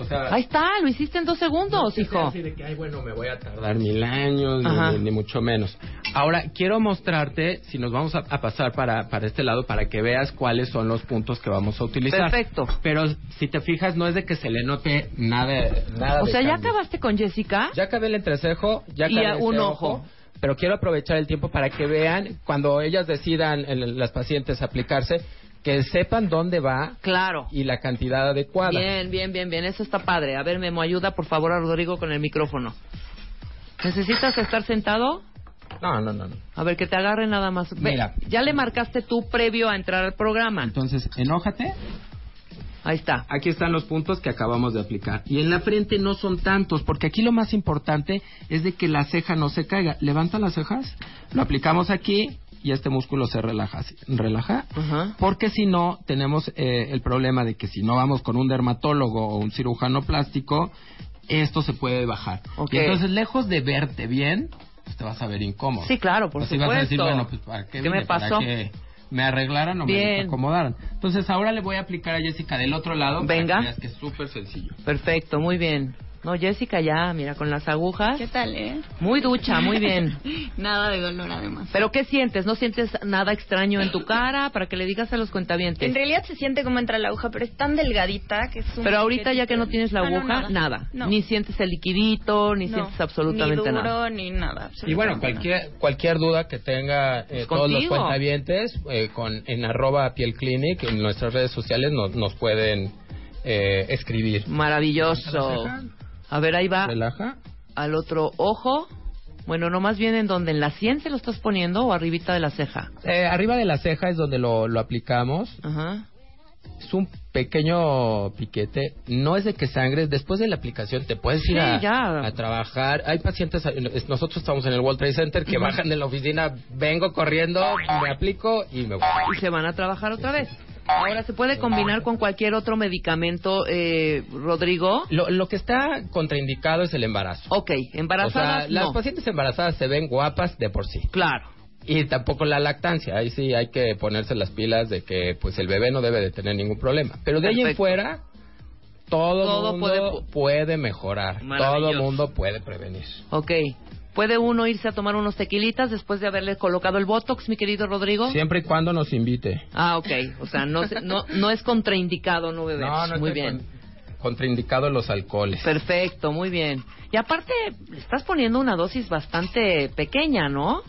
O sea, Ahí está, lo hiciste en dos segundos, sea hijo. así de que, ay, bueno, me voy a tardar mil años, ni- mucho menos. Ahora, quiero mostrarte, si nos vamos a, a pasar para, para este lado, para que veas cuáles son los puntos que vamos a utilizar. Perfecto. Pero si te fijas, no es de que se le note nada, nada O de sea, ¿ya acabaste con Jessica? Ya acabé el entrecejo, ya Y acabé este un ojo. Pero quiero aprovechar el tiempo para que vean, cuando ellas decidan, el- las pacientes, aplicarse, que sepan dónde va Claro. y la cantidad adecuada. Bien, bien, bien, bien. Eso está padre. A ver, Memo, ayuda por favor a Rodrigo con el micrófono. ¿Necesitas estar sentado? No, no, no. no. A ver, que te agarre nada más. Ve, Mira. Ya le marcaste tú previo a entrar al programa. Entonces, enójate. Ahí está. Aquí están los puntos que acabamos de aplicar. Y en la frente no son tantos, porque aquí lo más importante es de que la ceja no se caiga. Levanta las cejas, lo aplicamos aquí y este músculo se relaja. Relaja. Porque si no, tenemos eh, el problema de que si no vamos con un dermatólogo o un cirujano plástico, esto se puede bajar. Y entonces, lejos de verte bien, pues te vas a ver incómodo. Sí, claro, por Así supuesto. vas a decir, bueno, pues ¿para qué, ¿Qué me pasó? me arreglaran o Bien. me acomodaran? Entonces, ahora le voy a aplicar a Jessica del otro lado. Venga. Para que veas que es súper sencillo. Perfecto, muy bien. No, Jessica ya, mira, con las agujas. ¿Qué tal, eh? Muy ducha, muy bien. Nada de dolor, además. ¿Pero qué sientes? ¿No sientes nada extraño en tu cara para que le digas a los cuentavientes? En realidad se siente como entra la aguja, pero es tan delgadita que es un Pero ahorita ya que no tienes la Ah, no, aguja, nada. No. Ni sientes el liquidito, ni No. sientes absolutamente ni duro, nada. ni nada. Y bueno, cualquier cualquier duda que tenga eh, todos los cuentavientes, eh, con, en arroba piel clinic, en nuestras redes sociales nos, nos pueden eh, escribir. Maravilloso. A ver, ahí va Relaja. al otro ojo. Bueno, no más bien en donde en la sien se lo estás poniendo o arribita de la ceja. Eh, arriba de la ceja es donde lo, lo aplicamos. Ajá. Es un pequeño piquete, no es de que sangres. Después de la aplicación te puedes ir Sí, a, trabajar. Hay pacientes, es- nosotros estamos en el World Trade Center que bajan de la oficina, vengo corriendo, me aplico y me voy. Y se van a trabajar otra vez. Ahora, ¿se puede combinar con cualquier otro medicamento, eh, Rodrigo? Lo, lo que está contraindicado es el embarazo. Ok, embarazadas O sea, las pacientes embarazadas se ven guapas de por sí. Claro. Y tampoco la lactancia. Ahí sí hay que ponerse las pilas de que pues el bebé no debe de tener ningún problema. Pero de ahí en Perfecto. fuera, todo, Todo mundo puede- puede, mejorar. Todo mundo puede prevenir. Ok. ¿Puede uno irse a tomar unos tequilitas después de haberle colocado el Botox, mi querido Rodrigo? Siempre y cuando nos invite. Ah, ok. O sea, no, no, no es contraindicado no beber. No, no muy bien. con- contraindicado los alcoholes. Perfecto, muy bien. Y aparte, le estás poniendo una dosis bastante pequeña, ¿no?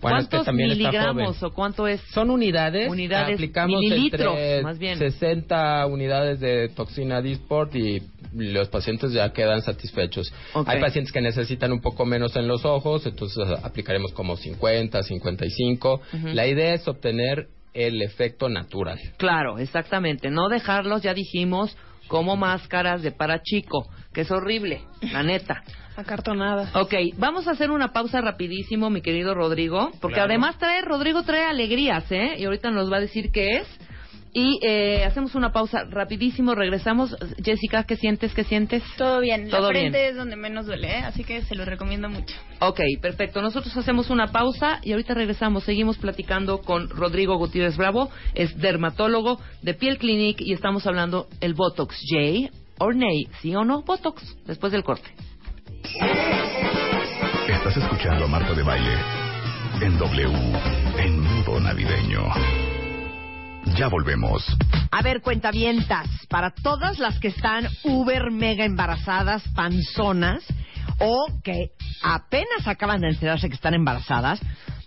Bueno, es que ¿Cuántos también está miligramos o cuánto es? Son unidades. Unidades, aplicamos mililitros, entre más bien. 60 unidades de toxina Disport y los pacientes ya quedan satisfechos. Hay pacientes que necesitan un poco menos en los ojos, entonces aplicaremos como 50, 55. Ujú. La idea es obtener el efecto natural. Claro, exactamente. No dejarlos, ya dijimos, como máscaras de para chico, que es horrible, la neta. Acartonada. Ok, vamos a hacer una pausa rapidísimo, mi querido Rodrigo, porque Claro. además trae, Rodrigo trae alegrías, ¿eh? Y ahorita nos va a decir qué es. Y eh, hacemos una pausa rapidísimo, regresamos. Jessica, ¿qué sientes? ¿Qué sientes? Todo bien. Todo la frente bien. es donde menos duele, ¿eh? así que se lo recomiendo mucho. Ok, perfecto. Nosotros hacemos una pausa y ahorita regresamos. Seguimos platicando con Rodrigo Gutiérrez Bravo, es dermatólogo de Piel Clinic y estamos hablando el Botox. J or Nay, ¿sí o no? Botox, después del corte. Estás escuchando a Marta de Baile en W, en modo navideño. Ya volvemos. A ver, cuentavientas, para todas las que están uber mega embarazadas, panzonas, o que apenas acaban de enterarse que están embarazadas,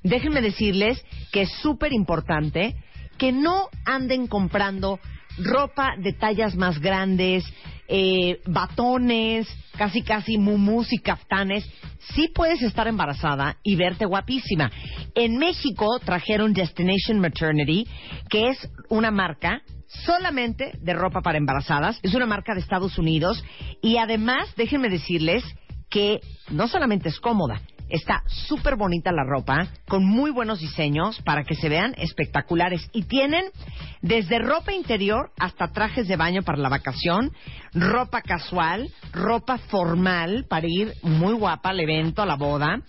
déjenme decirles que es súper importante que no anden comprando ropa de tallas más grandes, eh, batones, casi casi mumus y caftanes. Sí puedes estar embarazada y verte guapísima. En México trajeron Destination Maternity, que es una marca solamente de ropa para embarazadas. Es una marca de Estados Unidos y además, déjenme decirles que no solamente es cómoda, está súper bonita la ropa, con muy buenos diseños para que se vean espectaculares. Y tienen desde ropa interior hasta trajes de baño para la vacación, ropa casual, ropa formal para ir muy guapa al evento, a la boda.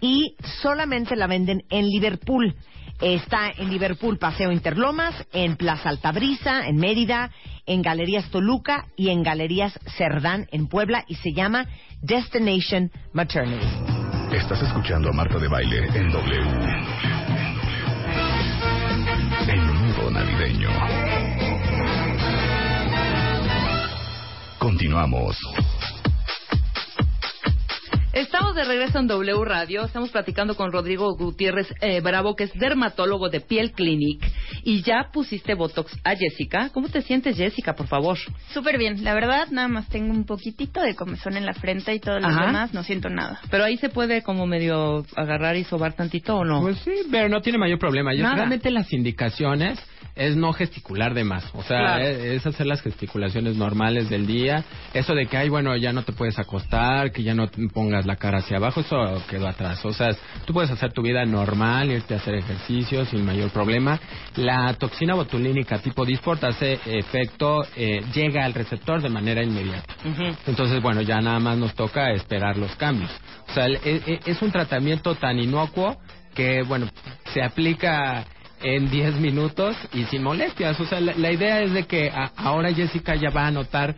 Y solamente la venden en Liverpool. Está en Liverpool Paseo Interlomas, en Plaza Altabrisa, en Mérida, en Galerías Toluca y en Galerías Cerdán en Puebla y se llama Destination Maternity. Estás escuchando a Marta de Baile en W. En modo navideño. Continuamos. Estamos de regreso en W Radio. Estamos platicando con Rodrigo Gutiérrez eh, Bravo, que es dermatólogo de Piel Clinic. Y ya pusiste Botox a Jessica. ¿Cómo te sientes, Jessica, por favor? Súper bien, la verdad, nada más tengo un poquitito de comezón en la frente y todo lo demás no siento nada. Pero ahí se puede como medio agarrar y sobar tantito o no? Pues sí, pero no tiene mayor problema. Yo- Nada. realmente las indicaciones es no gesticular de más. O sea, Claro. es, es hacer las gesticulaciones normales del día. Eso de que, ay, bueno, ya no te puedes acostar, que ya no te pongas la cara hacia abajo, eso quedó atrás. O sea, tú puedes hacer tu vida normal, irte a hacer ejercicio sin mayor problema. La toxina botulínica tipo Dysport hace efecto, eh, llega al receptor de manera inmediata. Entonces, bueno, ya nada más nos toca esperar los cambios. O sea, el- e- e- es un tratamiento tan inocuo que, bueno, se aplica en 10 minutos y sin molestias. O sea, la, la idea es de que a- ahora Jessica ya va a notar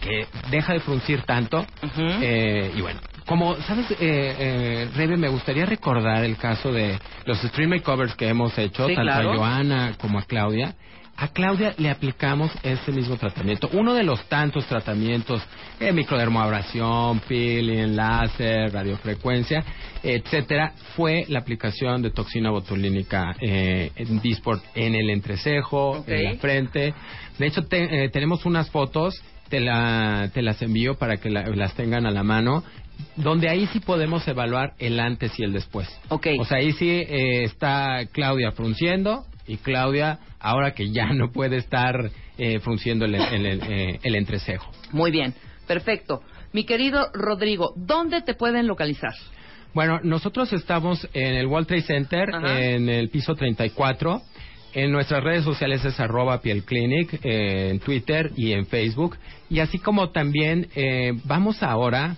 que deja de fruncir tanto. Eh, y bueno, como, ¿sabes, eh, eh, Rebe? Me gustaría recordar el caso de los stream makeovers que hemos hecho, Sí, tanto claro. a Joana como a Claudia. A Claudia le aplicamos este mismo tratamiento. Uno de los tantos tratamientos, eh, microdermoabrasión, peeling, láser, radiofrecuencia, etcétera, fue la aplicación de toxina botulínica eh, en Dysport en el entrecejo, en la frente. De hecho, te- eh, tenemos unas fotos te, la, te las envío para que la- las tengan a la mano. Donde ahí sí podemos evaluar el antes y el después. Ok. O sea, ahí sí eh, está Claudia frunciendo y Claudia, ahora que ya no puede estar eh, frunciendo el, el- el, eh, el entrecejo. Muy bien, perfecto. Mi querido Rodrigo, ¿dónde te pueden localizar? Bueno, nosotros estamos en el World Trade Center, Ajá. en el piso 34. En nuestras redes sociales es arroba piel clinic, eh, en Twitter y en Facebook. Y así como también eh, vamos ahora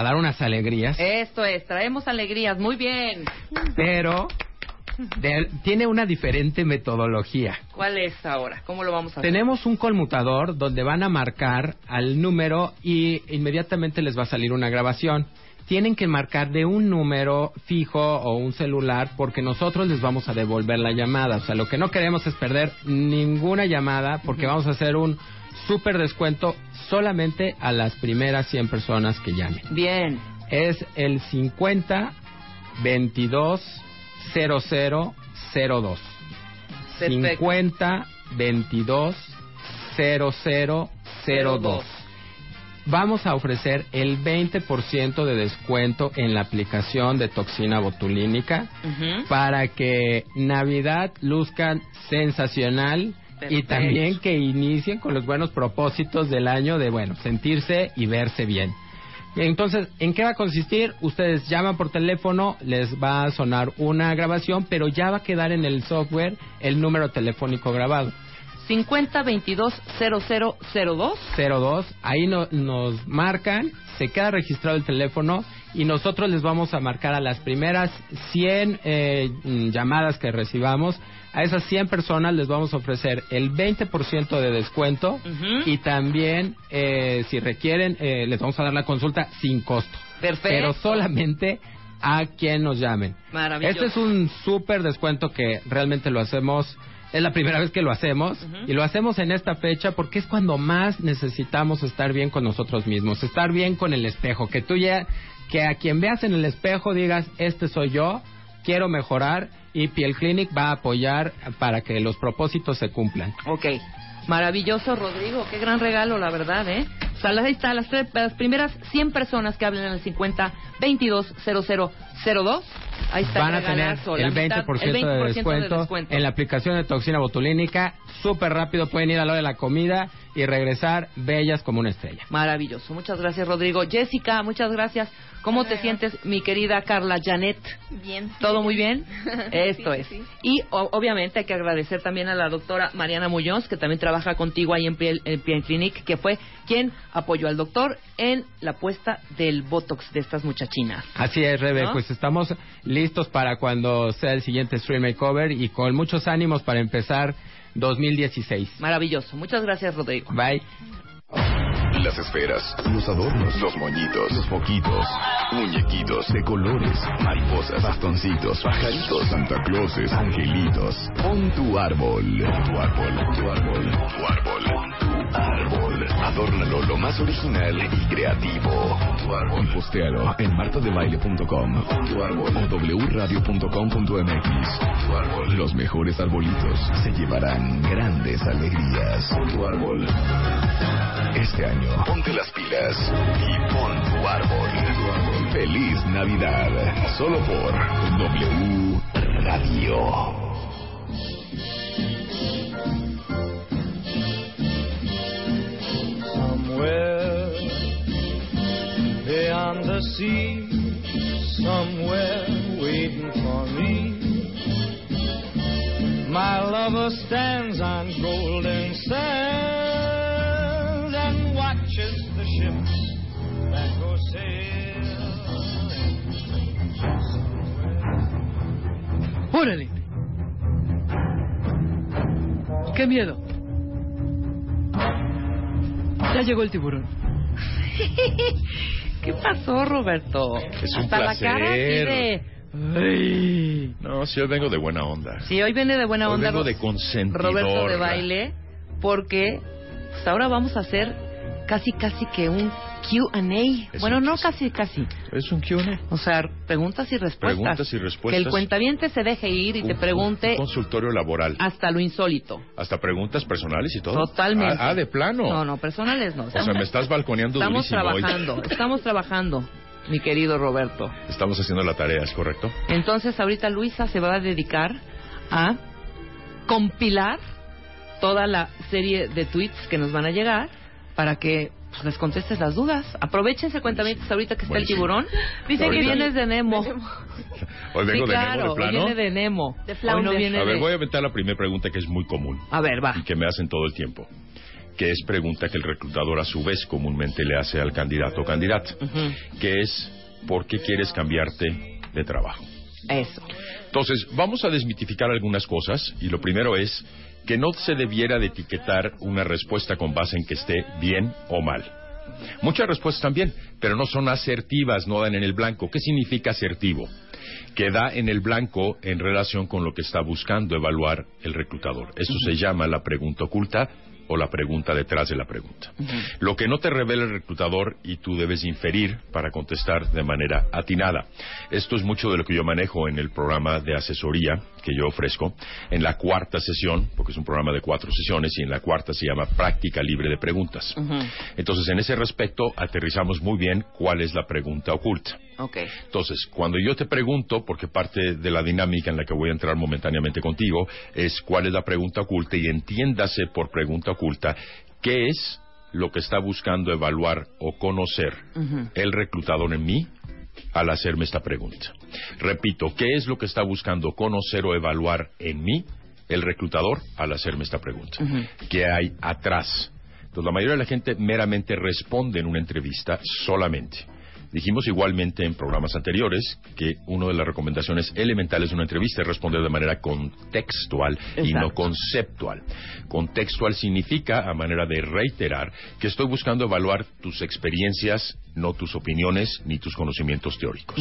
a dar unas alegrías, Esto es, traemos alegrías, muy bien. pero de- tiene una diferente metodología. ¿Cuál es ahora? ¿Cómo lo vamos a hacer? Tenemos un conmutador donde van a marcar al número y inmediatamente les va a salir una grabación. Tienen que marcar de un número fijo o un celular porque nosotros les vamos a devolver la llamada. O sea, lo que no queremos es perder ninguna llamada porque vamos a hacer un súper descuento solamente a las primeras 100 personas que llamen. Bien. Es el 50 22 00 02. Perfecto. 50 22 00 02. Vamos a ofrecer el 20% de descuento en la aplicación de toxina botulínica para que Navidad luzcan sensacional y también que inicien con los buenos propósitos del año de, bueno, sentirse y verse bien. Entonces, ¿en qué va a consistir? Ustedes llaman por teléfono, les va a sonar una grabación, pero ya va a quedar en el software el número telefónico grabado. 50 22 0002. 02, ahí no- nos marcan, se queda registrado el teléfono y nosotros les vamos a marcar a las primeras 100 eh, llamadas que recibamos. A esas 100 personas les vamos a ofrecer el 20% de descuento y también, eh, si requieren, eh, les vamos a dar la consulta sin costo. Perfecto. Pero solamente a quien nos llamen. Maravilloso. Este es un súper descuento que realmente lo hacemos. Es la primera vez que lo hacemos y lo hacemos en esta fecha porque es cuando más necesitamos estar bien con nosotros mismos, estar bien con el espejo, que tú ya, que a quien veas en el espejo digas, este soy yo, quiero mejorar y Piel Clinic va a apoyar para que los propósitos se cumplan. Ok. Maravilloso, Rodrigo. Qué gran regalo, la verdad, ¿eh? O sea, ahí está, las, tres- las primeras 100 personas que hablen en el 50 22 0002. Ahí está Van a tener el 20%, mitad- el 20% de, descuento descuento. en la aplicación de toxina botulínica. Súper rápido, pueden ir a la hora de la comida y regresar bellas como una estrella. Maravilloso. Muchas gracias, Rodrigo. Jessica, muchas gracias. ¿Cómo te sientes, mi querida Carla Janet? Bien. ¿Todo muy bien? Esto Sí, es. sí. Y o- obviamente hay que agradecer también a la doctora Mariana Muñoz, que también trabaja contigo ahí en Piel, en Piel Clinic, que fue quien apoyó al doctor en la puesta del Botox de estas muchachinas. Así es, Rebe, ¿No? pues estamos listos para cuando sea el siguiente Stream Makeover y con muchos ánimos para empezar 2016. Maravilloso. Muchas gracias, Rodrigo. Bye. Las esferas, los adornos, los moñitos, los foquitos, muñequitos de colores, mariposas, bastoncitos, pajaritos, Santa Clauses, angelitos. Pon tu árbol, pon tu árbol, pon tu árbol, pon tu árbol, pon tu árbol. Adórnalo lo más original y creativo. Pon tu árbol. Y postéalo en martadebaile.com Pon tu árbol o wradio.com.mx. Pon tu árbol. Los mejores arbolitos se llevarán grandes alegrías. Pon tu árbol. Este ponte las pilas y pon tu árbol. Feliz Navidad. Solo por W Radio. Somewhere beyond the sea, somewhere waiting for me. My lover stands on golden sands and watches the ships that go sailing. ¡Órale! ¡Qué miedo! Ya llegó el tiburón. ¿Qué pasó, Roberto? Es un Hasta la cara así de... Ay. No, si hoy vengo de buena onda. Sí, hoy viene de buena Hoy onda vengo de consentidor. Roberto de baile, porque pues ahora vamos a hacer casi casi que un Q&A. Bueno, no casi, casi. Es un Q&A. O sea, preguntas y respuestas. Preguntas y respuestas. Que el cuentaviente se deje ir y te Un- pregunte un consultorio laboral. hasta lo insólito. Hasta preguntas personales y todo. Totalmente. Ah, ah, de plano. No, no, personales no. O sea, me estás balconeando Estamos durísimo hoy. trabajando, estamos trabajando, mi querido Roberto. Estamos haciendo la tarea, ¿es correcto? Entonces, ahorita Luisa se va a dedicar a compilar toda la serie de tweets que nos van a llegar para que pues, les contestes las dudas. Aprovechense, cuentamientos, ahorita que está el tiburón. Dice que vienes de Nemo. Hoy vengo sí, de claro, Nemo de plano. viene de Nemo. De Hoy no Flounder. viene A ver, de... voy a aventar la primera pregunta que es muy común. A ver, va. Y que me hacen todo el tiempo. Que es pregunta que el reclutador a su vez comúnmente le hace al candidato o candidata. Que es, ¿por qué quieres cambiarte de trabajo? Eso. Entonces, vamos a desmitificar algunas cosas y lo primero es que no se debiera de etiquetar una respuesta con base en que esté bien o mal. Muchas respuestas también, pero no son asertivas, no dan en el blanco. ¿Qué significa asertivo? Que da en el blanco en relación con lo que está buscando evaluar el reclutador. Esto se llama la pregunta oculta o la pregunta detrás de la pregunta. Lo que no te revela el reclutador y tú debes inferir para contestar de manera atinada. Esto es mucho de lo que yo manejo en el programa de asesoría que yo ofrezco. En la cuarta sesión, porque es un programa de cuatro sesiones, y en la cuarta se llama práctica libre de preguntas. Entonces, en ese respecto, aterrizamos muy bien cuál es la pregunta oculta. Ok. Entonces, cuando yo te pregunto, porque parte de la dinámica en la que voy a entrar momentáneamente contigo, es cuál es la pregunta oculta y entiéndase por pregunta oculta qué es lo que está buscando evaluar o conocer el reclutador en mí al hacerme esta pregunta. Repito, ¿qué es lo que está buscando conocer o evaluar en mí el reclutador al hacerme esta pregunta? ¿Qué hay atrás? Entonces, la mayoría de la gente meramente responde en una entrevista solamente. Dijimos igualmente en programas anteriores que una de las recomendaciones elementales de una entrevista es responder de manera contextual y no conceptual. Contextual significa, a manera de reiterar, que estoy buscando evaluar tus experiencias, no tus opiniones ni tus conocimientos teóricos.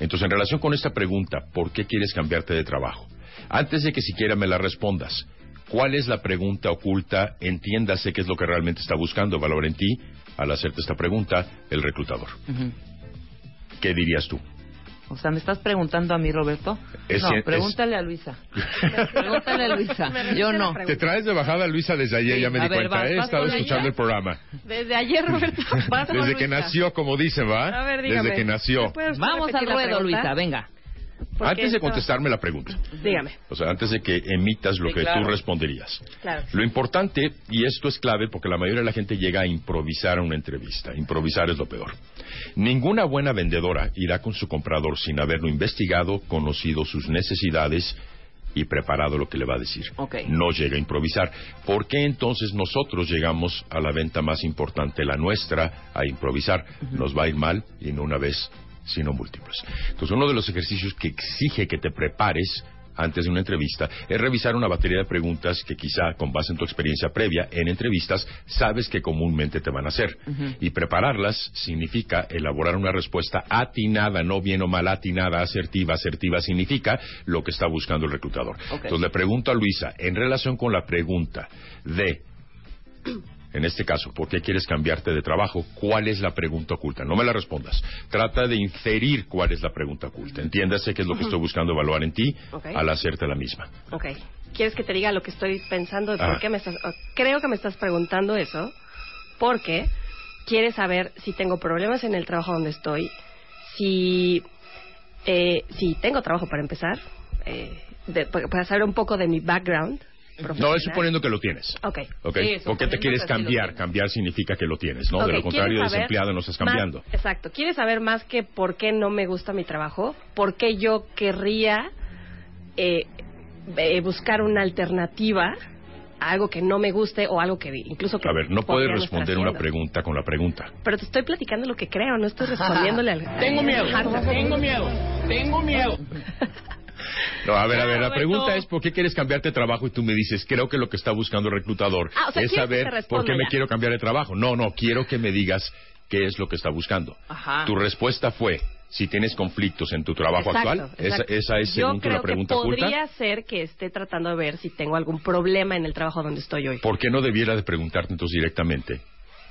Entonces, en relación con esta pregunta, ¿por qué quieres cambiarte de trabajo? Antes de que siquiera me la respondas, ¿cuál es la pregunta oculta? Entiéndase qué es lo que realmente está buscando evaluar en ti al hacerte esta pregunta el reclutador. Ujú. ¿Qué dirías tú? O sea, ¿me estás preguntando a mí, Roberto? Es no, cien- es- pregúntale a Luisa. pregúntale a Luisa. Yo no. Te traes de bajada a Luisa desde ayer, Sí, ya me a di ver, cuenta. vas- He vas estado escuchando ella. el programa. Desde ayer, Roberto. vas Desde que Luisa. nació, como dicen, ¿va? A ver, dígame. Desde que nació. ¿Me puedes Vamos al ruedo, pregunta? Luisa, venga. Antes de contestarme la pregunta, Dígame. o sea, antes de que emitas lo Sí, que claro. tú responderías. Claro. Lo importante, y esto es clave porque la mayoría de la gente llega a improvisar a una entrevista. Improvisar es lo peor. Ninguna buena vendedora irá con su comprador sin haberlo investigado, conocido sus necesidades y preparado lo que le va a decir. Ok. No llega a improvisar. ¿Por qué entonces nosotros llegamos a la venta más importante, la nuestra, a improvisar? Nos va a ir mal y no una vez, sino múltiples. Entonces, uno de los ejercicios que exige que te prepares antes de una entrevista es revisar una batería de preguntas que quizá con base en tu experiencia previa en entrevistas sabes que comúnmente te van a hacer. Y prepararlas significa elaborar una respuesta atinada, no bien o mal atinada, asertiva. Asertiva significa lo que está buscando el reclutador. Entonces le pregunto a Luisa, en relación con la pregunta de en este caso, ¿por qué quieres cambiarte de trabajo? ¿Cuál es la pregunta oculta? No me la respondas. Trata de inferir cuál es la pregunta oculta. Entiéndase qué es lo que estoy buscando evaluar en ti al hacerte la misma. Ok. ¿Quieres que te diga lo que estoy pensando? de Ah. ¿Por qué me estás...? Creo que me estás preguntando eso porque quieres saber si tengo problemas en el trabajo donde estoy, si, eh, si tengo trabajo para empezar, eh, de- pa- para saber un poco de mi background. No, es suponiendo que lo tienes. Ok. ¿Ok? Sí, ¿Por qué te quieres cambiar? cambiar significa que lo tienes, ¿no? De lo contrario, ¿quieres saber desempleado no estás más- cambiando. exacto. ¿Quieres saber más que por qué no me gusta mi trabajo? ¿Por qué yo querría eh, eh, buscar una alternativa a algo que no me guste o algo que incluso que A ver, no puedes responder una pregunta con la pregunta. Pero te estoy platicando lo que creo, no estoy respondiéndole al... Tengo miedo, tengo miedo, tengo miedo. No, a ver, a ver, la pregunta es ¿por qué quieres cambiarte de trabajo? Y tú me dices, creo que lo que está buscando el reclutador Ah, o sea, es ¿quieres que saber por qué me quiero cambiar de trabajo. No, no, quiero que me digas qué es lo que está buscando. Ajá. Tu respuesta fue, si tienes conflictos en tu trabajo Exacto, actual, exacto. Esa, esa es Yo según creo la pregunta que oculta. podría ser que esté tratando de ver si tengo algún problema en el trabajo donde estoy hoy. ¿Por qué no debiera de preguntarte entonces directamente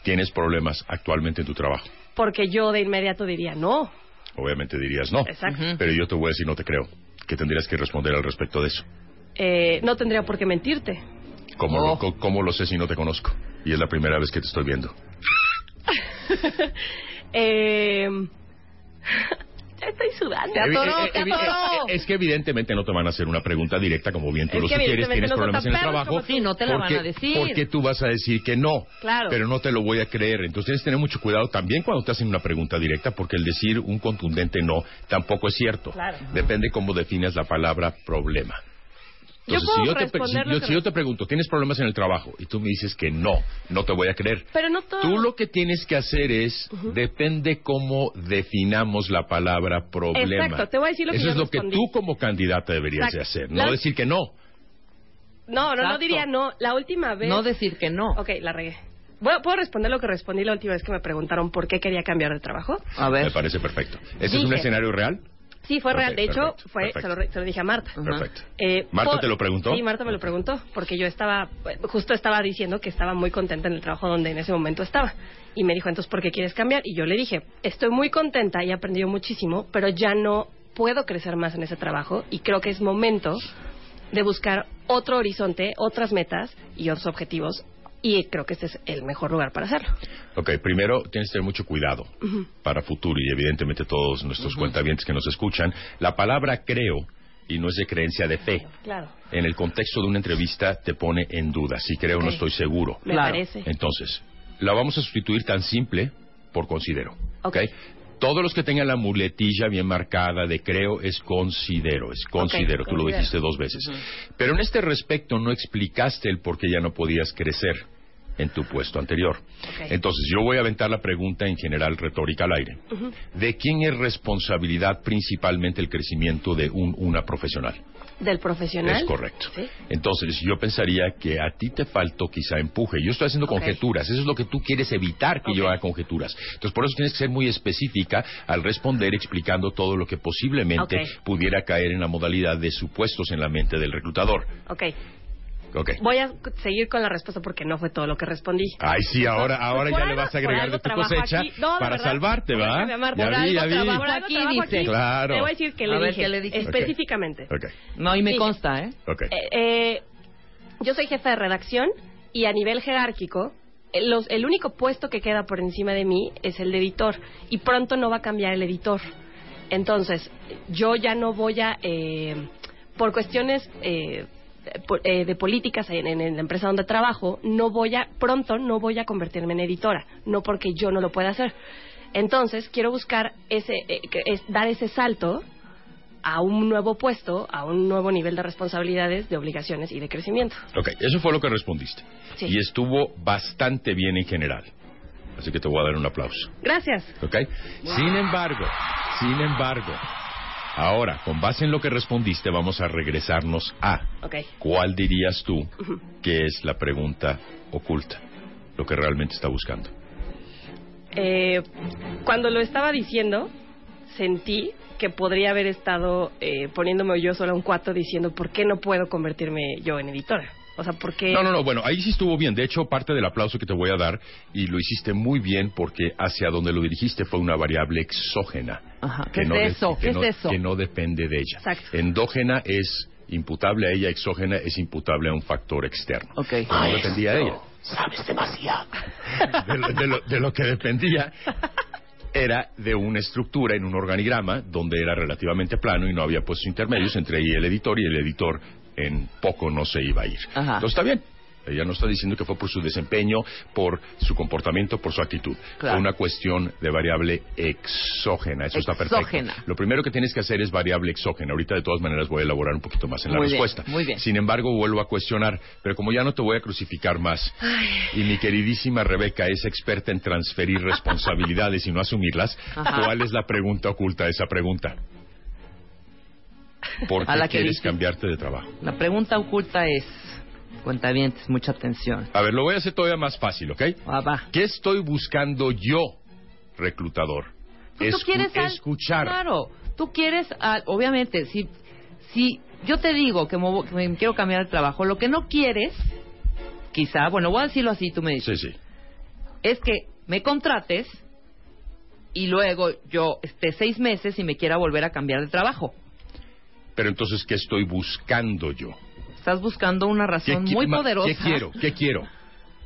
¿Tienes problemas actualmente en tu trabajo? Porque yo de inmediato diría no. Obviamente dirías no. Exacto. Pero yo te voy a decir, no te creo. ¿Qué tendrías que responder al respecto de eso? Eh, no tendría por qué mentirte. ¿Cómo, Oh. lo, cómo lo sé si no te conozco? Y es la primera vez que te estoy viendo. Eh, estoy sudando. Evi- eh, evi- eh, Es que evidentemente no te van a hacer una pregunta directa como bien tú Es lo sugieres, tienes no problemas en el trabajo. Sí, no te la van porque- a decir. Porque tú vas a decir que no. Claro. Pero no te lo voy a creer. Entonces tienes que tener mucho cuidado también cuando te hacen una pregunta directa, porque el decir un contundente no tampoco es cierto. Claro. Depende cómo definas la palabra problema. Yo Entonces, puedo si, yo te, si yo- que si yo te pregunto, ¿tienes problemas en el trabajo? Y tú me dices que no, no te voy a creer. Pero no todo. Tú lo que tienes que hacer es, depende cómo definamos la palabra problema. Exacto, te voy a decir lo que Eso yo es lo que respondí. tú como candidata deberías de hacer, no La- decir que no. No, no, no diría no. La última vez. No decir que no. Ok, la regué. ¿Puedo puedo responder lo que respondí la última vez que me preguntaron por qué quería cambiar de trabajo? A Me parece perfecto. ¿Ese es un Dije- escenario real? Sí, fue real. De hecho, fue, se, lo, se lo dije a Marta. Perfecto. Eh, ¿Marta por- te lo preguntó? Sí, Marta me lo preguntó, porque yo estaba, justo estaba diciendo que estaba muy contenta en el trabajo donde en ese momento estaba. Y me dijo, entonces, ¿por qué quieres cambiar? Y yo le dije, estoy muy contenta y he aprendido muchísimo, pero ya no puedo crecer más en ese trabajo y creo que es momento de buscar otro horizonte, otras metas y otros objetivos. Y creo que este es el mejor lugar para hacerlo. Ok, primero tienes que tener mucho cuidado para futuro y evidentemente todos nuestros cuentavientes que nos escuchan. La palabra creo, y no es de creencia de fe, Claro. en el contexto de una entrevista te pone en duda. Si creo o no estoy seguro. Me Claro. parece. Entonces, la vamos a sustituir tan simple por considero. Ok. ¿ok? Todos los que tengan la muletilla bien marcada de creo es considero, es considero. Tú lo dijiste dos veces. Pero en este respecto no explicaste el por qué ya no podías crecer en tu puesto anterior. Entonces, yo voy a aventar la pregunta en general retórica al aire. ¿De quién es responsabilidad principalmente el crecimiento de un, una profesional? Del profesional. Es correcto. Sí. Entonces, yo pensaría que a ti te faltó quizá empuje. Yo estoy haciendo conjeturas. Eso es lo que tú quieres evitar que yo haga conjeturas. Entonces, por eso tienes que ser muy específica al responder explicando todo lo que posiblemente pudiera caer en la modalidad de supuestos en la mente del reclutador. Ok. Voy a seguir con la respuesta porque no fue todo lo que respondí. Ay, sí, ahora, ahora ya le vas a agregar de tu cosecha aquí. No, de para verdad. salvarte, ¿va? Ya vi, ya vi. Aquí dice. aquí. Claro. Te voy a decir que A le ver, dije, ¿qué le dijiste? específicamente. No, y me Dije- consta, ¿eh? Eh, eh, yo soy jefe de redacción y a nivel jerárquico, eh, los- el único puesto que queda por encima de mí es el de editor y pronto no va a cambiar el editor. Entonces, yo ya no voy a, eh, por cuestiones eh, eh, de políticas en, en- la empresa donde trabajo, no voy a, pronto no voy a convertirme en editora, no porque yo no lo pueda hacer. Entonces, quiero buscar ese, eh, es dar ese salto a un nuevo puesto, a un nuevo nivel de responsabilidades, de obligaciones y de crecimiento. Ok, eso fue lo que respondiste. Sí. Y estuvo bastante bien en general. Así que te voy a dar un aplauso. Gracias. ¿Ok? Sin embargo, sin embargo, ahora, con base en lo que respondiste, vamos a regresarnos a cuál dirías tú que es la pregunta oculta, lo que realmente está buscando. Eh, cuando lo estaba diciendo, sentí que podría haber estado eh, poniéndome yo sola un cuatro diciendo por qué no puedo convertirme yo en editora. No, no, no, bueno, ahí sí estuvo bien. De hecho, parte del aplauso que te voy a dar, y lo hiciste muy bien porque hacia donde lo dirigiste fue una variable exógena. Ajá. que ¿Qué no es eso? que ¿Qué no- es eso? Que no depende de ella. Exacto. Endógena es imputable a ella, exógena es imputable a un factor externo. Que no dependía de ella. Sabes demasiado. De lo, de lo- de lo que dependía era de una estructura en un organigrama donde era relativamente plano y no había puestos intermedios entre ella y el editor y el editor en poco no se iba a ir. Entonces está bien. Ella no está diciendo que fue por su desempeño, por su comportamiento, por su actitud. Claro. Fue una cuestión de variable exógena. Eso está perfecto. Lo primero que tienes que hacer es variable exógena. Ahorita de todas maneras voy a elaborar un poquito más en la Muy bien, respuesta. muy bien. Sin embargo, vuelvo a cuestionar, pero como ya no te voy a crucificar más, y mi queridísima Rebeca es experta en transferir responsabilidades y no asumirlas, Ajá. ¿cuál es la pregunta oculta de esa pregunta? ¿Por qué quieres cambiarte de trabajo? La pregunta oculta es, cuentavientes, mucha atención. A ver, lo voy a hacer todavía más fácil, ¿ok? Ah, ¿Qué estoy buscando yo, reclutador? Tú Escu- quieres al- escuchar. Claro, tú quieres, al- obviamente, si, si yo te digo que me, que me quiero cambiar de trabajo, lo que no quieres, quizá, bueno, voy a decirlo así, tú me dices. Sí, sí. es que me contrates y luego yo esté seis meses y me quiera volver a cambiar de trabajo. Pero entonces, ¿qué estoy buscando yo? Estás buscando una razón muy poderosa. ¿Qué quiero? ¿Qué quiero?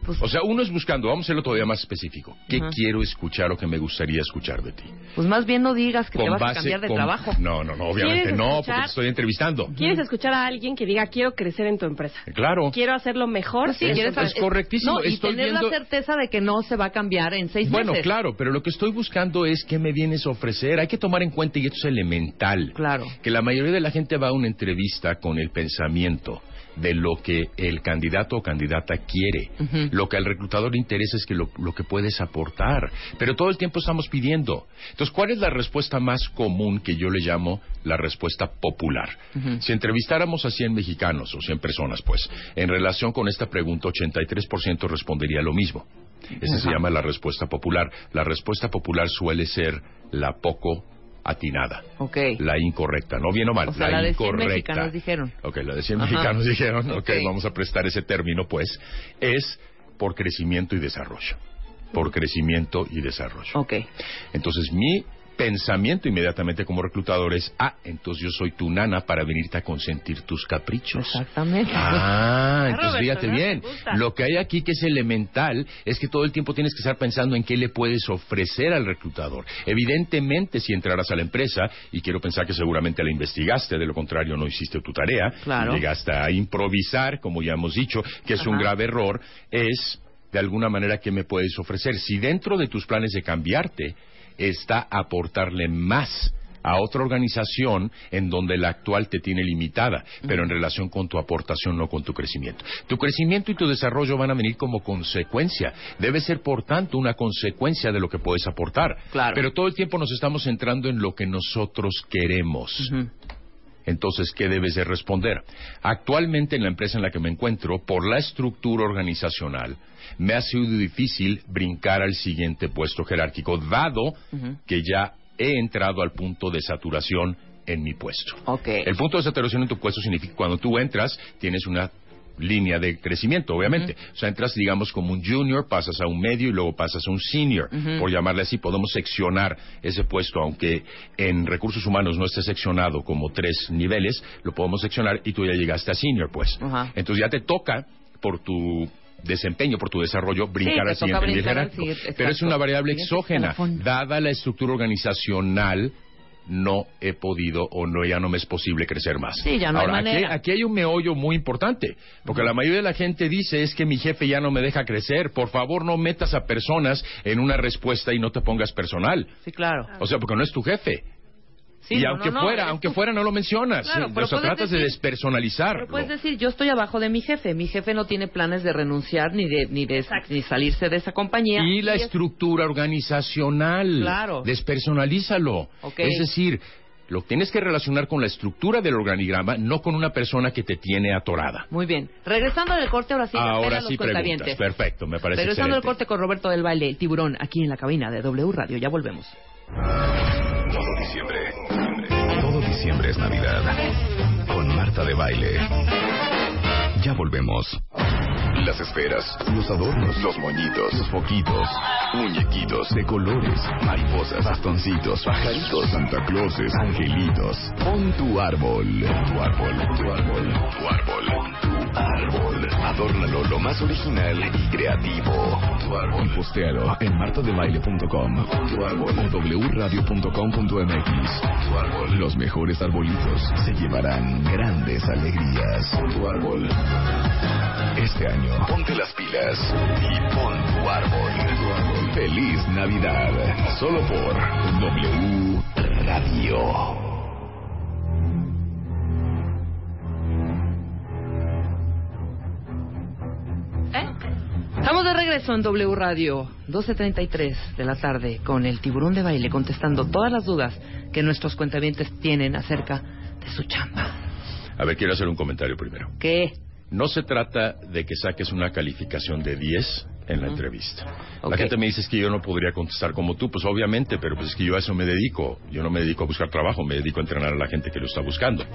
O sea, uno es buscando, vamos a hacerlo todavía más específico. ¿Qué quiero escuchar o que me gustaría escuchar de ti? Pues más bien no digas que te vas a cambiar de con- trabajo. No, no, no, obviamente ¿Quieres no, escuchar? porque te estoy entrevistando. ¿Quieres escuchar a alguien que diga quiero crecer en tu empresa? Claro. Quiero hacerlo mejor. Pues sí, Es- quieres- es correctísimo. No, y Estoy tener viendo- la certeza de que no se va a cambiar en seis Bueno, meses. claro, pero lo que estoy buscando es qué me vienes a ofrecer. Hay que tomar en cuenta, y esto es elemental, Claro. que la mayoría de la gente va a una entrevista con el pensamiento de lo que el candidato o candidata quiere. Lo que al reclutador le interesa es que lo, lo que puedes aportar. Pero todo el tiempo estamos pidiendo. Entonces, ¿cuál es la respuesta más común que yo le llamo la respuesta popular? Si entrevistáramos a 100 mexicanos o 100 personas, pues, en relación con esta pregunta, 83% respondería lo mismo. Esa se llama la respuesta popular. La respuesta popular suele ser la poco atinada. Ok. La incorrecta, no bien o mal, O sea, la de 100 incorrecta. mexicanos dijeron. Ok, la de 100 Ajá. mexicanos dijeron, ok, Ok. vamos a prestar ese término, pues, es por crecimiento y desarrollo. Por crecimiento y desarrollo. Ok. Entonces, mi pensamiento inmediatamente como reclutador es, ah, entonces yo soy tu nana para venirte a consentir tus caprichos. Exactamente. Ah, entonces Roberto, fíjate ¿no? bien. Lo que hay aquí que es elemental es que todo el tiempo tienes que estar pensando en qué le puedes ofrecer al reclutador. Evidentemente, si entraras a la empresa, y quiero pensar que seguramente la investigaste, de lo contrario no hiciste tu tarea, Claro. llegaste a improvisar, como ya hemos dicho, que es un grave error, es de alguna manera qué me puedes ofrecer. Si dentro de tus planes de cambiarte está aportarle más a otra organización en donde la actual te tiene limitada, pero en relación con tu aportación, no con tu crecimiento. Tu crecimiento y tu desarrollo van a venir como consecuencia. Debe ser, por tanto, una consecuencia de lo que puedes aportar. Claro. Pero todo el tiempo nos estamos centrando en lo que nosotros queremos. Entonces, ¿qué debes de responder? Actualmente en la empresa en la que me encuentro, por la estructura organizacional, me ha sido difícil brincar al siguiente puesto jerárquico, dado que ya he entrado al punto de saturación en mi puesto. El punto de saturación en tu puesto significa que cuando tú entras, tienes una línea de crecimiento, obviamente. O sea, entras, digamos, como un junior, pasas a un medio y luego pasas a un senior. Por llamarle así, podemos seccionar ese puesto, aunque en recursos humanos no esté seccionado como tres niveles, lo podemos seccionar y tú ya llegaste a senior, pues. Entonces ya te toca, por tu desempeño, por tu desarrollo, brincar te al siguiente nivel brincar al jerárquico. siguiente, Pero es una variable exógena. Dada la estructura organizacional, no he podido o no ya no me es posible crecer más. Sí, ya no hay Ahora, aquí, aquí hay un meollo muy importante, porque la mayoría de la gente dice es que mi jefe ya no me deja crecer. Por favor, no metas a personas en una respuesta y no te pongas personal. Sí, claro. O sea, porque no es tu jefe. Sí, y no, aunque no, no, fuera, aunque fuera no lo mencionas. Claro, o pero tratas de despersonalizar. Pero puedes decir, yo estoy abajo de mi jefe. Mi jefe no tiene planes de renunciar ni de ni de ni salirse de esa compañía. Y la es- estructura organizacional. Claro. Despersonalízalo. Ok. Es decir, lo tienes que relacionar con la estructura del organigrama, no con una persona que te tiene atorada. Muy bien. Regresando del corte, ahora sí, Ahora sí preguntas. Perfecto, me parece Regresando del excelente. corte con Roberto del Baile, el tiburón, aquí en la cabina de W Radio. Ya volvemos. Todo diciembre. Diciembre es Navidad. Con Marta de Baile. Ya volvemos. Las esferas, los adornos, los moñitos, los foquitos, muñequitos de colores, mariposas, bastoncitos, pajaritos, Santa Clauses, angelitos. Pon tu árbol. Tu árbol. Tu árbol. Tu árbol. Tu árbol. Adórnalo lo más original y creativo. Tu árbol. Y postéalo en martadebaile.com. Tu árbol. O wradio.com.mx. Tu árbol. Los mejores arbolitos se llevarán grandes alegrías. Tu árbol. Este año, ponte las pilas y pon tu árbol. Feliz Navidad. Solo por W Radio. Estamos de regreso en W Radio, 12.33 de la tarde, con el tiburón de baile, contestando todas las dudas que nuestros cuentavientes tienen acerca de su chamba. A ver, quiero hacer un comentario primero. ¿Qué? No se trata de que saques una calificación de 10 en la entrevista. La gente me dice es que yo no podría contestar como tú, pues obviamente, pero pues es que yo a eso me dedico. Yo no me dedico a buscar trabajo, me dedico a entrenar a la gente que lo está buscando.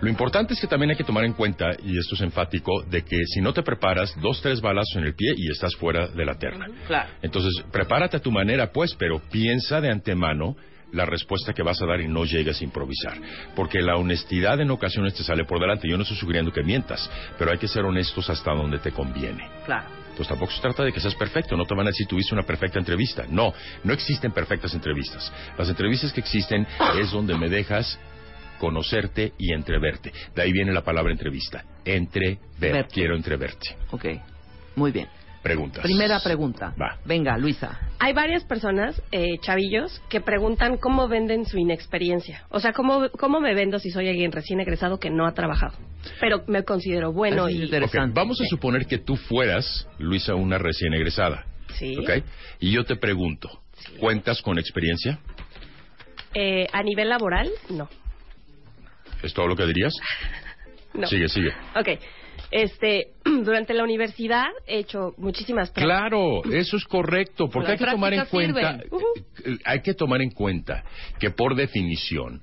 Lo importante es que también hay que tomar en cuenta, y esto es enfático, de que si no te preparas, dos, tres balazos en el pie y estás fuera de la terna. Claro. Entonces, prepárate a tu manera, pues, pero piensa de antemano la respuesta que vas a dar y no llegues a improvisar. Porque la honestidad en ocasiones te sale por delante. Yo no estoy sugiriendo que mientas, pero hay que ser honestos hasta donde te conviene. Claro. Pues tampoco se trata de que seas perfecto, no te van a decir tuviste una perfecta entrevista. No, no existen perfectas entrevistas. Las entrevistas que existen es donde me dejas conocerte y entreverte. De ahí viene la palabra entrevista. Entrever. Verte. Quiero entreverte. Ok, muy bien. Preguntas. Primera pregunta. Va. Venga, Luisa. Hay varias personas, eh, chavillos, que preguntan cómo venden su inexperiencia. O sea, ¿cómo, ¿cómo me vendo si soy alguien recién egresado que no ha trabajado? Pero me considero bueno y... Ok, Vamos a suponer que tú fueras, Luisa, una recién egresada. Sí. ¿Ok? Y yo te pregunto, ¿cuentas con experiencia? Eh, a nivel laboral, no. ¿Es todo lo que dirías? No. Sigue, sigue. Ok. Este, durante la universidad he hecho muchísimas prácticas. Claro, eso es correcto, porque hay que tomar en cuenta, eh, hay que tomar en cuenta que por definición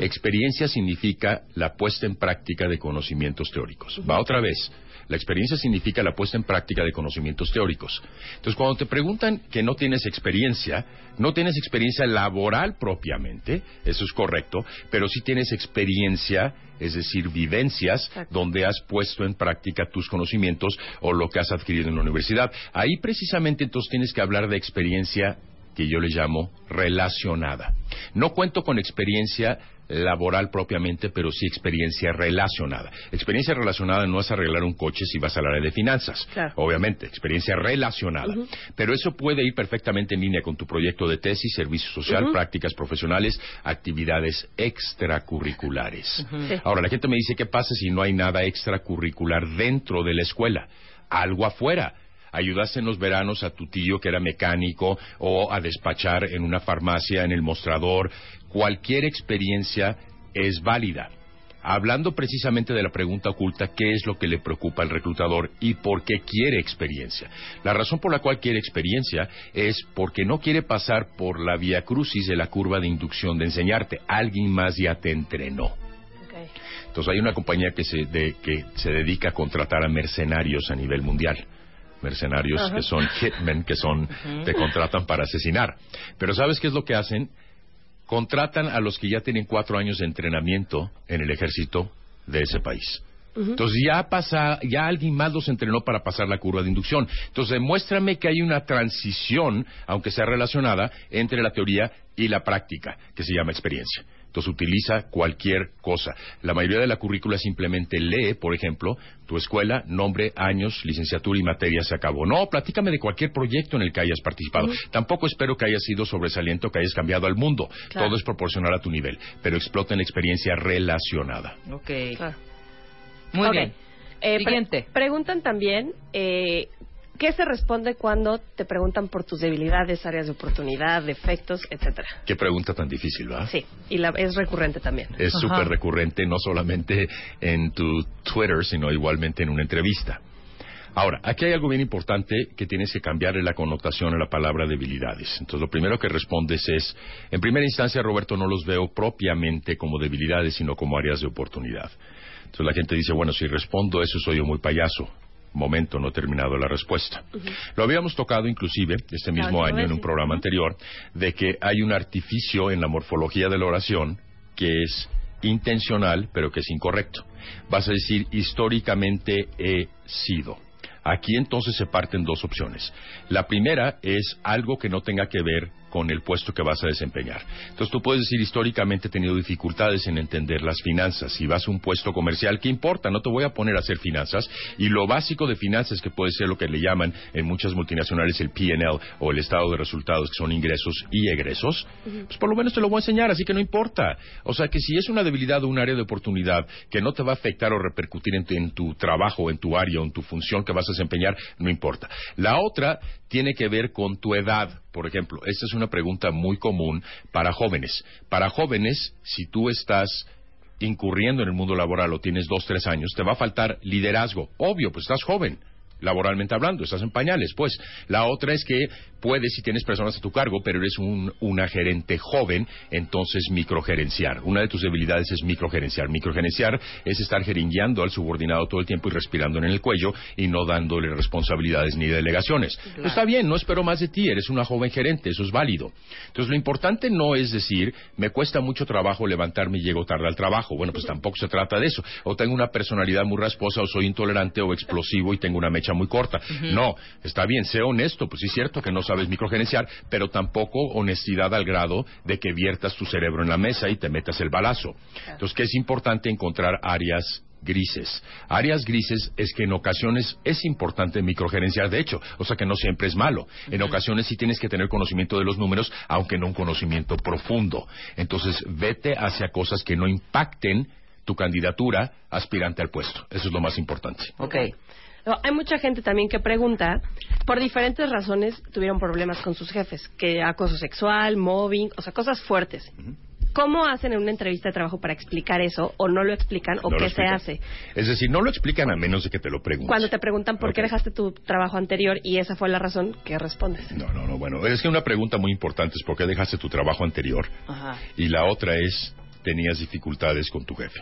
experiencia significa la puesta en práctica de conocimientos teóricos. Va otra vez. La experiencia significa la puesta en práctica de conocimientos teóricos. Entonces, cuando te preguntan que no tienes experiencia, no tienes experiencia laboral propiamente, eso es correcto, pero sí tienes experiencia, es decir, vivencias donde has puesto en práctica tus conocimientos o lo que has adquirido en la universidad. Ahí precisamente entonces tienes que hablar de experiencia que yo le llamo relacionada. No cuento con experiencia laboral propiamente, pero sí experiencia relacionada. Experiencia relacionada no es arreglar un coche si vas al área de finanzas. Claro. Obviamente, experiencia relacionada. Pero eso puede ir perfectamente en línea con tu proyecto de tesis, servicio social, prácticas profesionales, actividades extracurriculares. Ahora, la gente me dice, ¿qué pasa si no hay nada extracurricular dentro de la escuela? Algo afuera. Ayudaste en los veranos a tu tío que era mecánico o a despachar en una farmacia, en el mostrador. Cualquier experiencia es válida. Hablando precisamente de la pregunta oculta, ¿qué es lo que le preocupa al reclutador y por qué quiere experiencia? La razón por la cual quiere experiencia es porque no quiere pasar por la vía crucis de la curva de inducción de enseñarte. Alguien más ya te entrenó. Entonces hay una compañía que se, de- que se dedica a contratar a mercenarios a nivel mundial. Mercenarios Ajá. que son hitmen, que son, te contratan para asesinar. Pero ¿sabes qué es lo que hacen? Contratan a los que ya tienen cuatro años de entrenamiento en el ejército de ese país. Entonces ya pasa, ya alguien más los entrenó para pasar la curva de inducción. Entonces demuéstrame que hay una transición, aunque sea relacionada, entre la teoría y la práctica, que se llama experiencia. Entonces utiliza cualquier cosa. La mayoría de la currícula simplemente lee, por ejemplo, tu escuela, nombre, años, licenciatura y materia se acabó. No, platícame de cualquier proyecto en el que hayas participado. Tampoco espero que hayas sido sobresaliente o que hayas cambiado al mundo. Claro. Todo es proporcional a tu nivel, pero explota en experiencia relacionada. Ok. Muy bien. Eh, pre- preguntan también, eh, ¿qué se responde cuando te preguntan por tus debilidades, áreas de oportunidad, defectos, etcétera? Qué pregunta tan difícil, ¿va? Sí, y la, es recurrente también. Es súper recurrente, no solamente en tu Twitter, sino igualmente en una entrevista. Ahora, aquí hay algo bien importante que tienes que cambiarle la connotación a la palabra debilidades. Entonces, lo primero que respondes es, en primera instancia, Roberto, no los veo propiamente como debilidades, sino como áreas de oportunidad. Entonces, la gente dice, bueno, si respondo eso, soy yo muy payaso. Momento, no he terminado la respuesta. Lo habíamos tocado inclusive este mismo año en un programa anterior, de que hay un artificio en la morfología de la oración que es intencional, pero que es incorrecto. Vas a decir, históricamente he sido. Aquí entonces se parten dos opciones. La primera es algo que no tenga que ver con el puesto que vas a desempeñar. Entonces tú puedes decir, históricamente he tenido dificultades en entender las finanzas. Si vas a un puesto comercial, ¿qué importa? No te voy a poner a hacer finanzas. Y lo básico de finanzas, que puede ser lo que le llaman en muchas multinacionales el P&L o el estado de resultados, que son ingresos y egresos, pues por lo menos te lo voy a enseñar, así que no importa. O sea que si es una debilidad o un área de oportunidad que no te va a afectar o repercutir en tu, en tu trabajo, en tu área o en tu función que vas a desempeñar, no importa. La otra tiene que ver con tu edad. Por ejemplo, esta es una pregunta muy común para jóvenes. Para jóvenes, si tú estás incurriendo en el mundo laboral o tienes dos, tres años, te va a faltar liderazgo. Obvio, pues estás joven. laboralmente hablando, estás en pañales, pues. La otra es que puedes, si tienes personas a tu cargo, pero eres un, una gerente joven, entonces microgerenciar. Una de tus debilidades es microgerenciar. Microgerenciar es estar jeringueando al subordinado todo el tiempo y respirando en el cuello y no dándole responsabilidades ni delegaciones. Claro. Está bien, no espero más de ti, eres una joven gerente, eso es válido. Entonces lo importante no es decir, me cuesta mucho trabajo levantarme y llego tarde al trabajo. Bueno, pues tampoco se trata de eso. O tengo una personalidad muy rasposa, o soy intolerante, o explosivo y tengo una mecha muy corta. No, está bien, sé honesto, pues sí es cierto que no sabes microgerenciar, pero tampoco honestidad al grado de que viertas tu cerebro en la mesa y te metas el balazo. Entonces, que es importante encontrar áreas grises. Áreas grises es que en ocasiones es importante microgerenciar, de hecho, o sea que no siempre es malo. En ocasiones sí tienes que tener conocimiento de los números, aunque no un conocimiento profundo. Entonces, vete hacia cosas que no impacten tu candidatura aspirante al puesto. Eso es lo más importante. Ok. No, hay mucha gente también que pregunta, por diferentes razones tuvieron problemas con sus jefes, que acoso sexual, mobbing, o sea, cosas fuertes. ¿Cómo hacen en una entrevista de trabajo para explicar eso? ¿O no lo explican? ¿O No qué se hace? Es decir, no lo explican a menos de que te lo pregunten. Cuando te preguntan por qué dejaste tu trabajo anterior y esa fue la razón, ¿qué respondes? No, no, no, bueno, es que una pregunta muy importante es por qué dejaste tu trabajo anterior Ajá. y la otra es tenías dificultades con tu jefe.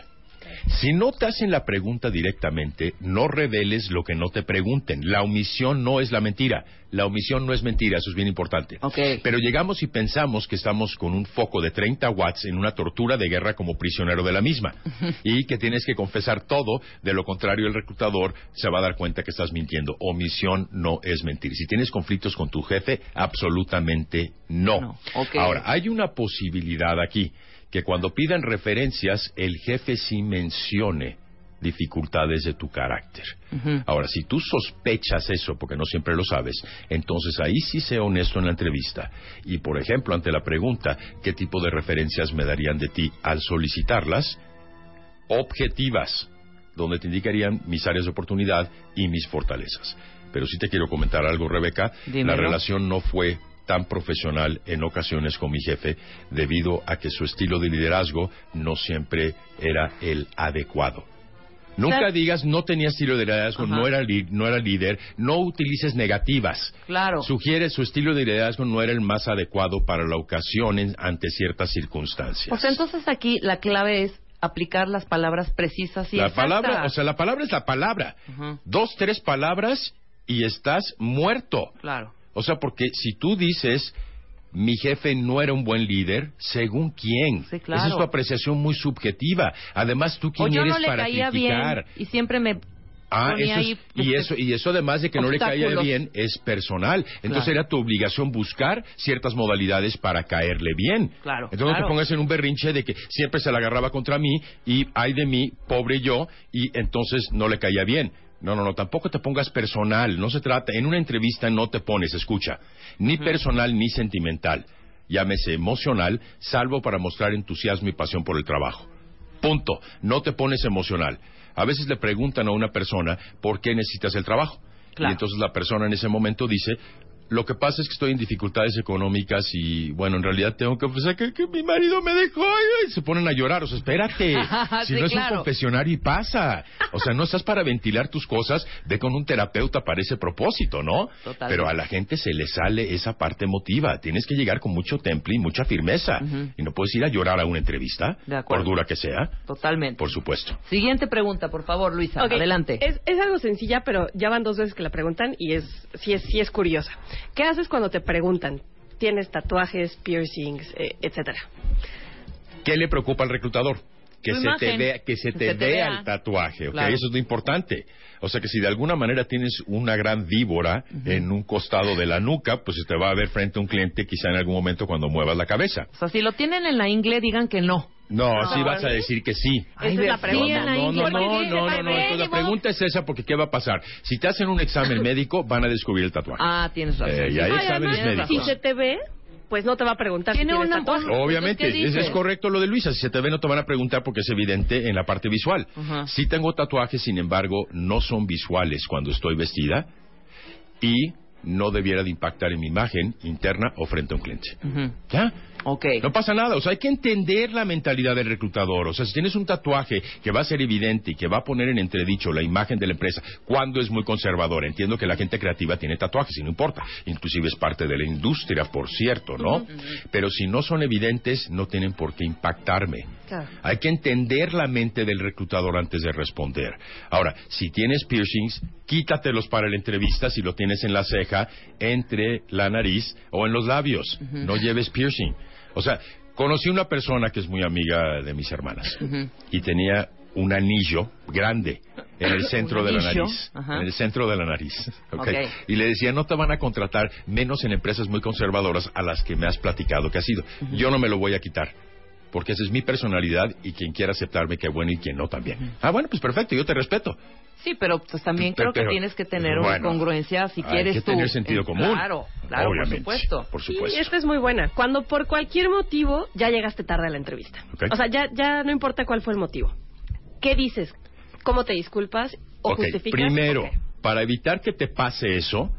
Si no te hacen la pregunta directamente, no reveles lo que no te pregunten. La omisión no es la mentira. La omisión no es mentira, eso es bien importante. Pero llegamos y pensamos que estamos con un foco de 30 watts en una tortura de guerra como prisionero de la misma. y que tienes que confesar todo, de lo contrario el reclutador se va a dar cuenta que estás mintiendo. Omisión no es mentir. Si tienes conflictos con tu jefe, absolutamente no. Ahora, hay una posibilidad aquí, que cuando pidan referencias, el jefe sí mencione dificultades de tu carácter. Ahora, si tú sospechas eso, porque no siempre lo sabes, entonces ahí sí sé honesto en la entrevista. Y, por ejemplo, ante la pregunta, ¿qué tipo de referencias me darían de ti al solicitarlas? Objetivas, donde te indicarían mis áreas de oportunidad y mis fortalezas. Pero sí te quiero comentar algo, Rebeca. Dímelo. La relación no fue tan profesional en ocasiones con mi jefe debido a que su estilo de liderazgo no siempre era el adecuado. Nunca Claro. digas no tenía estilo de liderazgo, Ajá. no era, li- no era líder, no utilices negativas. Claro. Sugiere su estilo de liderazgo no era el más adecuado para la ocasión en- ante ciertas circunstancias. O sea, entonces aquí la clave es aplicar las palabras precisas y la exactas. palabra, o sea, la palabra es la palabra. Dos, tres palabras y estás muerto. Claro. O sea, porque si tú dices, mi jefe no era un buen líder, ¿según quién? claro. Esa es tu apreciación muy subjetiva. Además, ¿tú O quién yo eres no le para caía criticar? bien y siempre me Ah, eso es- y, eso, y eso además de que no le caía bien es personal. Entonces Claro. era tu obligación buscar ciertas modalidades para caerle bien. Claro, Entonces no te pongas en un berrinche de que siempre se la agarraba contra mí y ay de mí, pobre yo, y entonces no le caía bien. No, no, no, tampoco te pongas personal. No se trata, en una entrevista no te pones, escucha, ni personal ni sentimental. Llámese emocional, salvo para mostrar entusiasmo y pasión por el trabajo. Punto. No te pones emocional. A veces le preguntan a una persona por qué necesitas el trabajo. Claro. Y entonces la persona en ese momento dice, lo que pasa es que estoy en dificultades económicas y, bueno, en realidad tengo que pensar que, que mi marido me dejó y se ponen a llorar. O sea, espérate. si Sí, no es claro. un confesionario y pasa. O sea, no estás para ventilar tus cosas, ve con un terapeuta para ese propósito, ¿no? Totalmente. Pero a la gente se le sale esa parte emotiva. Tienes que llegar con mucho temple y mucha firmeza. Y no puedes ir a llorar a una entrevista, De acuerdo. por dura que sea. Totalmente. Por supuesto. Siguiente pregunta, por favor, Luisa. Adelante. Es, es algo sencilla, pero ya van dos veces que la preguntan y es sí es, sí es curiosa. ¿Qué haces cuando te preguntan? ¿Tienes tatuajes, piercings, eh, etcétera? ¿Qué le preocupa al reclutador? Que se, te vea, que se te Se te vea vea. el tatuaje, ¿ok? Claro. Eso es lo importante. O sea que si de alguna manera tienes una gran víbora en un costado de la nuca, pues se te va a ver frente a un cliente quizá en algún momento cuando muevas la cabeza. O sea, si lo tienen en la ingle, digan que no. No, No, sí vas a decir que sí. Esa es la pregunta. No, no, no, no, no, no, no, no. Entonces, la pregunta es esa porque ¿qué va a pasar? Si te hacen un examen médico, van a descubrir el tatuaje. Ah, tienes razón. Eh, y hay Ay, exámenes además, médicos. Si se te ve, pues no te va a preguntar si Tiene tienes una- tatuajes. Obviamente, Entonces, ¿qué es, correcto lo de Luisa. Si se te ve, no te van a preguntar porque es evidente en la parte visual. Ajá. Sí tengo tatuajes, sin embargo, no son visuales cuando estoy vestida. Y no debiera de impactar en mi imagen interna o frente a un cliente. ¿Ya? No pasa nada, o sea, hay que entender la mentalidad del reclutador. O sea, si tienes un tatuaje que va a ser evidente y que va a poner en entredicho la imagen de la empresa, cuando es muy conservador, entiendo que la gente creativa tiene tatuajes y no importa. Inclusive es parte de la industria, por cierto, ¿no? Pero si no son evidentes, no tienen por qué impactarme. Hay que entender la mente del reclutador antes de responder. Ahora, si tienes piercings, quítatelos para la entrevista si lo tienes en la ceja, entre la nariz o en los labios. No lleves piercing. O sea, conocí una persona que es muy amiga de mis hermanas y tenía un anillo grande en el centro de la nariz. ajá. En el centro de la nariz. ¿ok? Ok. Y le decía, no te van a contratar menos en empresas muy conservadoras a las que me has platicado que ha sido. Yo no me lo voy a quitar. Porque esa es mi personalidad y quien quiera aceptarme, qué bueno, y quien no también. Ah, bueno, pues perfecto, yo te respeto. Sí, pero pues también Pero- creo que pero- tienes que tener una bueno, congruencia si hay quieres que tú. tener sentido en- común. Claro, claro, Obviamente, por supuesto. por Y supuesto. esta es muy buena. Cuando por cualquier motivo ya llegaste tarde a la entrevista. Ok. O sea, ya, ya no importa cuál fue el motivo. ¿Qué dices? ¿Cómo te disculpas? ¿O Ok, justificas? primero, Ok. para evitar que te pase eso,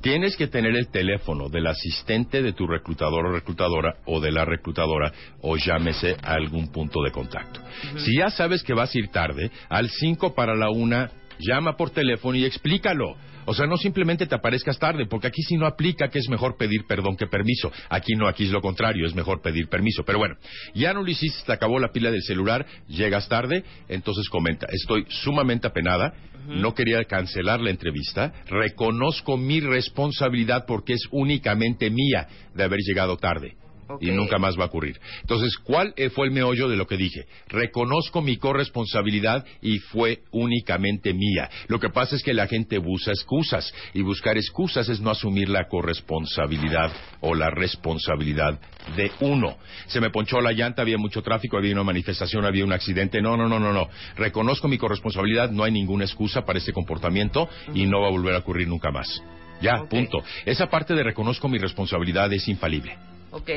tienes que tener el teléfono del asistente de tu reclutador o reclutadora o de la reclutadora o llámese a algún punto de contacto. Si ya sabes que vas a ir tarde, al 5 para la 1, llama por teléfono y explícalo. O sea, no simplemente te aparezcas tarde, porque aquí sí no aplica que es mejor pedir perdón que permiso. Aquí no, aquí es lo contrario, es mejor pedir permiso. Pero bueno, ya no lo hiciste, te acabó la pila del celular, llegas tarde, entonces comenta, estoy sumamente apenada, no quería cancelar la entrevista, reconozco mi responsabilidad porque es únicamente mía de haber llegado tarde. Y nunca más va a ocurrir. Entonces, ¿cuál eh, fue el meollo de lo que dije? Reconozco mi corresponsabilidad y fue únicamente mía. Lo que pasa es que la gente busca excusas y buscar excusas es no asumir la corresponsabilidad o la responsabilidad de uno. Se me ponchó la llanta, había mucho tráfico, había una manifestación, había un accidente. No, no, no, no, no. Reconozco mi corresponsabilidad, no hay ninguna excusa para este comportamiento y no va a volver a ocurrir nunca más. Ya, punto. Esa parte de reconozco mi responsabilidad es infalible. Ok.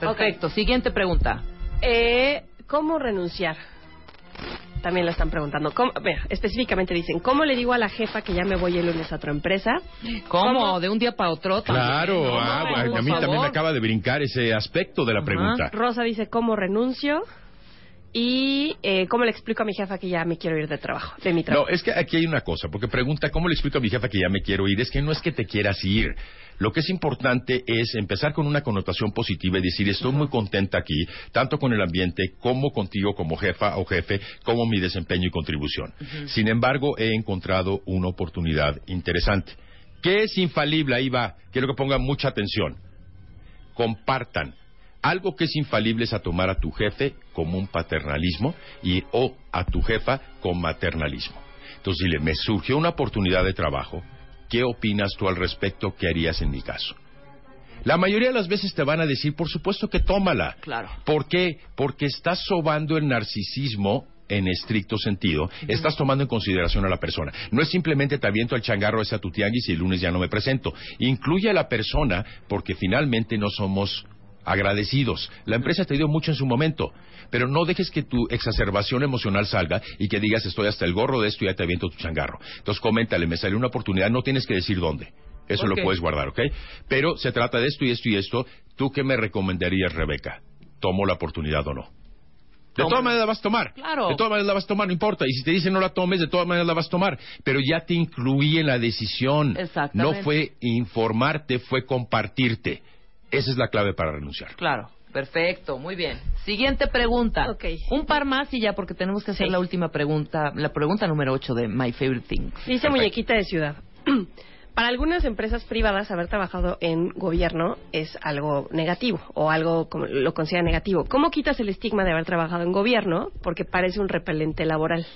Perfecto. Siguiente pregunta. Eh, ¿Cómo renunciar? También la están preguntando. ¿Cómo- mira, específicamente dicen, ¿cómo le digo a la jefa que ya me voy el lunes a otra empresa? ¿Cómo? ¿De un día para otro? también? Claro, No, ah, a mí también me acaba de brincar ese aspecto de la pregunta. Rosa dice, ¿cómo renuncio? Y eh, ¿cómo le explico a mi jefa que ya me quiero ir de trabajo, de mi trabajo? No, es que aquí hay una cosa, porque pregunta, ¿cómo le explico a mi jefa que ya me quiero ir? Es que no es que te quieras ir. Lo que es importante es empezar con una connotación positiva y decir, estoy muy contenta aquí, tanto con el ambiente como contigo como jefa o jefe, como mi desempeño y contribución. Sin embargo, he encontrado una oportunidad interesante. ¿Qué es infalible? Ahí va. Quiero que pongan mucha atención. Compartan. Algo que es infalible es a tomar a tu jefe como un paternalismo y o a tu jefa con maternalismo. Entonces dile, me surgió una oportunidad de trabajo. ¿Qué opinas tú al respecto? ¿Qué harías en mi caso? La mayoría de las veces te van a decir, por supuesto que tómala. Claro. ¿Por qué? Porque estás sobando el narcisismo en estricto sentido, estás tomando en consideración a la persona. No es simplemente te aviento al changarro ese a tu tianguis y el lunes ya no me presento. Incluye a la persona porque finalmente no somos agradecidos. La empresa te dio mucho en su momento, pero no dejes que tu exacerbación emocional salga y que digas estoy hasta el gorro de esto y ya te aviento tu changarro. Entonces coméntale, me salió una oportunidad, no tienes que decir dónde. Eso lo puedes guardar, ¿ok? Pero se trata de esto y esto y esto. ¿Tú qué me recomendarías, Rebeca? ¿Tomo la oportunidad o no? De todas maneras la vas a tomar. Claro. De todas maneras la vas a tomar, no importa. Y si te dicen no la tomes, de todas maneras la vas a tomar. Pero ya te incluí en la decisión. Exactamente. No fue informarte, fue compartirte. Esa es la clave para renunciar. Claro. Perfecto, muy bien. Siguiente pregunta. Un par más y ya, porque tenemos que hacer la última pregunta, la pregunta número 8 de My Favorite Things. Dice Muñequita de Ciudad. Para algunas empresas privadas, haber trabajado en gobierno es algo negativo o algo como lo considera negativo. ¿Cómo quitas el estigma de haber trabajado en gobierno? Porque parece un repelente laboral.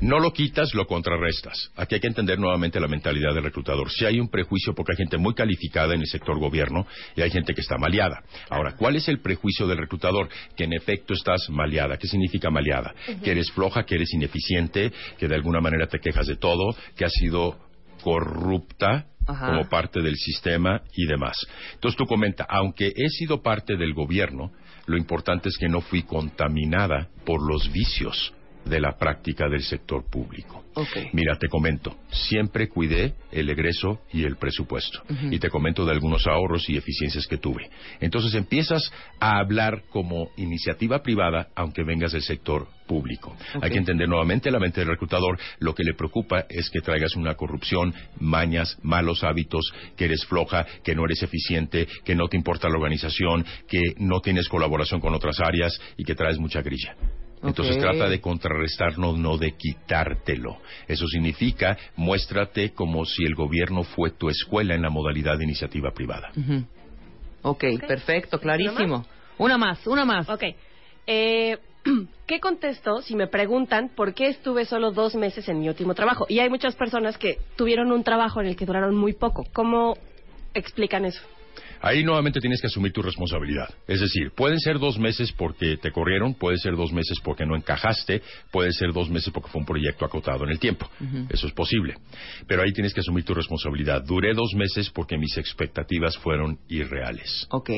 No lo quitas, lo contrarrestas. Aquí hay que entender nuevamente la mentalidad del reclutador. Si hay un prejuicio porque hay gente muy calificada en el sector gobierno y hay gente que está maleada. Ahora, ¿cuál es el prejuicio del reclutador? Que en efecto estás maleada. ¿Qué significa maleada? Ujú. Que eres floja, que eres ineficiente, que de alguna manera te quejas de todo, que has sido corrupta Ajá. como parte del sistema y demás. Entonces tú comenta, aunque he sido parte del gobierno, lo importante es que no fui contaminada por los vicios de la práctica del sector público. Mira, te comento, siempre cuidé el egreso y el presupuesto. Y te comento de algunos ahorros y eficiencias que tuve. Entonces empiezas a hablar como iniciativa privada, aunque vengas del sector público. Hay que entender nuevamente la mente del reclutador. Lo que le preocupa es que traigas una corrupción, mañas, malos hábitos, que eres floja, que no eres eficiente, que no te importa la organización, que no tienes colaboración con otras áreas y que traes mucha grilla. Entonces trata de contrarrestar, no, de quitártelo. Eso significa, muéstrate como si el gobierno fue tu escuela en la modalidad de iniciativa privada. Ujú. ok, perfecto, clarísimo. Una más, una más. Ok. Eh, ¿Qué contesto si me preguntan por qué estuve solo dos meses en mi último trabajo? Y hay muchas personas que tuvieron un trabajo en el que duraron muy poco. ¿Cómo explican eso? Ahí nuevamente tienes que asumir tu responsabilidad. Es decir, pueden ser dos meses porque te corrieron, puede ser dos meses porque no encajaste, puede ser dos meses porque fue un proyecto acotado en el tiempo. Eso es posible. Pero ahí tienes que asumir tu responsabilidad. Duré dos meses porque mis expectativas fueron irreales. Ok.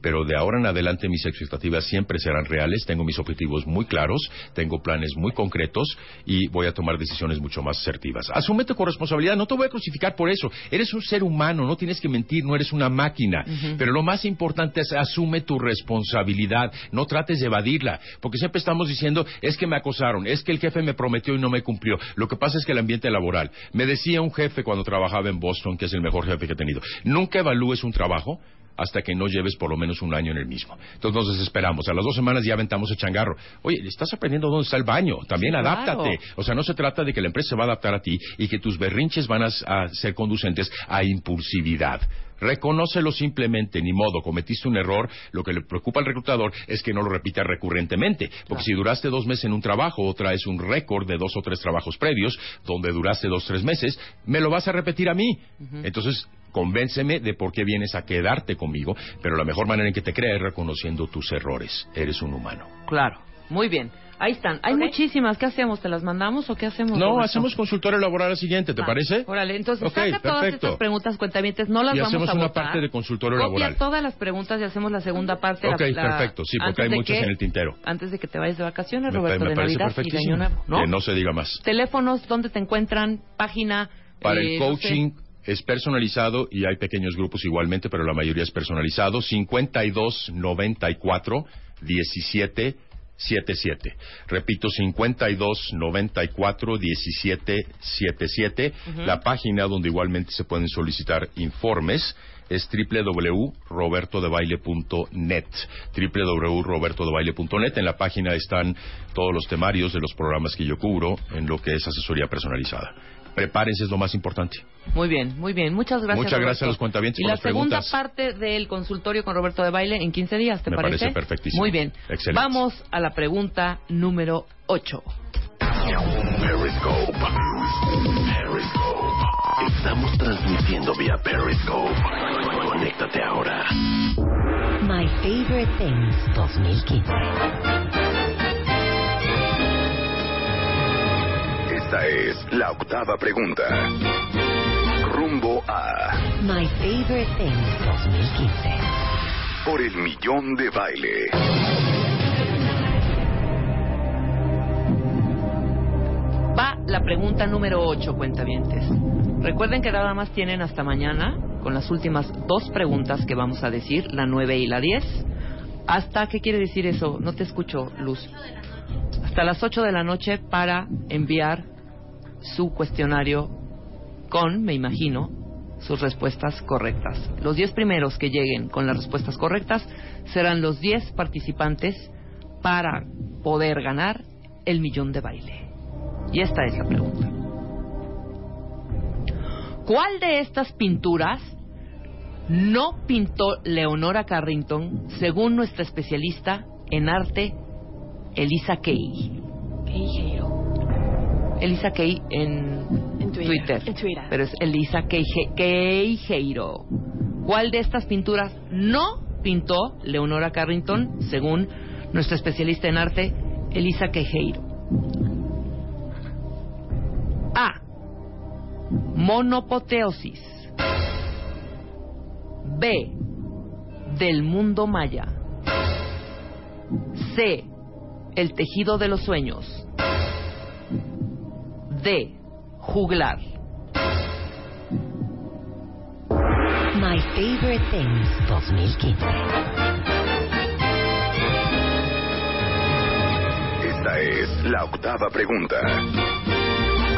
Pero de ahora en adelante mis expectativas siempre serán reales. Tengo mis objetivos muy claros, tengo planes muy concretos y voy a tomar decisiones mucho más asertivas. Asúmete con responsabilidad. No te voy a crucificar por eso. Eres un ser humano, no tienes que mentir, no eres una máquina. Pero lo más importante es asume tu responsabilidad. No trates de evadirla. Porque siempre estamos diciendo, es que me acosaron, es que el jefe me prometió y no me cumplió. Lo que pasa es que el ambiente laboral. Me decía un jefe cuando trabajaba en Boston, que es el mejor jefe que he tenido, nunca evalúes un trabajo hasta que no lleves por lo menos un año en el mismo. Entonces nos desesperamos. A las dos semanas ya aventamos el changarro. Oye, estás aprendiendo dónde está el baño. También Sí, claro. adáptate. O sea, no se trata de que la empresa se va a adaptar a ti y que tus berrinches van a, a ser conducentes a impulsividad. Reconócelo simplemente, ni modo, cometiste un error. Lo que le preocupa al reclutador es que no lo repita recurrentemente. Porque si duraste dos meses en un trabajo o traes un récord de dos o tres trabajos previos, donde duraste dos o tres meses, me lo vas a repetir a mí. Entonces, convénceme de por qué vienes a quedarte conmigo, pero la mejor manera en que te crea es reconociendo tus errores. Eres un humano. Claro, muy bien. Ahí están. Hay muchísimas. ¿Qué hacemos? ¿Te las mandamos o qué hacemos? No, hacemos consultorio laboral al siguiente, ¿te Va, parece? Órale, entonces Ok, saca todas perfecto. estas preguntas, cuentavientes, no las y vamos hacemos a una votar. parte de consultorio Copia laboral. todas las preguntas y hacemos la segunda parte. Ok, la- la- perfecto, sí, porque antes hay de muchas que- en el tintero. Antes de que te vayas de vacaciones, Me, Roberto, me de Navidad y de perfectísimo. Año Nuevo, ¿no? Que no se diga más. Teléfonos, ¿dónde te encuentran? Página. Para eh, el no sé. Es personalizado y hay pequeños grupos igualmente, pero la mayoría es personalizado. 52 94 17 77. Repito, 52 94 17 77. Ujú. La página donde igualmente se pueden solicitar informes es www.robertodebaile.net www.robertodebaile.net En la página están todos los temarios de los programas que yo cubro en lo que es asesoría personalizada. Prepárense, es lo más importante. Muy bien, muy bien. Muchas gracias. Muchas gracias Roberto. a los cuentavientes Y por la las segunda preguntas. parte del consultorio con Roberto de Baile en 15 días, ¿te Me parece? parece perfectísimo. Muy bien. Excelente. Vamos a la pregunta número 8. Periscope. Periscope. Estamos transmitiendo vía Periscope. Conéctate ahora. My Favorite Things 2015. Es la octava pregunta. Rumbo a My Favorite Things 2015. por el millón de baile. Va la pregunta número 8, cuentavientes. Recuerden que nada más tienen hasta mañana con las últimas dos preguntas que vamos a decir, la 9 y la 10. ¿Hasta qué quiere decir eso? No te escucho, Luz. Hasta las 8 de la noche para enviar su cuestionario con, me imagino, sus respuestas correctas. Los 10 primeros que lleguen con las respuestas correctas serán los 10 participantes para poder ganar el millón de baile. Y esta es la pregunta. ¿Cuál de estas pinturas no pintó Leonora Carrington según nuestra especialista en arte, Elisa Kay? Elisa Kay en, Twitter. Twitter. Pero es Elisa Queijeiro. ¿Cuál de estas pinturas no pintó Leonora Carrington según nuestra especialista en arte, Elisa Queijeiro? A. Monopoteosis. B. Del mundo maya. C. El tejido de los sueños. De juglar. My Favorite Things 2015. Esta es la octava pregunta.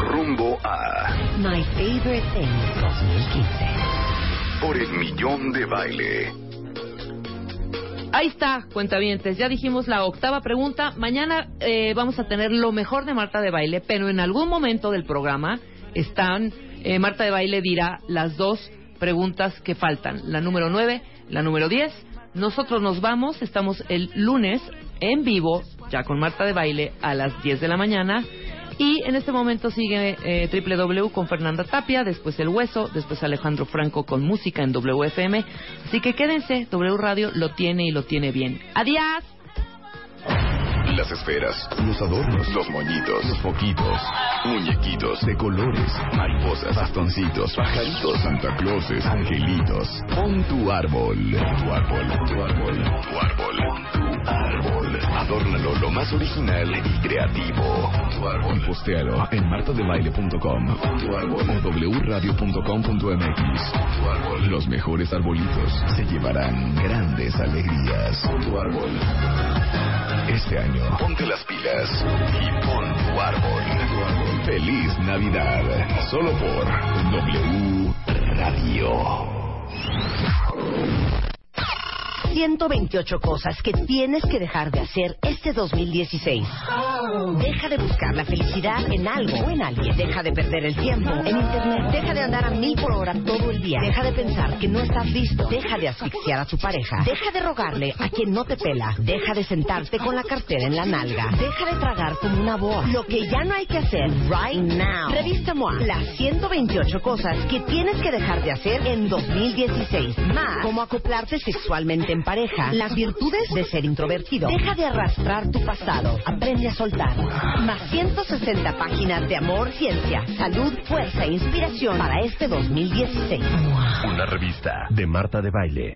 Rumbo a My Favorite Things 2015. por el millón de baile. Ahí está, cuentavientes. Ya dijimos la octava pregunta. Mañana eh, vamos a tener lo mejor de Marta de Baile, pero en algún momento del programa están. eh, Marta de Baile dirá las dos preguntas que faltan: la número nueve, la número diez. Nosotros nos vamos, estamos el lunes en vivo, ya con Marta de Baile, a las 10 de la mañana. Y en este momento sigue eh, www con Fernanda Tapia, después El Hueso, después Alejandro Franco con música en WFM. Así que quédense, W Radio lo tiene y lo tiene bien. ¡Adiós! Las esferas, los adornos, los moñitos, los foquitos, muñequitos de colores, mariposas, bastoncitos, pajaritos, Santa Clauses, angelitos. Pon tu árbol, tu árbol, tu árbol, tu árbol, tu árbol. Adórnalo lo más original y creativo. Tu árbol. Y postéalo en martadebaile.com tu árbol o wradio.com.mx. Tu árbol. Los mejores arbolitos se llevarán grandes alegrías. Tu árbol. Este año, ponte las pilas y pon tu árbol. Feliz Navidad. Solo por W Radio. 128 cosas que tienes que dejar de hacer este 2016. Deja de buscar la felicidad en algo o en alguien. Deja de perder el tiempo en internet. Deja de andar a mil por hora todo el día. Deja de pensar que no estás listo. Deja de asfixiar a tu pareja. Deja de rogarle a quien no te pela. Deja de sentarte con la cartera en la nalga. Deja de tragar como una boa. Lo que ya no hay que hacer right now. Revista MOA. Las 128 cosas que tienes que dejar de hacer en 2016. Más. Cómo acoplarte sexualmente en pareja. Las virtudes de ser introvertido. Deja de arrastrar tu pasado. Aprende a soltar. Más 160 páginas de amor, ciencia, salud, fuerza e inspiración para este 2016. Una revista de Marta de Baile.